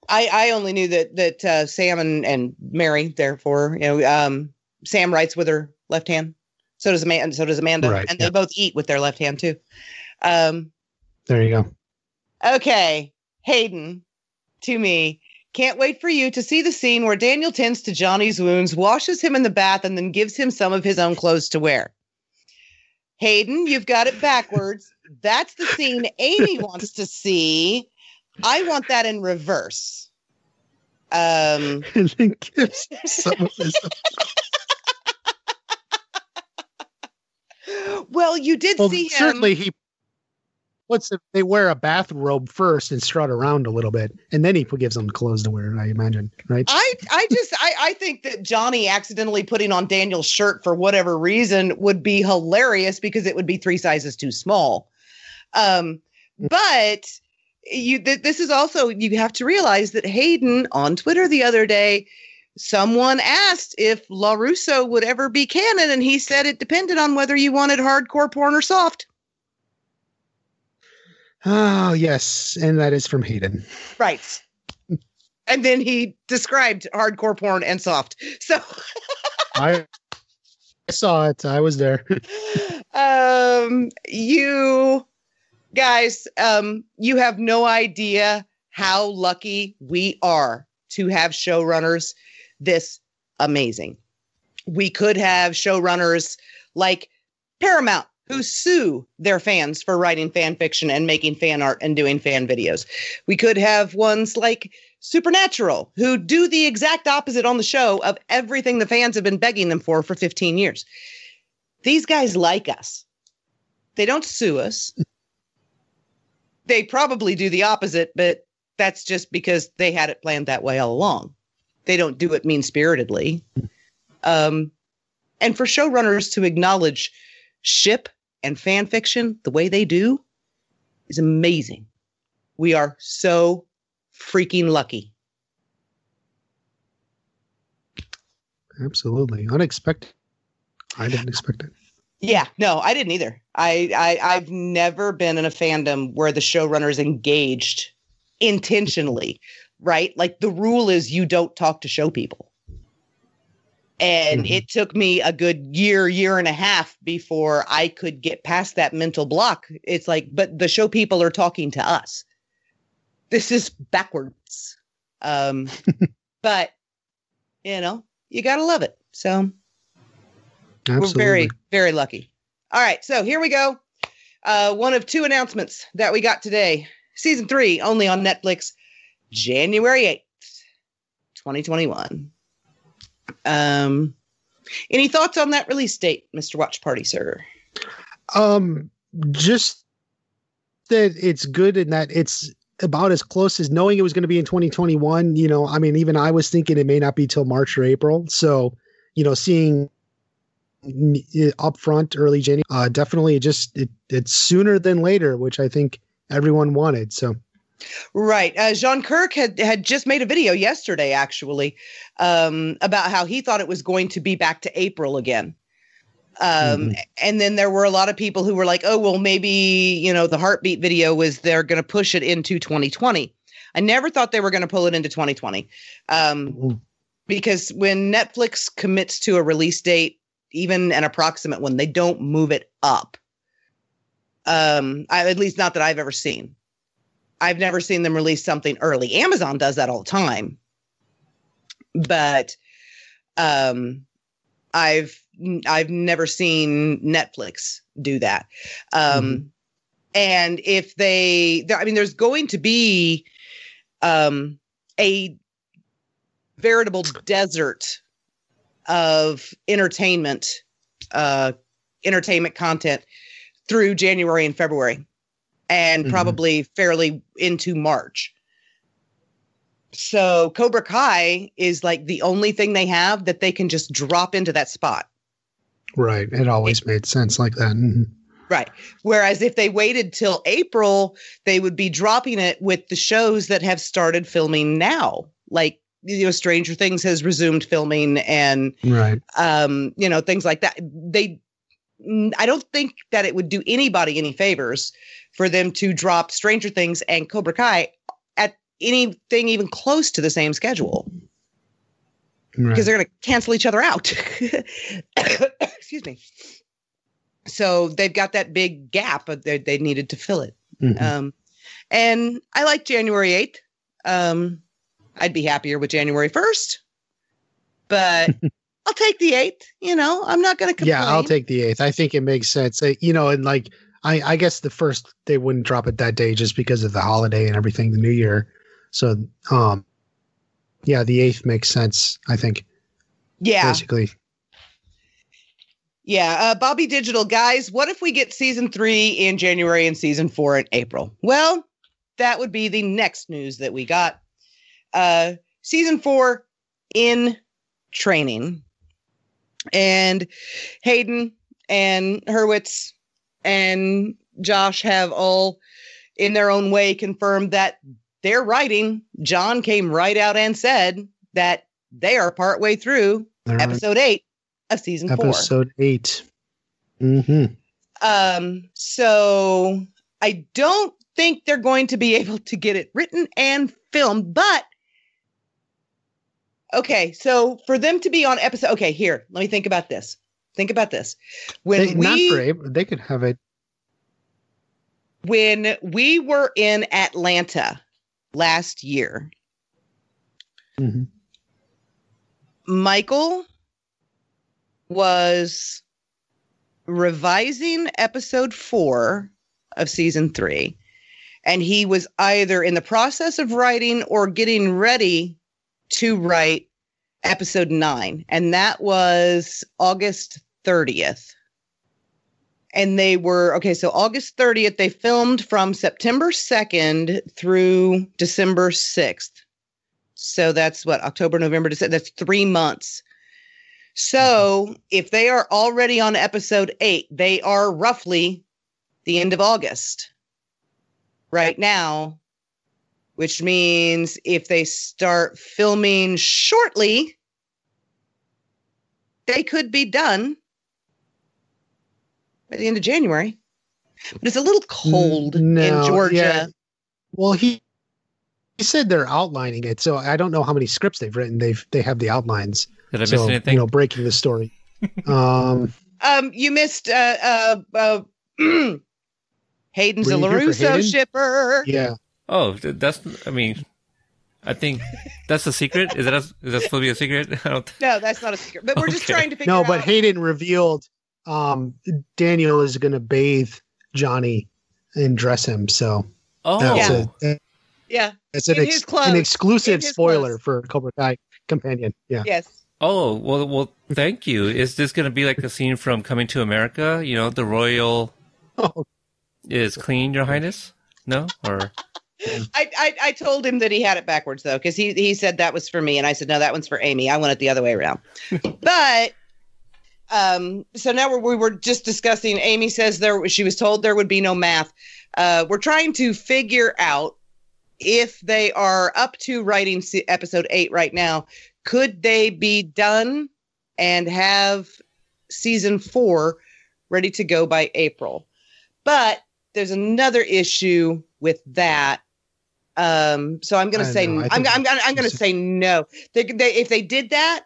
I I only knew that that uh, Sam and and Mary, therefore, you know, um, Sam writes with her left hand. So does Amanda. So does Amanda, Right, and yeah. they both eat with their left hand too. Um, There you go. okay, Hayden, to me. Can't wait for you to see the scene where Daniel tends to Johnny's wounds, washes him in the bath, and then gives him some of his own clothes to wear. Hayden, you've got it backwards. That's the scene Amy *laughs* wants to see. I want that in reverse. Um, *laughs* and then gives some of his. *laughs* well, you did Well, see him. certainly he. What's if they wear a bathrobe first and strut around a little bit, and then he gives them clothes to wear. I imagine, right? I, I just I, I think that Johnny accidentally putting on Daniel's shirt for whatever reason would be hilarious because it would be three sizes too small. Um, but you th- this is also you have to realize that Hayden on Twitter the other day someone asked if LaRusso would ever be canon and he said it depended on whether you wanted hardcore porn or soft. Oh yes, and that is from Hayden. Right. and then he described hardcore porn and soft. So I *laughs* I saw it. I was there. um you guys um you have no idea how lucky we are to have showrunners this amazing we could have showrunners like paramount who sue their fans for writing fan fiction and making fan art and doing fan videos we could have ones like supernatural who do the exact opposite on the show of everything the fans have been begging them for for 15 years these guys like us they don't sue us. they probably do the opposite, but that's just because they had it planned that way all along. They don't do it mean spiritedly. Um, and for showrunners to acknowledge ship and fan fiction the way they do is amazing. We are so freaking lucky. Absolutely unexpected. I didn't expect it. Yeah, no, I didn't either. I, I I've never been in a fandom where the showrunners engaged intentionally, right? Like the rule is you don't talk to show people. And Mhm. it took me a good year, year and a half before I could get past that mental block. It's like, but the show people are talking to us. This is backwards. Um, *laughs* but you know, you gotta love it. So Absolutely. we're very, very lucky. All right, so here we go. Uh, one of two announcements that we got today. Season three, only on Netflix, January 8th, 2021. Um, any thoughts on that release date, Mr. Watch Party, sir? Um, just that it's good in that it's about as close as knowing it was going to be in 2021. You know, I mean, even I was thinking it may not be till March or April. So, you know, seeing it up front early January, uh, definitely just it, it's sooner than later, which I think everyone wanted. So, Right. Uh, Jean Kirk had had just made a video yesterday, actually, um, about how he thought it was going to be back to April again. Um, Mhm. And then there were a lot of people who were like, "Oh, well, maybe you know the heartbeat video was they're going to push it into 2020." I never thought they were going to pull it into 2020, um, because when Netflix commits to a release date, even an approximate one, they don't move it up. Um, I, at least not that I've ever seen. I've never seen them release something early. Amazon does that all the time. But um I've I've never seen Netflix do that. Um and if they I mean there's going to be um a veritable desert of entertainment uh entertainment content through January and February and Mhm. probably fairly into March. So Cobra Kai is like the only thing they have that they can just drop into that spot. right. It always made sense like that. Mhm. Right. Whereas if they waited till April, they would be dropping it with the shows that have started filming now. Like, you know, Stranger Things has resumed filming and Right. um, you know, things like that. They I don't think that it would do anybody any favors for them to drop Stranger Things and Cobra Kai at anything even close to the same schedule Right. because they're going to cancel each other out. *coughs* Excuse me. So they've got that big gap, but they, they needed to fill it. Mhm. Um, and I like January 8th. Um, I'd be happier with January 1st, but *laughs* I'll take the 8th. You know, I'm not going to complain. yeah, I'll take the eighth. I think it makes sense. You know, and like I, I guess the first they wouldn't drop it that day just because of the holiday and everything, the New Year. So, um, yeah, the eighth makes sense. I think Yeah. basically. Yeah. Uh, Bobby Digital, guys, what if we get season three in January and season four in April? Well, that would be the next news that we got. Uh, season four in training. And Hayden and Hurwitz and Josh have all, in their own way, confirmed that they're writing. Jon came right out and said that they are partway through right. episode eight of season four. Episode eight. Mm-hmm. Um, so I don't think they're going to be able to get it written and filmed, but okay, so for them to be on episode okay, here, let me think about this. Think about this. When They, not we April. They could have it. when we were in Atlanta last year, Mhm. Michael was revising episode four of season three, and he was either in the process of writing or getting ready to write episode nine, and that was August 30th. And they were okay, so August 30th, they filmed from September 2nd through December 6th. So that's what October, November, December. That's three months. So if they are already on episode eight, they are roughly the end of August right now, which means if they start filming shortly, they could be done by the end of January. But it's a little cold no, in Georgia. yeah. Well, he he said they're outlining it, so I don't know how many scripts they've written. They've they have the outlines. Did I miss anything? You know, breaking the story. *laughs* um, Um, you missed uh uh, uh *clears throat* Hayden's a Were you here for LaRusso Hayden? shipper. yeah. Oh, that's. I mean, I think that's a secret. Is that a, is that supposed to be a secret? *laughs* I don't. No, that's not a secret. But we're just trying to figure out No, out. but Hayden revealed um, Daniel is going to bathe Johnny and dress him. So Oh, that's a yeah, it's an, ex- an exclusive spoiler clothes. for Cobra Kai companion. Yeah. yes. oh. Well, well. Thank you. Is this going to be like a scene from Coming to America? You know, the royal *laughs* Oh, is clean, Your Highness. No, or I, I I told him that he had it backwards though, because he he said that was for me, and I said no, that one's for Amy. I want it the other way around. *laughs* but um, so now we're, we were just discussing. Amy says there she was told there would be no math. Uh, we're trying to figure out if they are up to writing episode eight right now. Could they be done and have season four ready to go by April? But there's another issue with that. Um, so I'm going to say know. I I'm, think I'm, I'm, I'm going to say no. They, they, if they did that,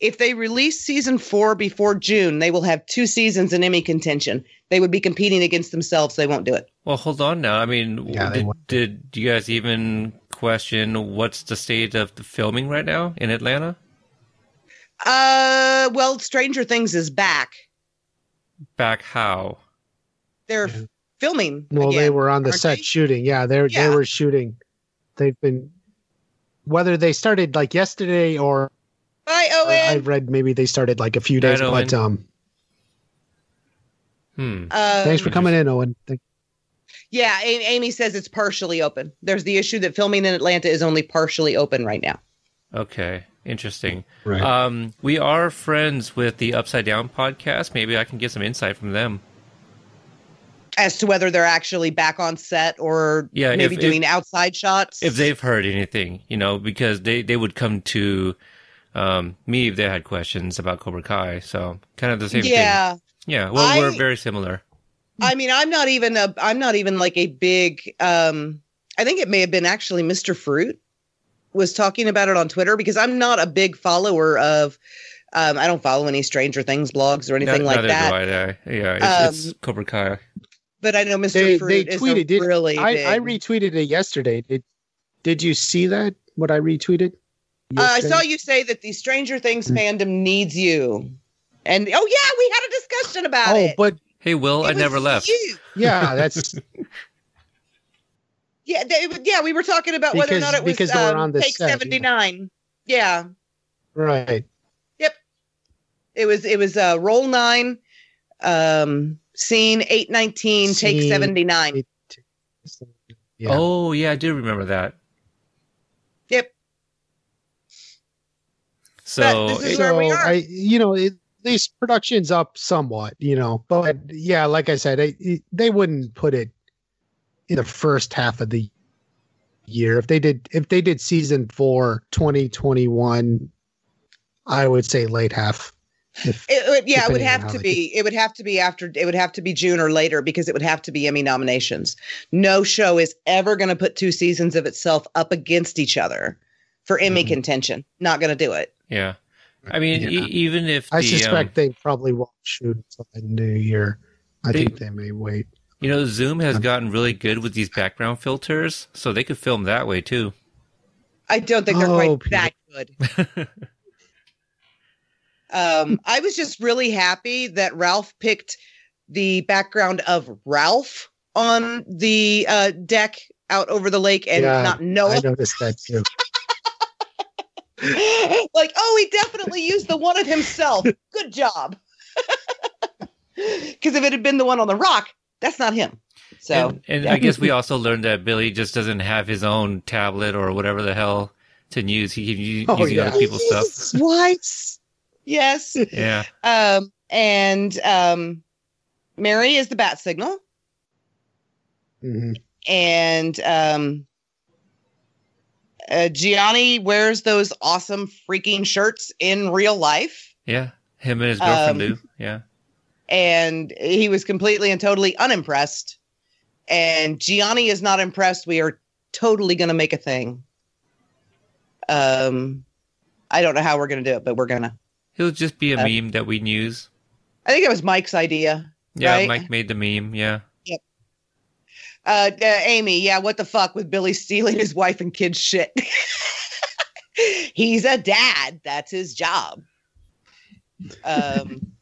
if they release season four before June, they will have two seasons in Emmy contention. They would be competing against themselves. They won't do it. well, hold on now. I mean, Yeah, did, did you guys even question what's the state of the filming right now in Atlanta? Uh, well, Stranger Things is back. Back how? They're Yeah. Filming. well, they were on the set they? shooting. Yeah, they Yeah. they were shooting. They've been whether they started like yesterday or Bye, or I Owen. read maybe they started like a few days. Right, but um, Hmm. Uh, thanks for coming in, Owen. Thank- Yeah, A- Amy says it's partially open. There's the issue that filming in Atlanta is only partially open right now. Okay. Interesting. Right. Um, we are friends with the Upside Down podcast. Maybe I can get some insight from them. As to whether they're actually back on set or Yeah, maybe if- doing outside shots. If they've heard anything, you know, because they, they would come to um, me if they had questions about Cobra Kai. So kind of the same thing. yeah. Yeah. Well, I- we're very similar. I mean, I'm not even a. I'm not even like a big. um I think it may have been actually Mr. Fruit was talking about it on Twitter because I'm not a big follower of. Um, I don't follow any Stranger Things blogs or anything No- like that. I. Yeah, it's, it's Um, Cobra Kai. But I know Mr. They Fruit they is tweeted. a Did really. I, I retweeted it yesterday? Did Did you see that? What I retweeted? Uh, I saw you say that the Stranger Things Mm. fandom needs you, and oh yeah, we had a discussion about Oh, it. but Hey, Will, It I was never left. you. yeah, that's *laughs* Yeah, they, yeah, we were talking about whether or not it was because they um, on the take set, yeah. seventy nine. Yeah, right. Yep. It was it was uh, roll nine, um, scene eight nineteen, take seventy nine. eight- Yeah. Oh, yeah, I do remember that. Yep. So, this is it- where we so are. I, you know, it, at least production's up somewhat, you know, but yeah, like I said, it, it- they wouldn't put it in the first half of the year. If they did, if they did season four, 2021, I would say late half. If It, would- yeah, it would have to be. It would have to be after. It would have to be June or later because it would have to be Emmy nominations. No show is ever going to put two seasons of itself up against each other for Emmy Mhm. contention. Not going to do it. yeah. I mean, Yeah. e- even if I the, suspect um, they probably won't shoot until the new year. I They- think they may wait. you know, Zoom has Um, gotten really good with these background filters, so they could film that way too. I don't think they're Oh, quite that good. *laughs* Um, I was just really happy that Ralph picked the background of Ralph on the uh, deck out over the lake and Yeah, not I noticed that too. *laughs* like, oh, he definitely used the one of himself. Good job. *laughs* Because if it had been the one on the rock, that's not him. So, and and yeah. I guess we also learned that Billy just doesn't have his own tablet or whatever the hell to use. He can use Oh, using yeah. other people's stuff. Swipes. Yes. *laughs* Yeah. Um, and um, Mary is the bat signal. Mhm. and um uh, Gianni wears those awesome freaking shirts in real life, Yeah. Him and his girlfriend Um, do. Yeah. and he was completely and totally unimpressed. And Gianni is not impressed. We are totally going to make a thing. Um, I don't know how we're going to do it, but we're going to. He'll just be a Uh, meme that we use. I think it was Mike's idea. Yeah, right? Mike made the meme. Yeah. Uh, uh, Amy, yeah, what the fuck with Billy stealing his wife and kids' shit? *laughs* He's a dad. That's his job. Um. *laughs*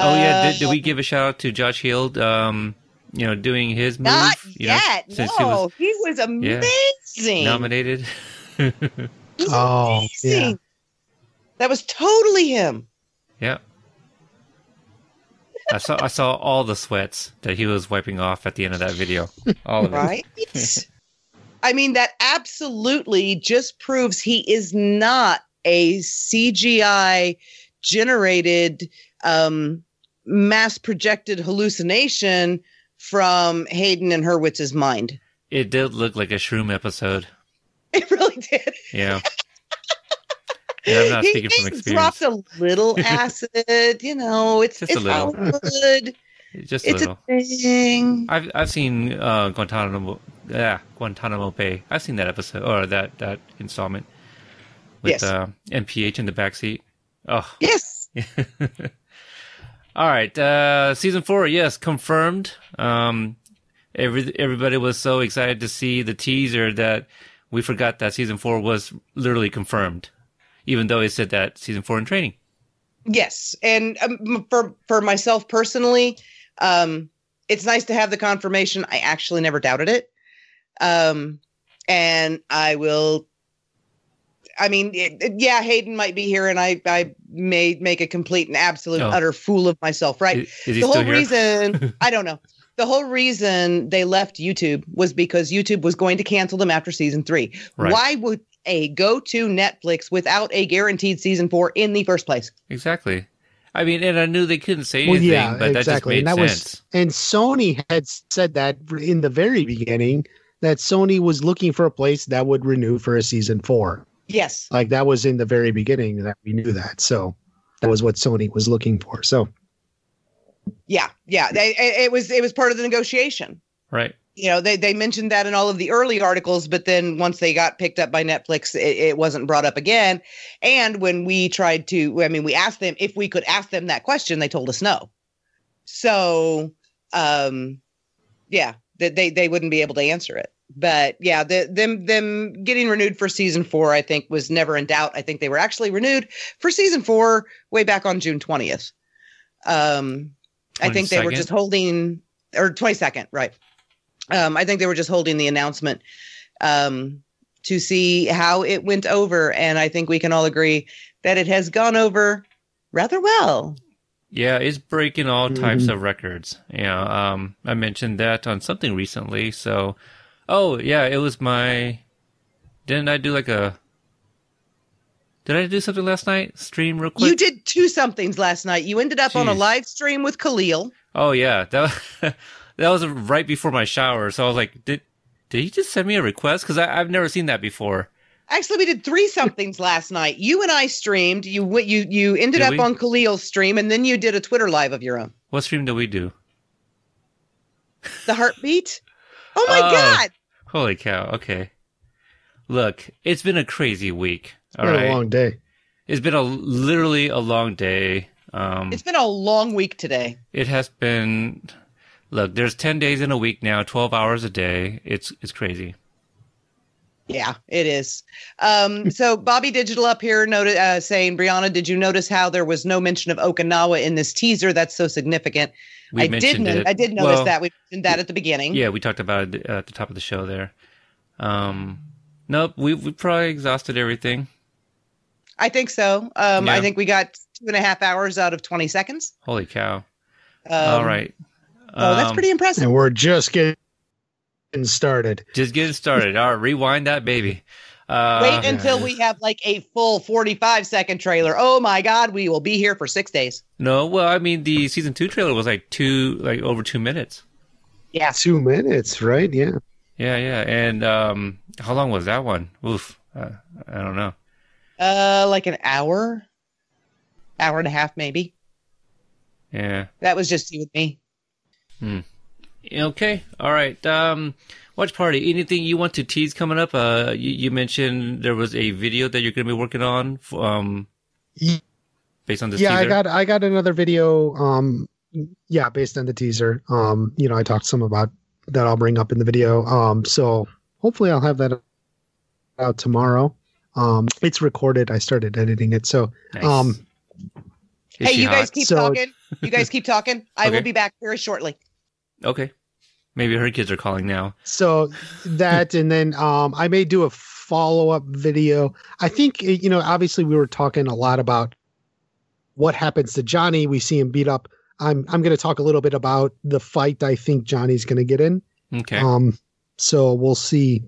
Oh yeah. Did, did uh, we give a shout out to Josh Heald? Um, you know, doing his move. Not you know, yet. since he no, was he was amazing. nominated. *laughs* He was Oh, amazing. yeah. That was totally him. yeah. I saw I saw all the sweats that he was wiping off at the end of that video. All of it. Right? *laughs* I mean, that absolutely just proves he is not a CGI generated, um, mass projected hallucination from Hayden and Hurwitz's mind. It did look like a shroom episode. It really did. Yeah. *laughs* Yeah, I'm *laughs* not he speaking from experience. dropped a little *laughs* acid. You know, it's Just a little. Hollywood. *laughs* Just a It's little. a thing. I've I've seen uh, Guantanamo, yeah, Guantanamo Bay. I've seen that episode or that that installment with Yes. uh, MPH in the backseat. Oh, Yes. all right. Uh, season four, yes, confirmed. Um, every everybody was so excited to see the teaser that we forgot that season four was literally confirmed, even though he said that season four in training. Yes, and um, for for myself personally, um, it's nice to have the confirmation. I actually never doubted it, um, and I will. I mean, it, it- yeah, Hayden might be here, and I I may make a complete and absolute Oh. utter fool of myself. Right? Is, is he the still whole here? reason *laughs* I don't know. The whole reason they left YouTube was because YouTube was going to cancel them after season three. Right. Why would a go to Netflix without a guaranteed season four in the first place? Exactly. I mean, and I knew they couldn't say Well, anything, yeah, but exactly. that And just made that sense. was and Sony had said that in the very beginning that Sony was looking for a place that would renew for a season four. Yes. Like that was in the very beginning that we knew that. So that was what Sony was looking for. So Yeah. Yeah. They, it it was it was part of the negotiation. Right. You know, they they mentioned that in all of the early articles, but then once they got picked up by Netflix, it, it wasn't brought up again. And when we tried to, I mean, we asked them if we could ask them that question, they told us no. So, um, yeah, that they they wouldn't be able to answer it. But yeah, the, them them getting renewed for season four, I think, was never in doubt. I think they were actually renewed for season four way back on June twentieth. Um, I think they were just holding or twenty second, right? Um, I think they were just holding the announcement um, to see how it went over, and I think we can all agree that it has gone over rather well. Yeah, it's breaking all types of records. Yeah, um, I mentioned that on something recently. So, oh yeah, it was my. Didn't I do like a? Did I do something last night? Stream real quick. You did two somethings last night. You ended up on a live stream with Khalil. Oh yeah, that was, *laughs* that was right before my shower. So I was like, did did he just send me a request? Because I've never seen that before. Actually, we did three somethings last night. You and I streamed. You went. You you ended Did up we? on Khalil's stream, and then you did a Twitter live of your own. What stream did we do? The heartbeat. Oh my Oh. god! Holy cow! Okay, look, it's been a crazy week. it's All been right, a long day. it's been a literally a long day. Um, It's been a long week today. It has been. Look, there's ten days in a week now, twelve hours a day. It's it's crazy. Yeah, it is. Um, so Bobby Digital up here noted uh, saying, Brianna, did you notice how there was no mention of Okinawa in this teaser? That's so significant. We I did. it. I did notice Well, that we mentioned that at the beginning. Yeah, we talked about it at the top of the show there. Um, nope, we we probably exhausted everything. I think so. Um, I think we got two and a half hours out of twenty seconds. Holy cow! Um, All right. Oh, that's Um, pretty impressive. And we're just getting started. Just getting started. All right, rewind that baby. Uh, Wait until we have like a full 45 second trailer. Oh my God, we will be here for six days. no, well, I mean, the season two trailer was like two, like over two minutes. Yeah. Two minutes, right? Yeah. Yeah, yeah. And um, how long was that one? Oof, uh, I don't know. Uh, like an hour, hour and a half, maybe. Yeah. That was just you and me. Okay. All right. Um, watch party. Anything you want to tease coming up? Uh, you, you mentioned there was a video that you're going to be working on. f- Um, Ye- based on this. yeah, I got I got another video. Um, yeah, based on the teaser. Um, you know, I talked some about that. I'll bring up in the video. Um, so hopefully I'll have that out tomorrow. Um, it's recorded. I started editing it. So Nice. um, Is hey, she you guys keep So- talking. You guys *laughs* keep talking. I will be back very shortly. Okay. Maybe her kids are calling now. so that and then um, I may do a follow up video. I think you know. Obviously, we were talking a lot about what happens to Johnny. We see him beat up. I'm I'm going to talk a little bit about the fight. I think Johnny's going to get in. Okay. Um, so we'll see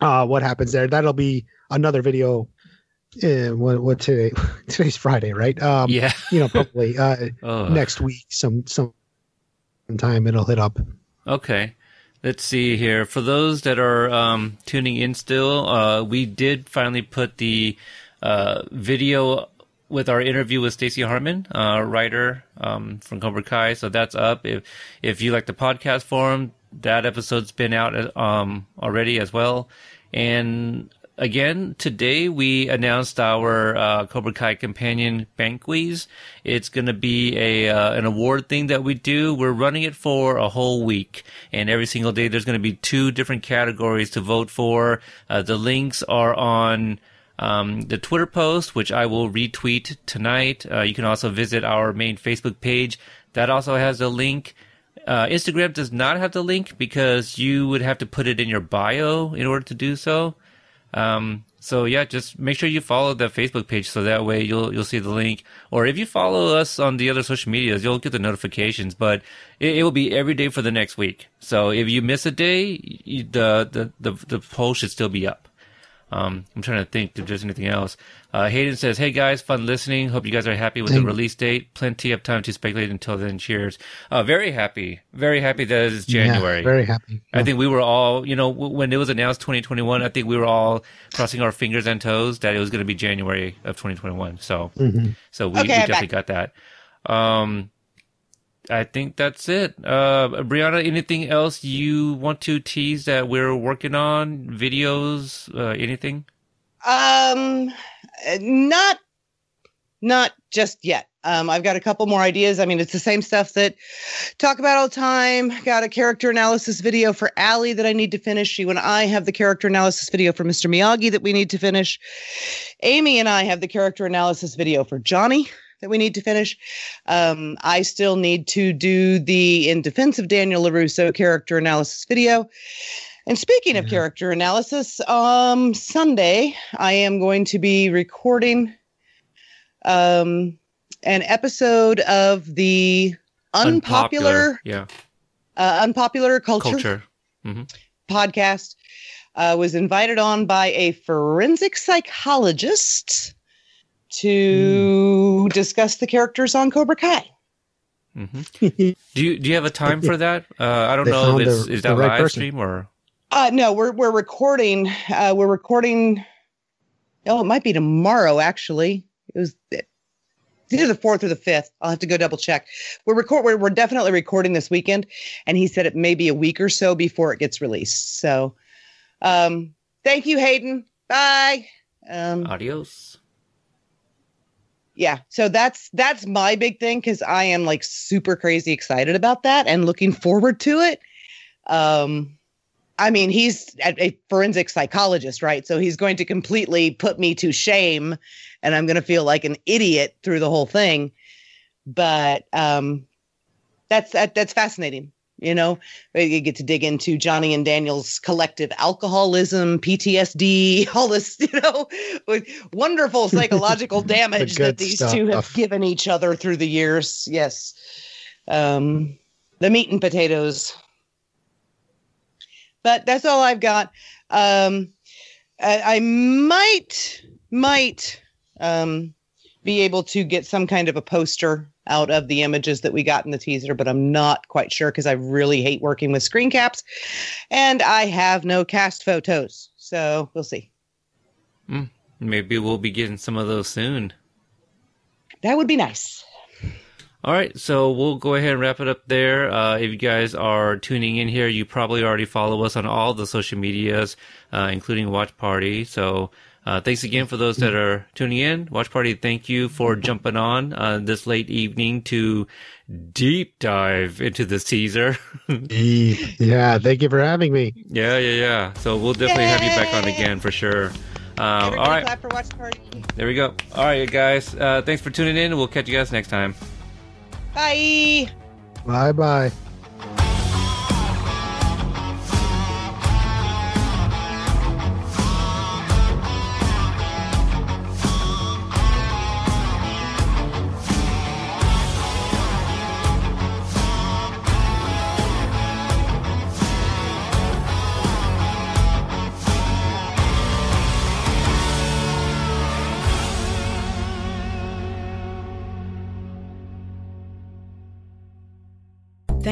uh, what happens there. That'll be another video. Uh, what what today? *laughs* Today's Friday, right? Um, yeah. You know, probably uh, *laughs* Oh. next week. Some some time it'll hit up. Okay. Let's see here. For those that are um, tuning in still, uh, we did finally put the uh, video with our interview with Stacey Harman, uh, writer um, from Cobra Kai. So that's up. If if you like the podcast forum, that episode's been out um, already as well. And again, today we announced our uh, Cobra Kai companion banquets. It's going to be a uh, an award thing that we do. We're running it for a whole week, and every single day there's going to be two different categories to vote for. Uh, the links are on. Um, the Twitter post, which I will retweet tonight. Uh, you can also visit our main Facebook page. That also has a link. Uh, Instagram does not have the link because you would have to put it in your bio in order to do so. Um, so yeah, just make sure you follow the Facebook page so that way you'll you'll see the link. Or if you follow us on the other social medias, you'll get the notifications. But it, it will be every day for the next week. So if you miss a day, you, the, the the the poll should still be up. Um, I'm trying to think if there's anything else. Uh, Hayden says, "Hey guys, fun listening. Hope you guys are happy with the release date. Plenty of time to speculate until then. Cheers. Uh, very happy, very happy that it's January. Yeah, very happy. I think we were all, you know, w- when it was announced 2021, I think we were all crossing our fingers and toes that it was going to be January of 2021. So, so we, Okay, we definitely back. got that. Um, I think that's it. Uh, Brianna, anything else you want to tease that we're working on? Videos, uh, anything? Um, not, not just yet. Um, I've got a couple more ideas. I mean, it's the same stuff that talk about all the time. Got a character analysis video for Ali that I need to finish. You and I have the character analysis video for Mr. Miyagi that we need to finish. Amy and I have the character analysis video for Johnny that we need to finish. Um, I still need to do the In Defense of Daniel LaRusso character analysis video. And speaking of character analysis, um, Sunday I am going to be recording um, an episode of the unpopular, yeah, uh, unpopular culture, culture. podcast. Uh, was invited on by a forensic psychologist to discuss the characters on Cobra Kai. hmm *laughs* Do you do you have a time for that? Uh, I don't They know if it's the- is that right live person. stream or Uh, no, we're we're recording. Uh, we're recording. Oh, it might be tomorrow. Actually, it was it's either the fourth or the fifth. I'll have to go double check. We're record. We're, we're definitely recording this weekend, and he said it may be a week or so before it gets released. So, um, thank you, Hayden. Bye. Um, adios. Yeah. So that's that's my big thing because i am like super crazy excited about that and looking forward to it. Um i mean he's a, forensic psychologist right? So he's going to completely put me to shame and i'm going to feel like an idiot through the whole thing. But um that's that, that's fascinating you know you get to dig into johnny and daniel's collective alcoholism ptsd *laughs* all this you know with wonderful psychological *laughs* damage good that these two have given each other through the years. Yes. Um the meat and potatoes. But that's all i've got. Um i, I might might um be able to get some kind of a poster out of the images that we got in the teaser, but I'm not quite sure because I really hate working with screen caps and I have no cast photos. So we'll see. Maybe we'll be getting some of those soon. That would be nice. All right, so we'll go ahead and wrap it up there. Uh, if you guys are tuning in here, you probably already follow us on all the social medias, uh, including Watch Party. So uh, thanks again for those that are tuning in. Watch Party, thank you for jumping on uh, this late evening to deep dive into the Caesar. *laughs* yeah, thank you for having me. yeah, yeah, yeah. So we'll definitely have you back on again for sure. Um, all right, clap for Watch Party. there we go. All right, guys. Uh, thanks for tuning in. We'll catch you guys next time. Bye. Bye bye.